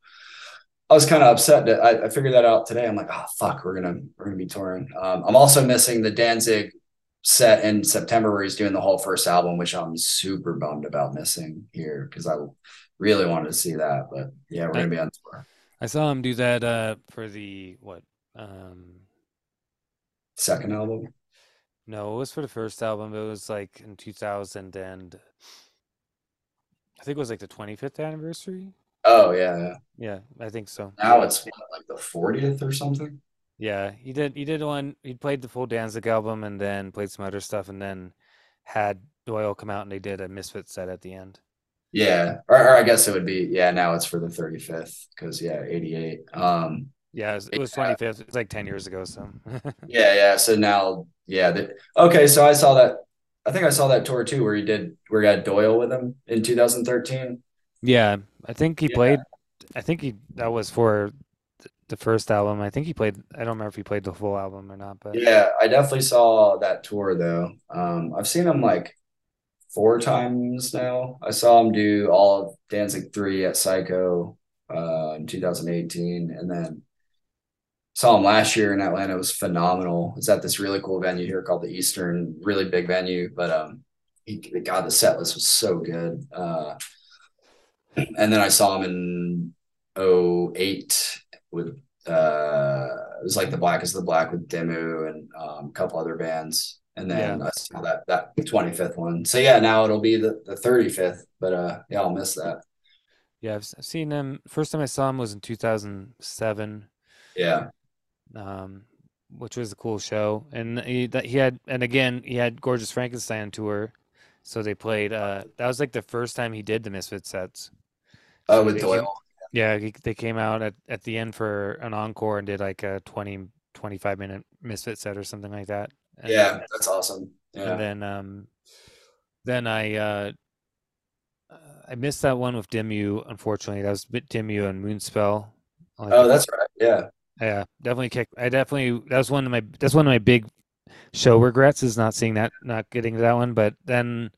i was kind of upset that I, I figured that out today. I'm like oh fuck we're gonna we're gonna be touring. Um i'm also missing the danzig set in september where he's doing the whole first album which i'm super bummed about missing here because i really wanted to see that but yeah we're gonna be on tour I saw him do that uh for the what? Um second album No, it was for the first album. It was like in 2000 and I think it was like the 25th anniversary. Oh yeah, yeah. Yeah, I think so. Now it's what, like the 40th or something. Yeah, he did. He did one. He played the full Danzig album and then played some other stuff, and then had Doyle come out and they did a Misfit set at the end. Yeah, or, or I guess it would be yeah. Now it's for the 35th because yeah, 88. Um, Yeah, it was, it was 25th. It was like 10 years ago. So yeah, yeah. So now, yeah. The, okay, so I saw that. I think I saw that tour too, where he did where he had Doyle with him in 2013. yeah, I think he Yeah. played. I think he that was for the first album. I think he played. I don't remember if he played the full album or not, but Yeah, I definitely saw that tour though. Um, I've seen him like four times now. I saw him do all of Danzig 3 at Psycho uh, in 2018, and then saw him last year in Atlanta. It was phenomenal. It's at this really cool venue here called the Eastern, really big venue. But um, he, God, the set list was so good. Uh, and then I saw him in 08 with uh it was like the Blackest of the Black with Dimmu and um, a couple other bands and then i saw that that 25th one so yeah now it'll be the, the 35th but uh yeah i'll miss that yeah, I've seen him. First time I saw him was in 2007. yeah um, which was a cool show. And he that he had, and again, he had Gorgeous Frankenstein tour, so they played. Uh, that was like the first time he did the Misfit sets. oh So with came- doyle yeah, he, they came out at, at the end for an encore and did like a 20, 25 minute Misfit set or something like that. And yeah that's awesome yeah and then um, then I uh, uh, I missed that one with Dimmu. Unfortunately, that was bit Dimmu and Moonspell. Like, oh that's right yeah Yeah, definitely kick. I definitely that was one of my that's one of my big show regrets is not seeing that, not getting to that one. But then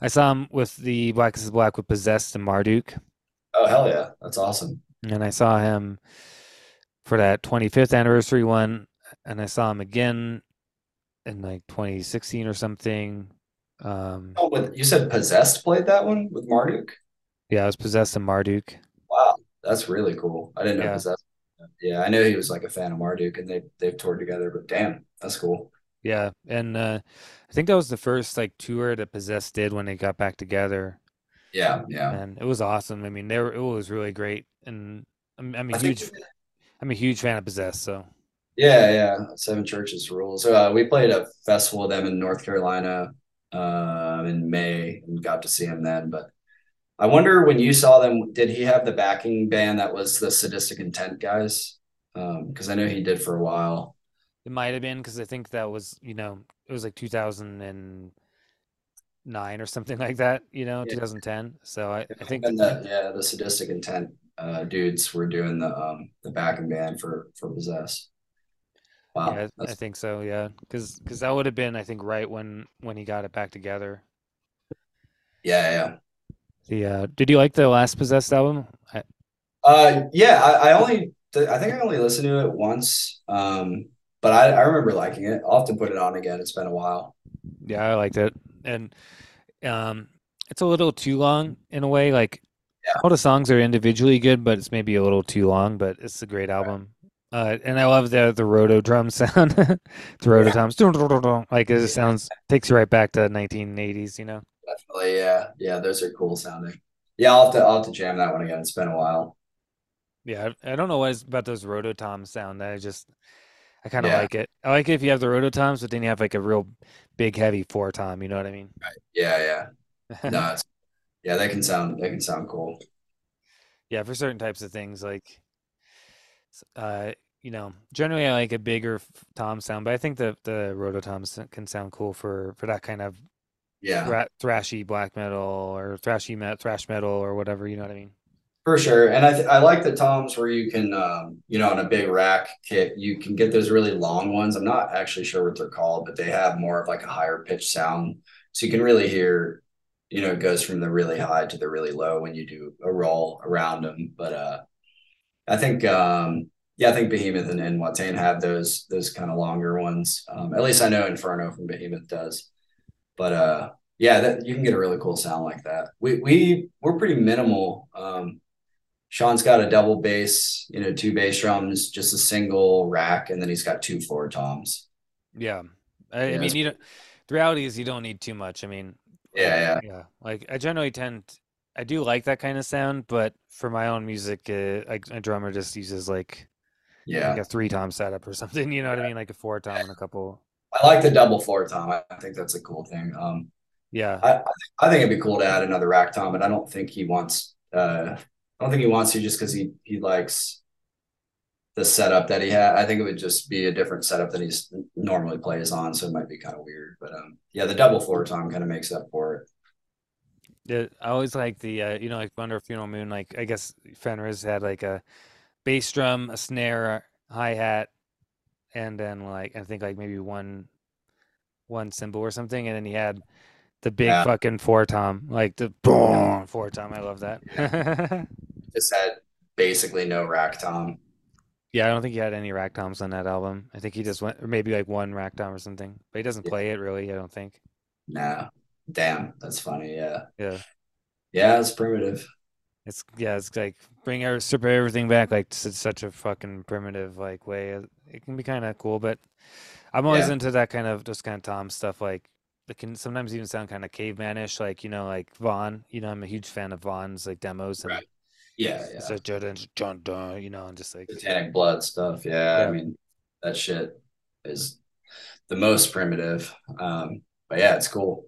I saw him with the Black is Black with Possessed and Marduk, oh hell yeah that's awesome and I saw him for that 25th anniversary one, and I saw him again in like 2016 or something. Um, oh with you said possessed played that one with marduk yeah, I was Possessed and Marduk. wow that's really cool i didn't know Yeah. possessed yeah i know he was like a fan of marduk and they they've toured together but damn that's cool Yeah, and uh, I think that was the first like tour that Possessed did when they got back together. yeah yeah and it was awesome. I mean, they were, it was really great, and I'm, I'm a I think- huge, I'm a huge fan of Possessed. So Yeah, yeah. Seven Churches rules. So uh, we played a festival with them in North Carolina um, in May and got to see him then. But I wonder when you saw them, did he have the backing band that was the Sadistic Intent guys? Because I know he did for a while. it might have been because I think that was, you know, it was like 2009 or something like that. You know, Yeah. 2010. So I, I think yeah the Sadistic Intent uh, dudes were doing the um the backing band for for Possess. Wow, yeah, I- I think so. Yeah, because because that would have been, I think, right when when he got it back together. yeah, yeah. The uh, did you like the last Possessed album? I, Uh, yeah, I, I only, I think I only listened to it once. Um, but I, I remember liking it. I'll have to put it on again. It's been a while. Yeah, I liked it, and um, it's a little too long in a way. Like Yeah. all the songs are individually good, but it's maybe a little too long. But it's a great album. Uh, and I love the the roto drum sound, the roto Yeah. drums, like it Yeah. sounds takes you right back to 1980s. You know. Definitely, yeah, yeah. Those are cool sounding. Yeah, I'll have to, I'll have to jam that one again. It's been a while. Yeah, I I don't know what it's about those rototoms sound. I just I kind of Yeah. like it. I like it if you have the rototoms, but then you have like a real big heavy four tom. You know what I mean? Yeah, yeah. No, yeah, they can sound, they can sound cool. Yeah, for certain types of things, like, uh, you know, generally I like a bigger tom sound, but I think the the rototoms can sound cool for for that kind of Yeah, thra- thrashy black metal or thrashy met thrash metal or whatever. You know what I mean? for sure. And I, th- I like the toms where you can, um, you know, on a big rack kit, you can get those really long ones. I'm not actually sure what they're called, but they have more of like a higher pitch sound, so you can really hear, you know, it goes from the really high to the really low when you do a roll around them. But uh, I think, um, yeah, I think Behemoth and, and Watain have those those kind of longer ones. Um, at least I know Inferno from Behemoth does. But uh, yeah, that you can get a really cool sound like that. We we we're pretty minimal. Um, Sean's got a double bass, you know, two bass drums, just a single rack, and then he's got two floor toms. Yeah, I, I mean, you don't. The reality is, you don't need too much. I mean, Yeah, yeah. yeah. Like I generally tend, I do like that kind of sound, but for my own music, uh, a drummer just uses like Yeah. like a three tom setup or something. You know what I mean? Like a four tom and a couple. I like the double floor tom. I think that's a cool thing. Um, Yeah. I, I think- I think it'd be cool to add another rack tom, but I don't think he wants. Uh, I don't think he wants to just because he he likes the setup that he had. I think it would just be a different setup that he's normally plays on, so it might be kind of weird. But um, yeah, the double floor tom kind of makes up for it. Yeah, I always like the uh, you know like Under a Funeral Moon. Like I guess Fenriz had like a bass drum, a snare, hi hat, and then like I think like maybe one one cymbal or something, and then he had the big Yeah. fucking four tom, like the boom four tom. I love that. Just had basically no rack tom. yeah, I don't think he had any rack toms on that album. I think he just went or maybe like one rack tom or something, but he doesn't play it really. I don't think. Nah, damn, that's funny. Yeah, Yeah. yeah, it's primitive. It's yeah, it's like bring strip everything back like to such a fucking primitive like way. It can be kind of cool, but I'm always Yeah. into that kind of just kind of Tom stuff. Like it can sometimes even sound kind of cavemanish, like you know, like Von. You know, I'm a huge fan of Von's like demos and Right. Yeah, yeah. so Jordan, John, Don, you know, and just like Satanic blood stuff. Yeah, Yeah. I mean that shit is the most primitive. Um, but yeah, it's cool.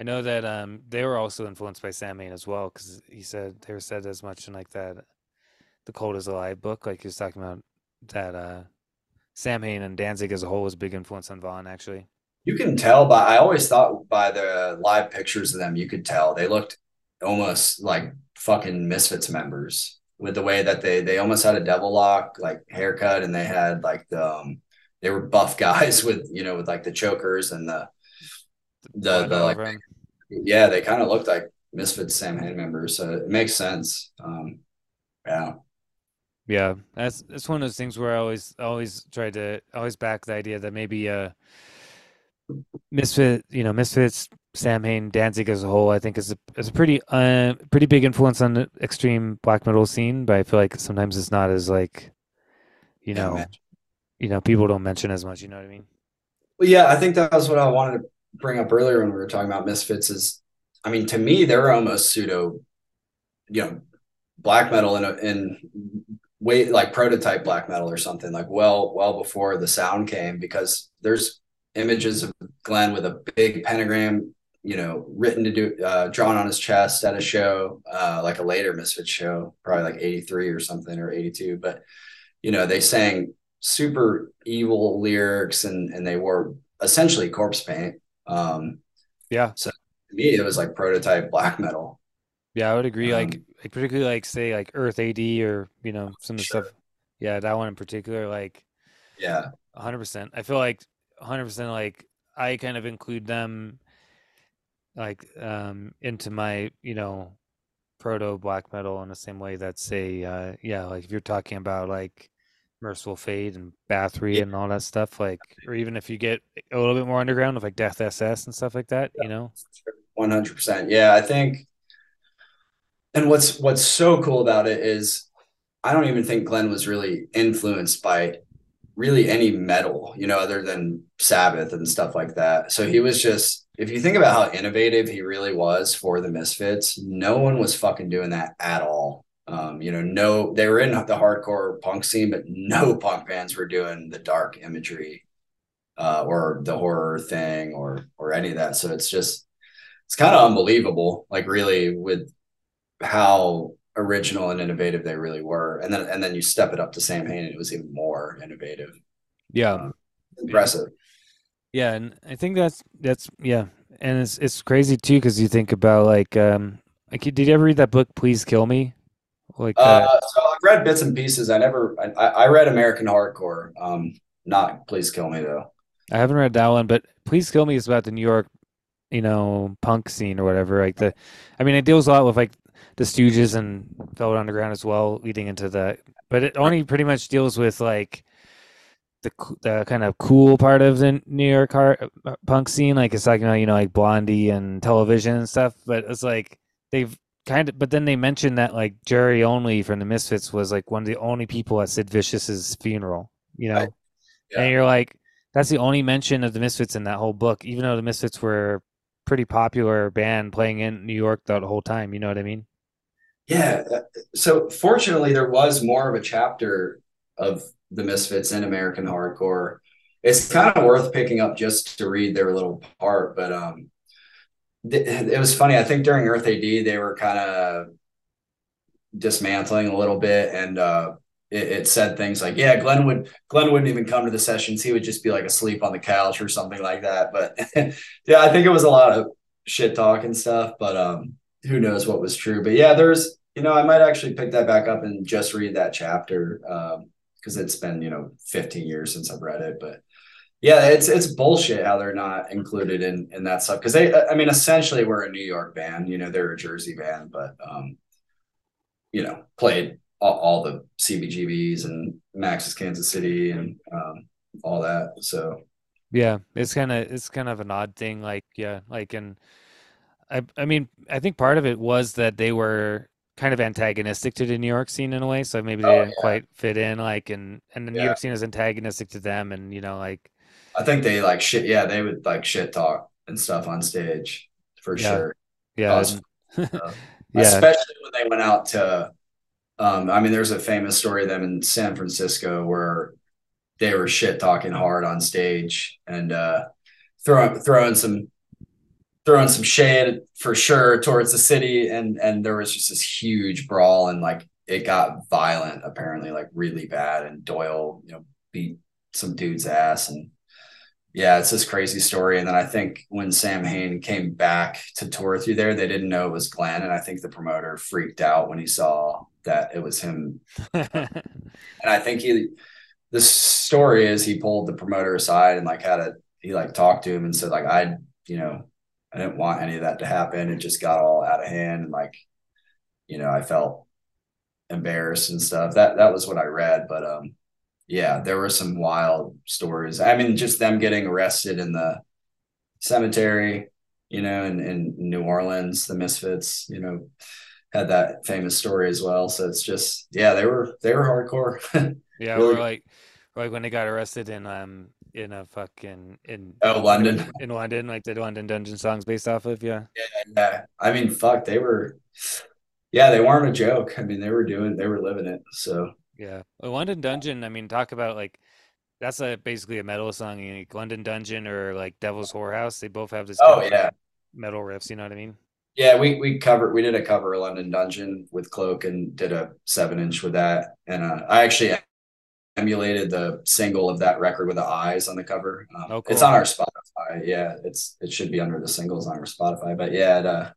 I know that um they were also influenced by Samhain as well because he said they were said as much in like that the Cold is Alive book, like he was talking about that uh Samhain and Danzig as a whole was a big influence on Von actually. You can tell by I always thought by the live pictures of them, you could tell they looked almost like fucking Misfits members with the way that they they almost had a devil lock like haircut and they had like the um, they were buff guys with you know with like the chokers and the the Blood the like. Yeah they kind of looked like Misfits Samhain members so it makes sense. Um, yeah. Yeah, that's that's one of those things where I always always try to always back the idea that maybe uh Misfit, you know, Misfits, Samhain, Danzig as a whole, I think is a is a pretty uh pretty big influence on the extreme black metal scene, but I feel like sometimes it's not as like you know, man. you know, people don't mention as much, you know what I mean? Well, yeah, I think that was what I wanted to bring up earlier when we were talking about misfits. Is I mean, to me, they're almost pseudo, you know, black metal in a, in way like prototype black metal or something like well well before the sound came because there's images of Glenn with a big pentagram, you know, written to do uh, drawn on his chest at a show, uh, like a later Misfits show, probably like '83 or something or '82, but you know, they sang super evil lyrics and and they wore essentially corpse paint. Um, Yeah. So to me, it was like prototype black metal. Yeah, I would agree. Like, Um, like particularly like say like Earth AD or you know some of the Sure. stuff. Yeah, that one in particular, like Yeah, hundred percent. I feel like hundred percent. Like I kind of include them, like um into my you know proto black metal in the same way that say uh yeah like if you're talking about like Mercyful Fate and Bathory Yeah. and all that stuff, like or even if you get a little bit more underground with like Death SS and stuff like that, you know. one hundred percent. Yeah, I think. And what's what's so cool about it is, I don't even think Glenn was really influenced by really any metal, you know, other than Sabbath and stuff like that. So he was just, if you think about how innovative he really was for the Misfits, no one was fucking doing that at all. Um, you know, no, they were in the hardcore punk scene, but no punk bands were doing the dark imagery uh, or the horror thing or or any of that. So it's just it's kind of unbelievable, like really with how original and innovative they really were. And then and then you step it up to Samhain, and it was even more innovative. Yeah. Um, impressive. Yeah, and I think that's that's yeah, and it's it's crazy too because you think about like um like did you ever read that book Please Kill Me? Like uh, Uh, so I've read bits and pieces. I never, I, I read American Hardcore. Um, not Please Kill Me though. I haven't read that one, but Please Kill Me is about the New York, you know, punk scene or whatever. Like the, I mean, it deals a lot with like the Stooges and Velvet Underground as well, leading into that. But it only pretty much deals with like the the kind of cool part of the New York hard, uh, punk scene. Like it's talking about you know like Blondie and television and stuff. But it's like they've kind of. But then they mentioned that like Jerry Only from the Misfits was like one of the only people at Sid Vicious's funeral. You know, Right. Yeah. and you're like that's the only mention of the Misfits in that whole book, even though the Misfits were pretty popular band playing in New York the whole time. You know what I mean? Yeah. Uh, so fortunately, there was more of a chapter of the Misfits in American hardcore. It's kind of worth picking up just to read their little part, but um, it was funny. I think during Earth AD, they were kind of dismantling a little bit, and uh, it, it, said things like, "Yeah, Glenn would Glenn wouldn't even come to the sessions. He would just be like asleep on the couch or something like that." But yeah, I think it was a lot of shit talk and stuff. But um, who knows what was true? But yeah, there's you know I might actually pick that back up and just read that chapter because um, it's been you know 15 years since I've read it, but yeah, it's it's bullshit how they're not included in in that stuff because they, I mean, essentially we're a New York band, you know, they're a Jersey band, but um, you know, played all, all the CBGBs and Max's Kansas City and um, all that. So yeah, it's kind of it's kind of an odd thing, like yeah, like and I I mean I think part of it was that they were kind of antagonistic to the New York scene in a way, so maybe they oh, didn't yeah. quite fit in, like and and the New yeah. York scene is antagonistic to them, and you know like I think they like shit. Yeah, they would like shit talk and stuff on stage for yeah. sure. Yeah. yeah. Especially when they went out to, um, I mean, there's a famous story of them in San Francisco where they were shit talking hard on stage and uh, throwing throwing some throwing some shade for sure towards the city and and there was just this huge brawl and like it got violent apparently like really bad and Doyle you know beat some dude's ass and yeah, it's this crazy story. And then I think when Samhain came back to tour through there, they didn't know it was Glenn. And I think the promoter freaked out when he saw that it was him. and I think he, the story is he pulled the promoter aside and like had a, he like talked to him and said, like, I, you know, I didn't want any of that to happen. It just got all out of hand. And like, you know, I felt embarrassed and stuff. That, that was what I read. But, um, yeah, there were some wild stories. I mean, just them getting arrested in the cemetery, you know, in, in New Orleans, the Misfits, you know, had that famous story as well. So it's just, yeah, they were they were hardcore. yeah, really. or like like when they got arrested in um in a fucking in oh London in London, like the London Dungeon songs based off of, yeah. Yeah, yeah. I mean, fuck, they were yeah, they weren't a joke. I mean, they were doing they were living it. So yeah, well, London Dungeon. I mean, talk about like that's a basically a metal song. Like London Dungeon or like Devil's Whorehouse. They both have this. Oh yeah, metal riffs. You know what I mean? Yeah, we we covered. We did a cover of London Dungeon with Cloak and did a seven inch with that. And uh, I actually emulated the single of that record with the eyes on the cover. Um, oh, cool. It's on our Spotify. Yeah, it's it should be under the singles on our Spotify. But yeah, it, uh,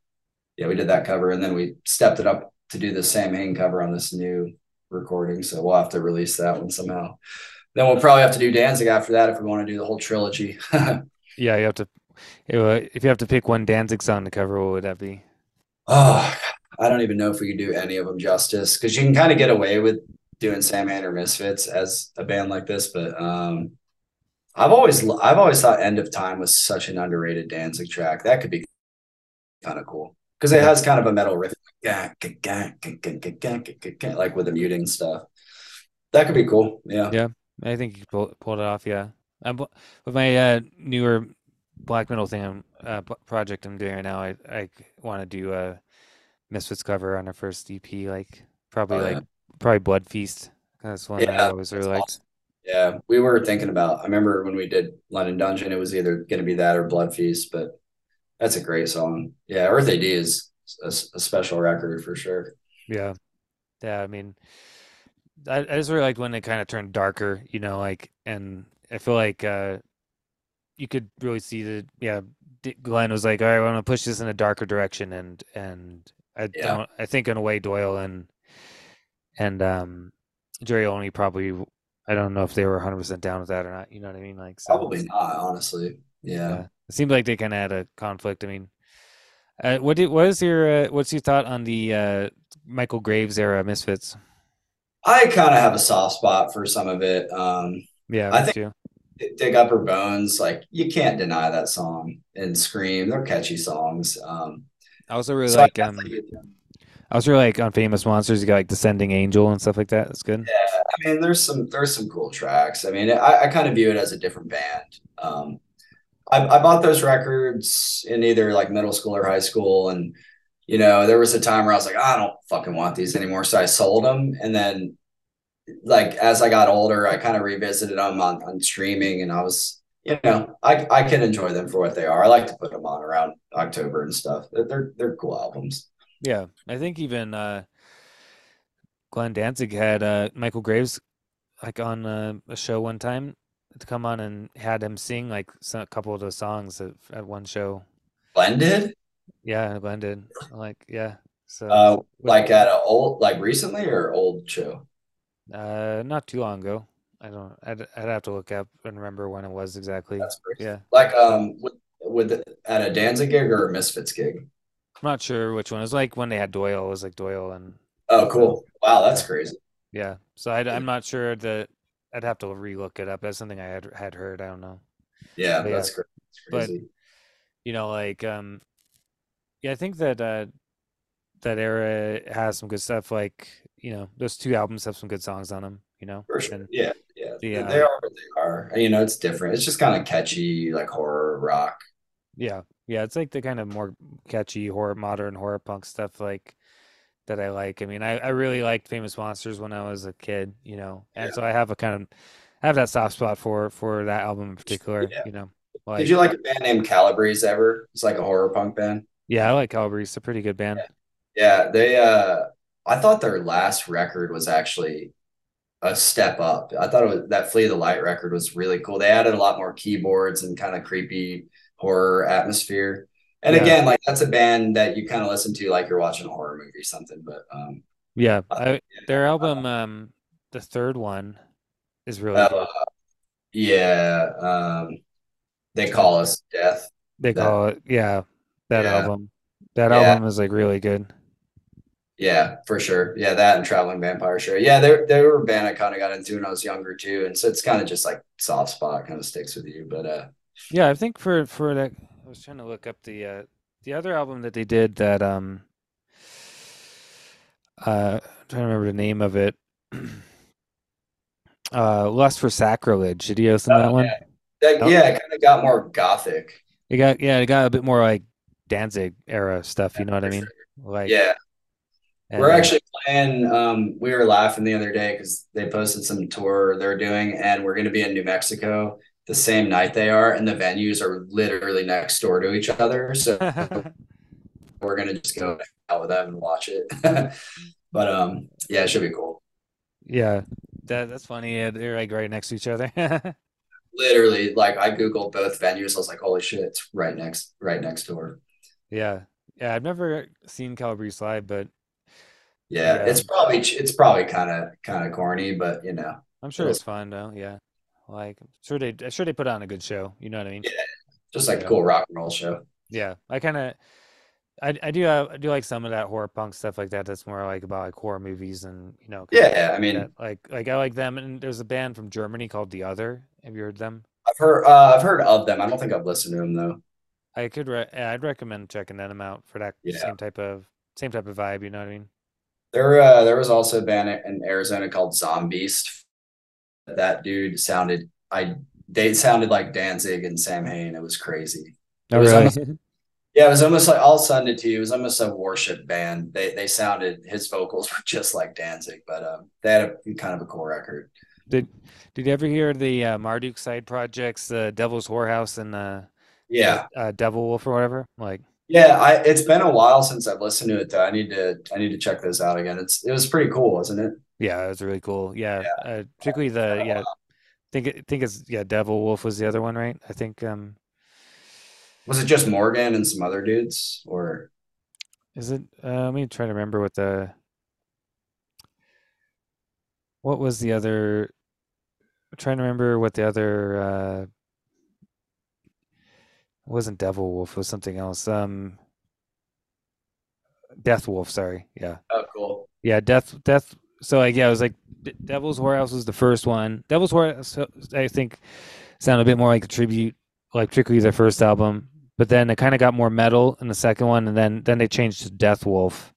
yeah, we did that cover, and then we stepped it up to do the Samhain cover on this new recording, so we'll have to release that one somehow. Then we'll probably have to do Danzig after that if we want to do the whole trilogy. yeah, you have to. If you have to pick one Danzig song to cover, what would that be? Oh, I don't even know if we could do any of them justice because you can kind of get away with doing Samhain or Misfits as a band like this, but um, I've always I've always thought End of Time was such an underrated Danzig track. That could be kind of cool because it has kind of a metal riff, like with the muting stuff. That could be cool. Yeah. Yeah. I think you pull, pulled it off. Yeah. I'm, with my uh, newer black metal thing, uh, project I'm doing right now, I, I want to do a Misfits cover on our first EP, like probably oh, like probably Blood Feast. That's one yeah, I always really liked. Yeah, we were thinking about. I remember when we did London Dungeon, it was either going to be that or Blood Feast, but that's a great song. Yeah, Earth AD is a, a special record for sure. Yeah, yeah. I mean, I, I just really liked when it kind of turned darker, you know, like, and I feel like uh you could really see the yeah. Glenn was like, "All right, I want to push this in a darker direction," and and I yeah. don't. I think in a way, Doyle and and um Jerry Only probably. I don't know if they were 100 percent down with that or not. You know what I mean? Like so, probably not, honestly. Yeah. yeah. It seemed like they kind of had a conflict. I mean, uh, what did what is your uh, what's your thought on the uh, Michael Graves era Misfits? I kind of have a soft spot for some of it. Um, yeah, I think too. Dig Up Her Bones, like you can't deny that song and Scream. They're catchy songs. Um, I also really so like um, I was really like on Famous Monsters. You got like Descending Angel and stuff like that. That's good. Yeah, I mean, there's some there's some cool tracks. I mean, I, I kind of view it as a different band. Um, I, I bought those records in either like middle school or high school, and you know, there was a time where I was like, I don't fucking want these anymore, so I sold them, and then like as I got older, I kind of revisited them on, on streaming, and I was, you know, I I can enjoy them for what they are. I like to put them on around October and stuff. They're they're, cool albums. Yeah, I think even uh, Glenn Danzig had uh, Michael Graves like on uh, a show one time to come on and had him sing like some, a couple of those songs at, at one show. Blended. Yeah, blended. Like, yeah. So, uh, like at a old, like recently or old show? Uh, not too long ago. I don't. I'd, I'd have to look up and remember when it was exactly. That's crazy. Yeah. Like um, with, with at a Danzig gig or a Misfits gig? I'm not sure which one. It was like when they had Doyle. It was like Doyle and. Oh, cool! Wow, that's crazy. Yeah. So I, I'm not sure that I'd have to relook it up. That's something I had had heard. I don't know. Yeah, but that's, yeah. Crazy. But you know, like um, yeah, I think that uh, that era has some good stuff. Like you know, those two albums have some good songs on them. You know, for sure. And, yeah, yeah, the, they are what they are. You know, it's different. It's just kind of catchy, like horror rock. Yeah, yeah, it's like the kind of more catchy horror, modern horror punk stuff. Like that I like. I mean, I, I really liked Famous Monsters when I was a kid, you know, and yeah. so I have a kind of I have that soft spot for for that album in particular. Yeah. You know, like, did you like a band named Calabrese ever? It's like a horror punk band. Yeah, I like Calabrese. It's a pretty good band. Yeah. yeah, they. uh I thought their last record was actually a step up. I thought it was that Flee the Light record was really cool. They added a lot more keyboards and kind of creepy horror atmosphere. And yeah. again, like that's a band that you kind of listen to like you're watching a horror movie or something. But um, yeah, I, their album, um, the third one, is really uh, good. Yeah, um, they call us death. They that, call it yeah. That yeah. album, that yeah. album is like really good. Yeah, for sure. Yeah, that and Traveling Vampire Sure. Yeah, they they were a band I kind of got into when I was younger too, and so it's kind of just like soft spot, kind of sticks with you. But uh, yeah, I think for for that I was trying to look up the uh, the other album that they did that um uh I'm trying to remember the name of it. uh Lust for Sacrilege. Did you listen to that one? Yeah, that, oh. yeah it kind of got more gothic. It got yeah, it got a bit more like Danzig era stuff, you know what I mean? Like Yeah. we're uh, actually playing um we were laughing the other day because they posted some tour they're doing and we're gonna be in New Mexico the same night they are, and the venues are literally next door to each other. So we're gonna just go out with them and watch it. but um, yeah, it should be cool. Yeah, that that's funny. Yeah, they're like right next to each other. literally, like I googled both venues. I was like, holy shit, it's right next, right next door. Yeah, yeah. I've never seen Calabrese live, but yeah, yeah. it's probably it's probably kind of kind of corny, but you know, I'm sure it's fun though. Yeah. Like, sure they, sure they put on a good show. You know what I mean? Yeah, just like a cool rock and roll show. Yeah, I kind of, I, I do, uh, I do like some of that horror punk stuff like that. That's more like about like horror movies and you know. Yeah, I mean, that. like, like I like them. And there's a band from Germany called The Other. Have you heard them? I've heard, uh, I've heard of them. I don't think I've listened to them though. I could, re- I'd recommend checking them out for that yeah. same type of, same type of vibe. You know what I mean? There, uh, there was also a band in Arizona called Zombeast. That dude sounded, I they sounded like Danzig and Sam Samhain. It was crazy. It was really? almost, yeah, it was almost like I'll send it to you. It was almost a worship band. They they sounded his vocals were just like Danzig, but um, they had a kind of a cool record. Did Did you ever hear the uh, Marduk side projects, the uh, Devil's Whorehouse and the yeah uh, Devil Wolf or whatever? Like yeah, I it's been a while since I've listened to it. Though I need to I need to check those out again. It's it was pretty cool, wasn't it? Yeah, it was really cool. Yeah, yeah. Uh, particularly the yeah think think it's yeah, Devil Wolf was the other one, right? I think um was it just Morgan and some other dudes or is it uh, let me try to remember what the what was the other I'm trying to remember what the other uh it wasn't Devil Wolf, it was something else. Um Death Wolf, sorry. Yeah. Oh cool. Yeah, Death Death so like yeah, it was like Devil's Whorehouse was the first one. Devil's Whorehouse, I think, sounded a bit more like a tribute, like particularly their first album. But then it kind of got more metal in the second one, and then then they changed to Death Wolf.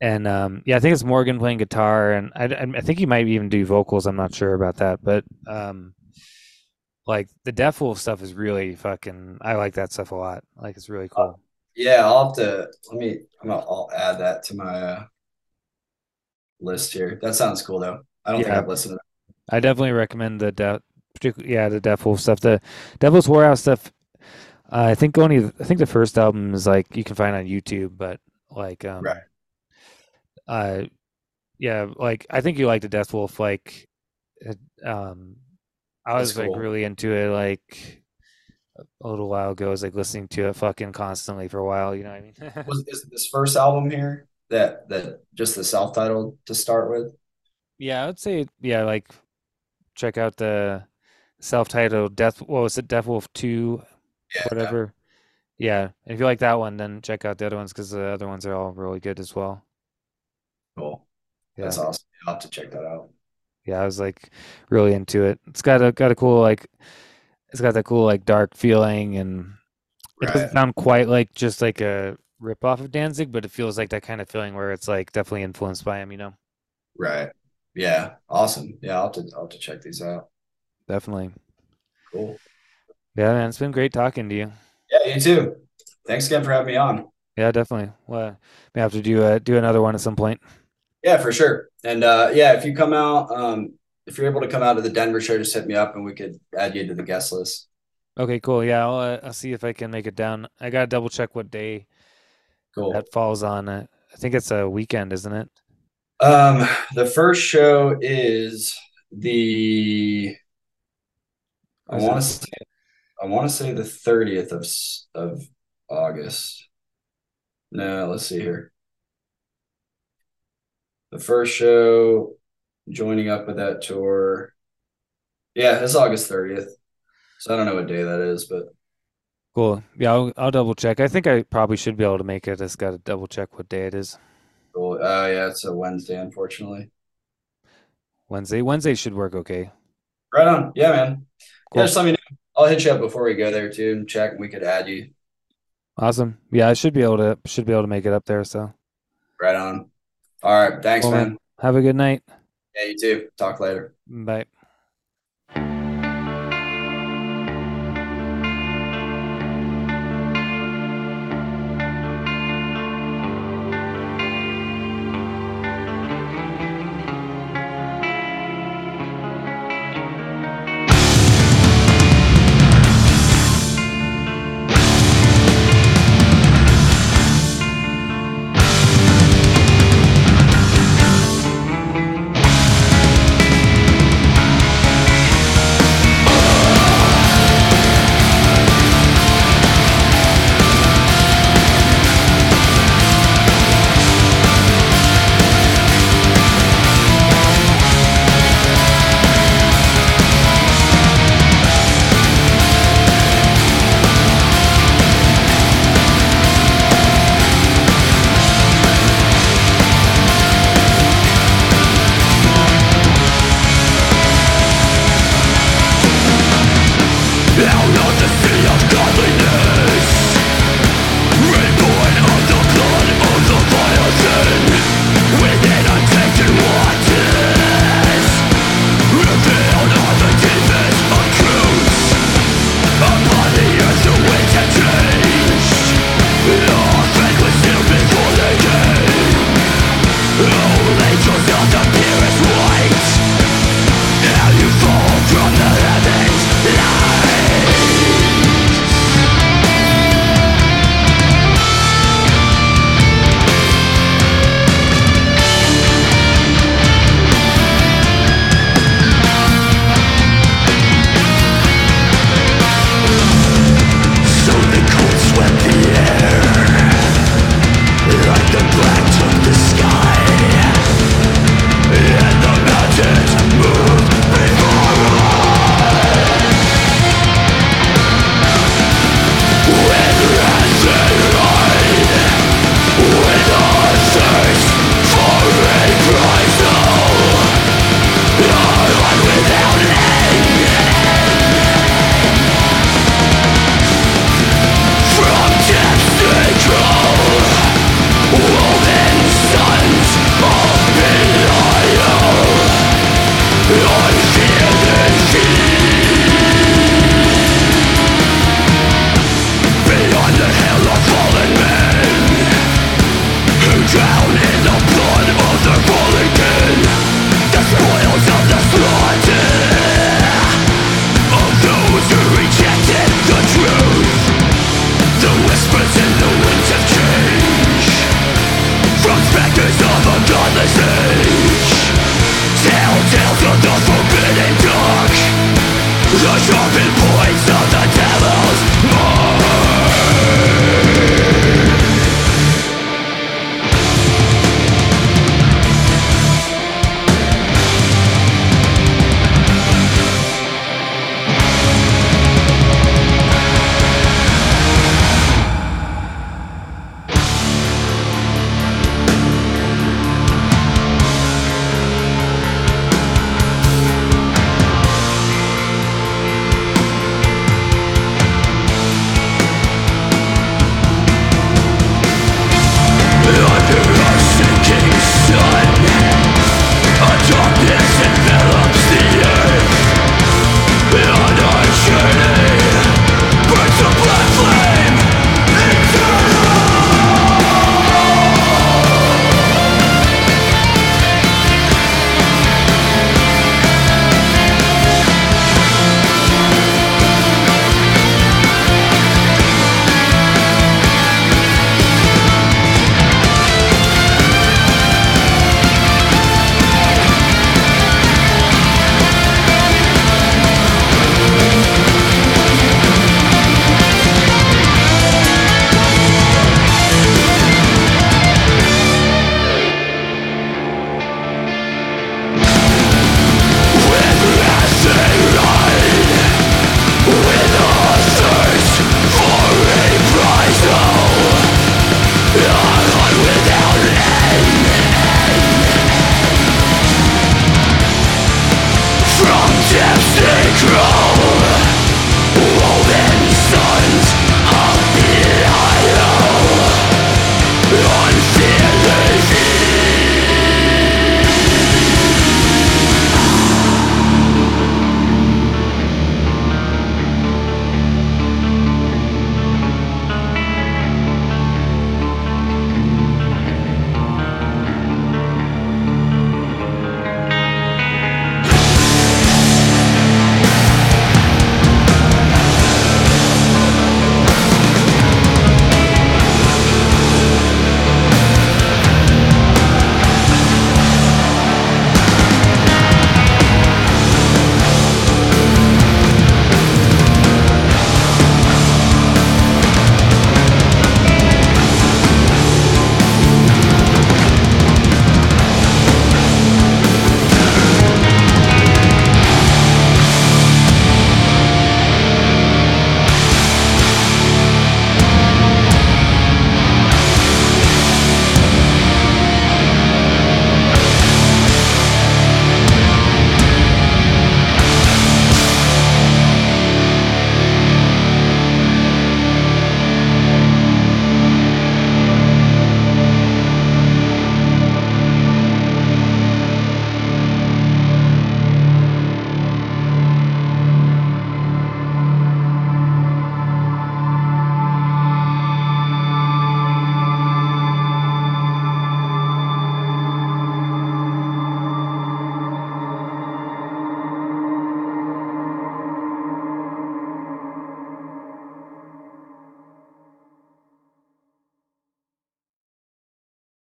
and um, yeah, I think it's Morgan playing guitar, and I, I I think he might even do vocals. I'm not sure about that, but um, like the Death Wolf stuff is really fucking. I like that stuff a lot. Like it's really cool. Yeah, I'll have to let me. I'm gonna. I'll add that to my uh, list here. That sounds cool though. I don't think I've listened to that. I definitely recommend the Death, particularly yeah, the Death Wolf stuff. The Devil's Whorehouse stuff. Uh, I think only I think the first album is like you can find on YouTube, but like um, Right. Uh, yeah, like I think you like the Death Wolf. Like, um, I was like really into it. Like a little while ago, I was like listening to it fucking constantly for a while. You know what I mean? Was is this first album here that that just the self titled to start with? Yeah, I would say yeah, like check out the self-titled Death. What was it? Death Wolf Two, Yeah. whatever. Yeah, if you like that one, then check out the other ones because the other ones are all really good as well. Cool. Yeah, That's awesome. I'll have to check that out. Yeah, I was like really into it. It's got a got a cool like, it's got that cool like dark feeling, and it doesn't sound quite like just like a rip off of Danzig, but it feels like that kind of feeling where it's like definitely influenced by him. You know, Right. Yeah. Awesome. Yeah, I'll have to I'll have to check these out. definitely. Cool. Yeah, man, it's been great talking to you. Yeah, you too. Thanks again for having me on. Yeah, definitely. Well, may have to do uh, do another one at some point. Yeah, for sure. And uh yeah, if you come out, um, if you're able to come out to the Denver show, just hit me up and we could add you to the guest list. Okay, cool. Yeah, I'll uh, I'll see if I can make it down. I gotta double check what day Cool. that falls on. I think it's a weekend, isn't it? Um, the first show is the I want to say I want to say the 30th of of August. No, let's see here. The first show joining up with that tour. Yeah, it's August 30th. So I don't know what day that is, but Cool. Yeah, I'll I'll double check. I think I probably should be able to make it. I just gotta double check what day it is. cool. Uh yeah, it's a Wednesday, unfortunately. Wednesday. Wednesday should work okay. Right on. Yeah, man. Cool. Yeah, just let me know. I'll hit you up before we go there too and check and we could add you. Awesome. Yeah, I should be able to should be able to make it up there. So Right on. All right. Thanks, man. man. have a good night. Yeah, you too. Talk later. Bye.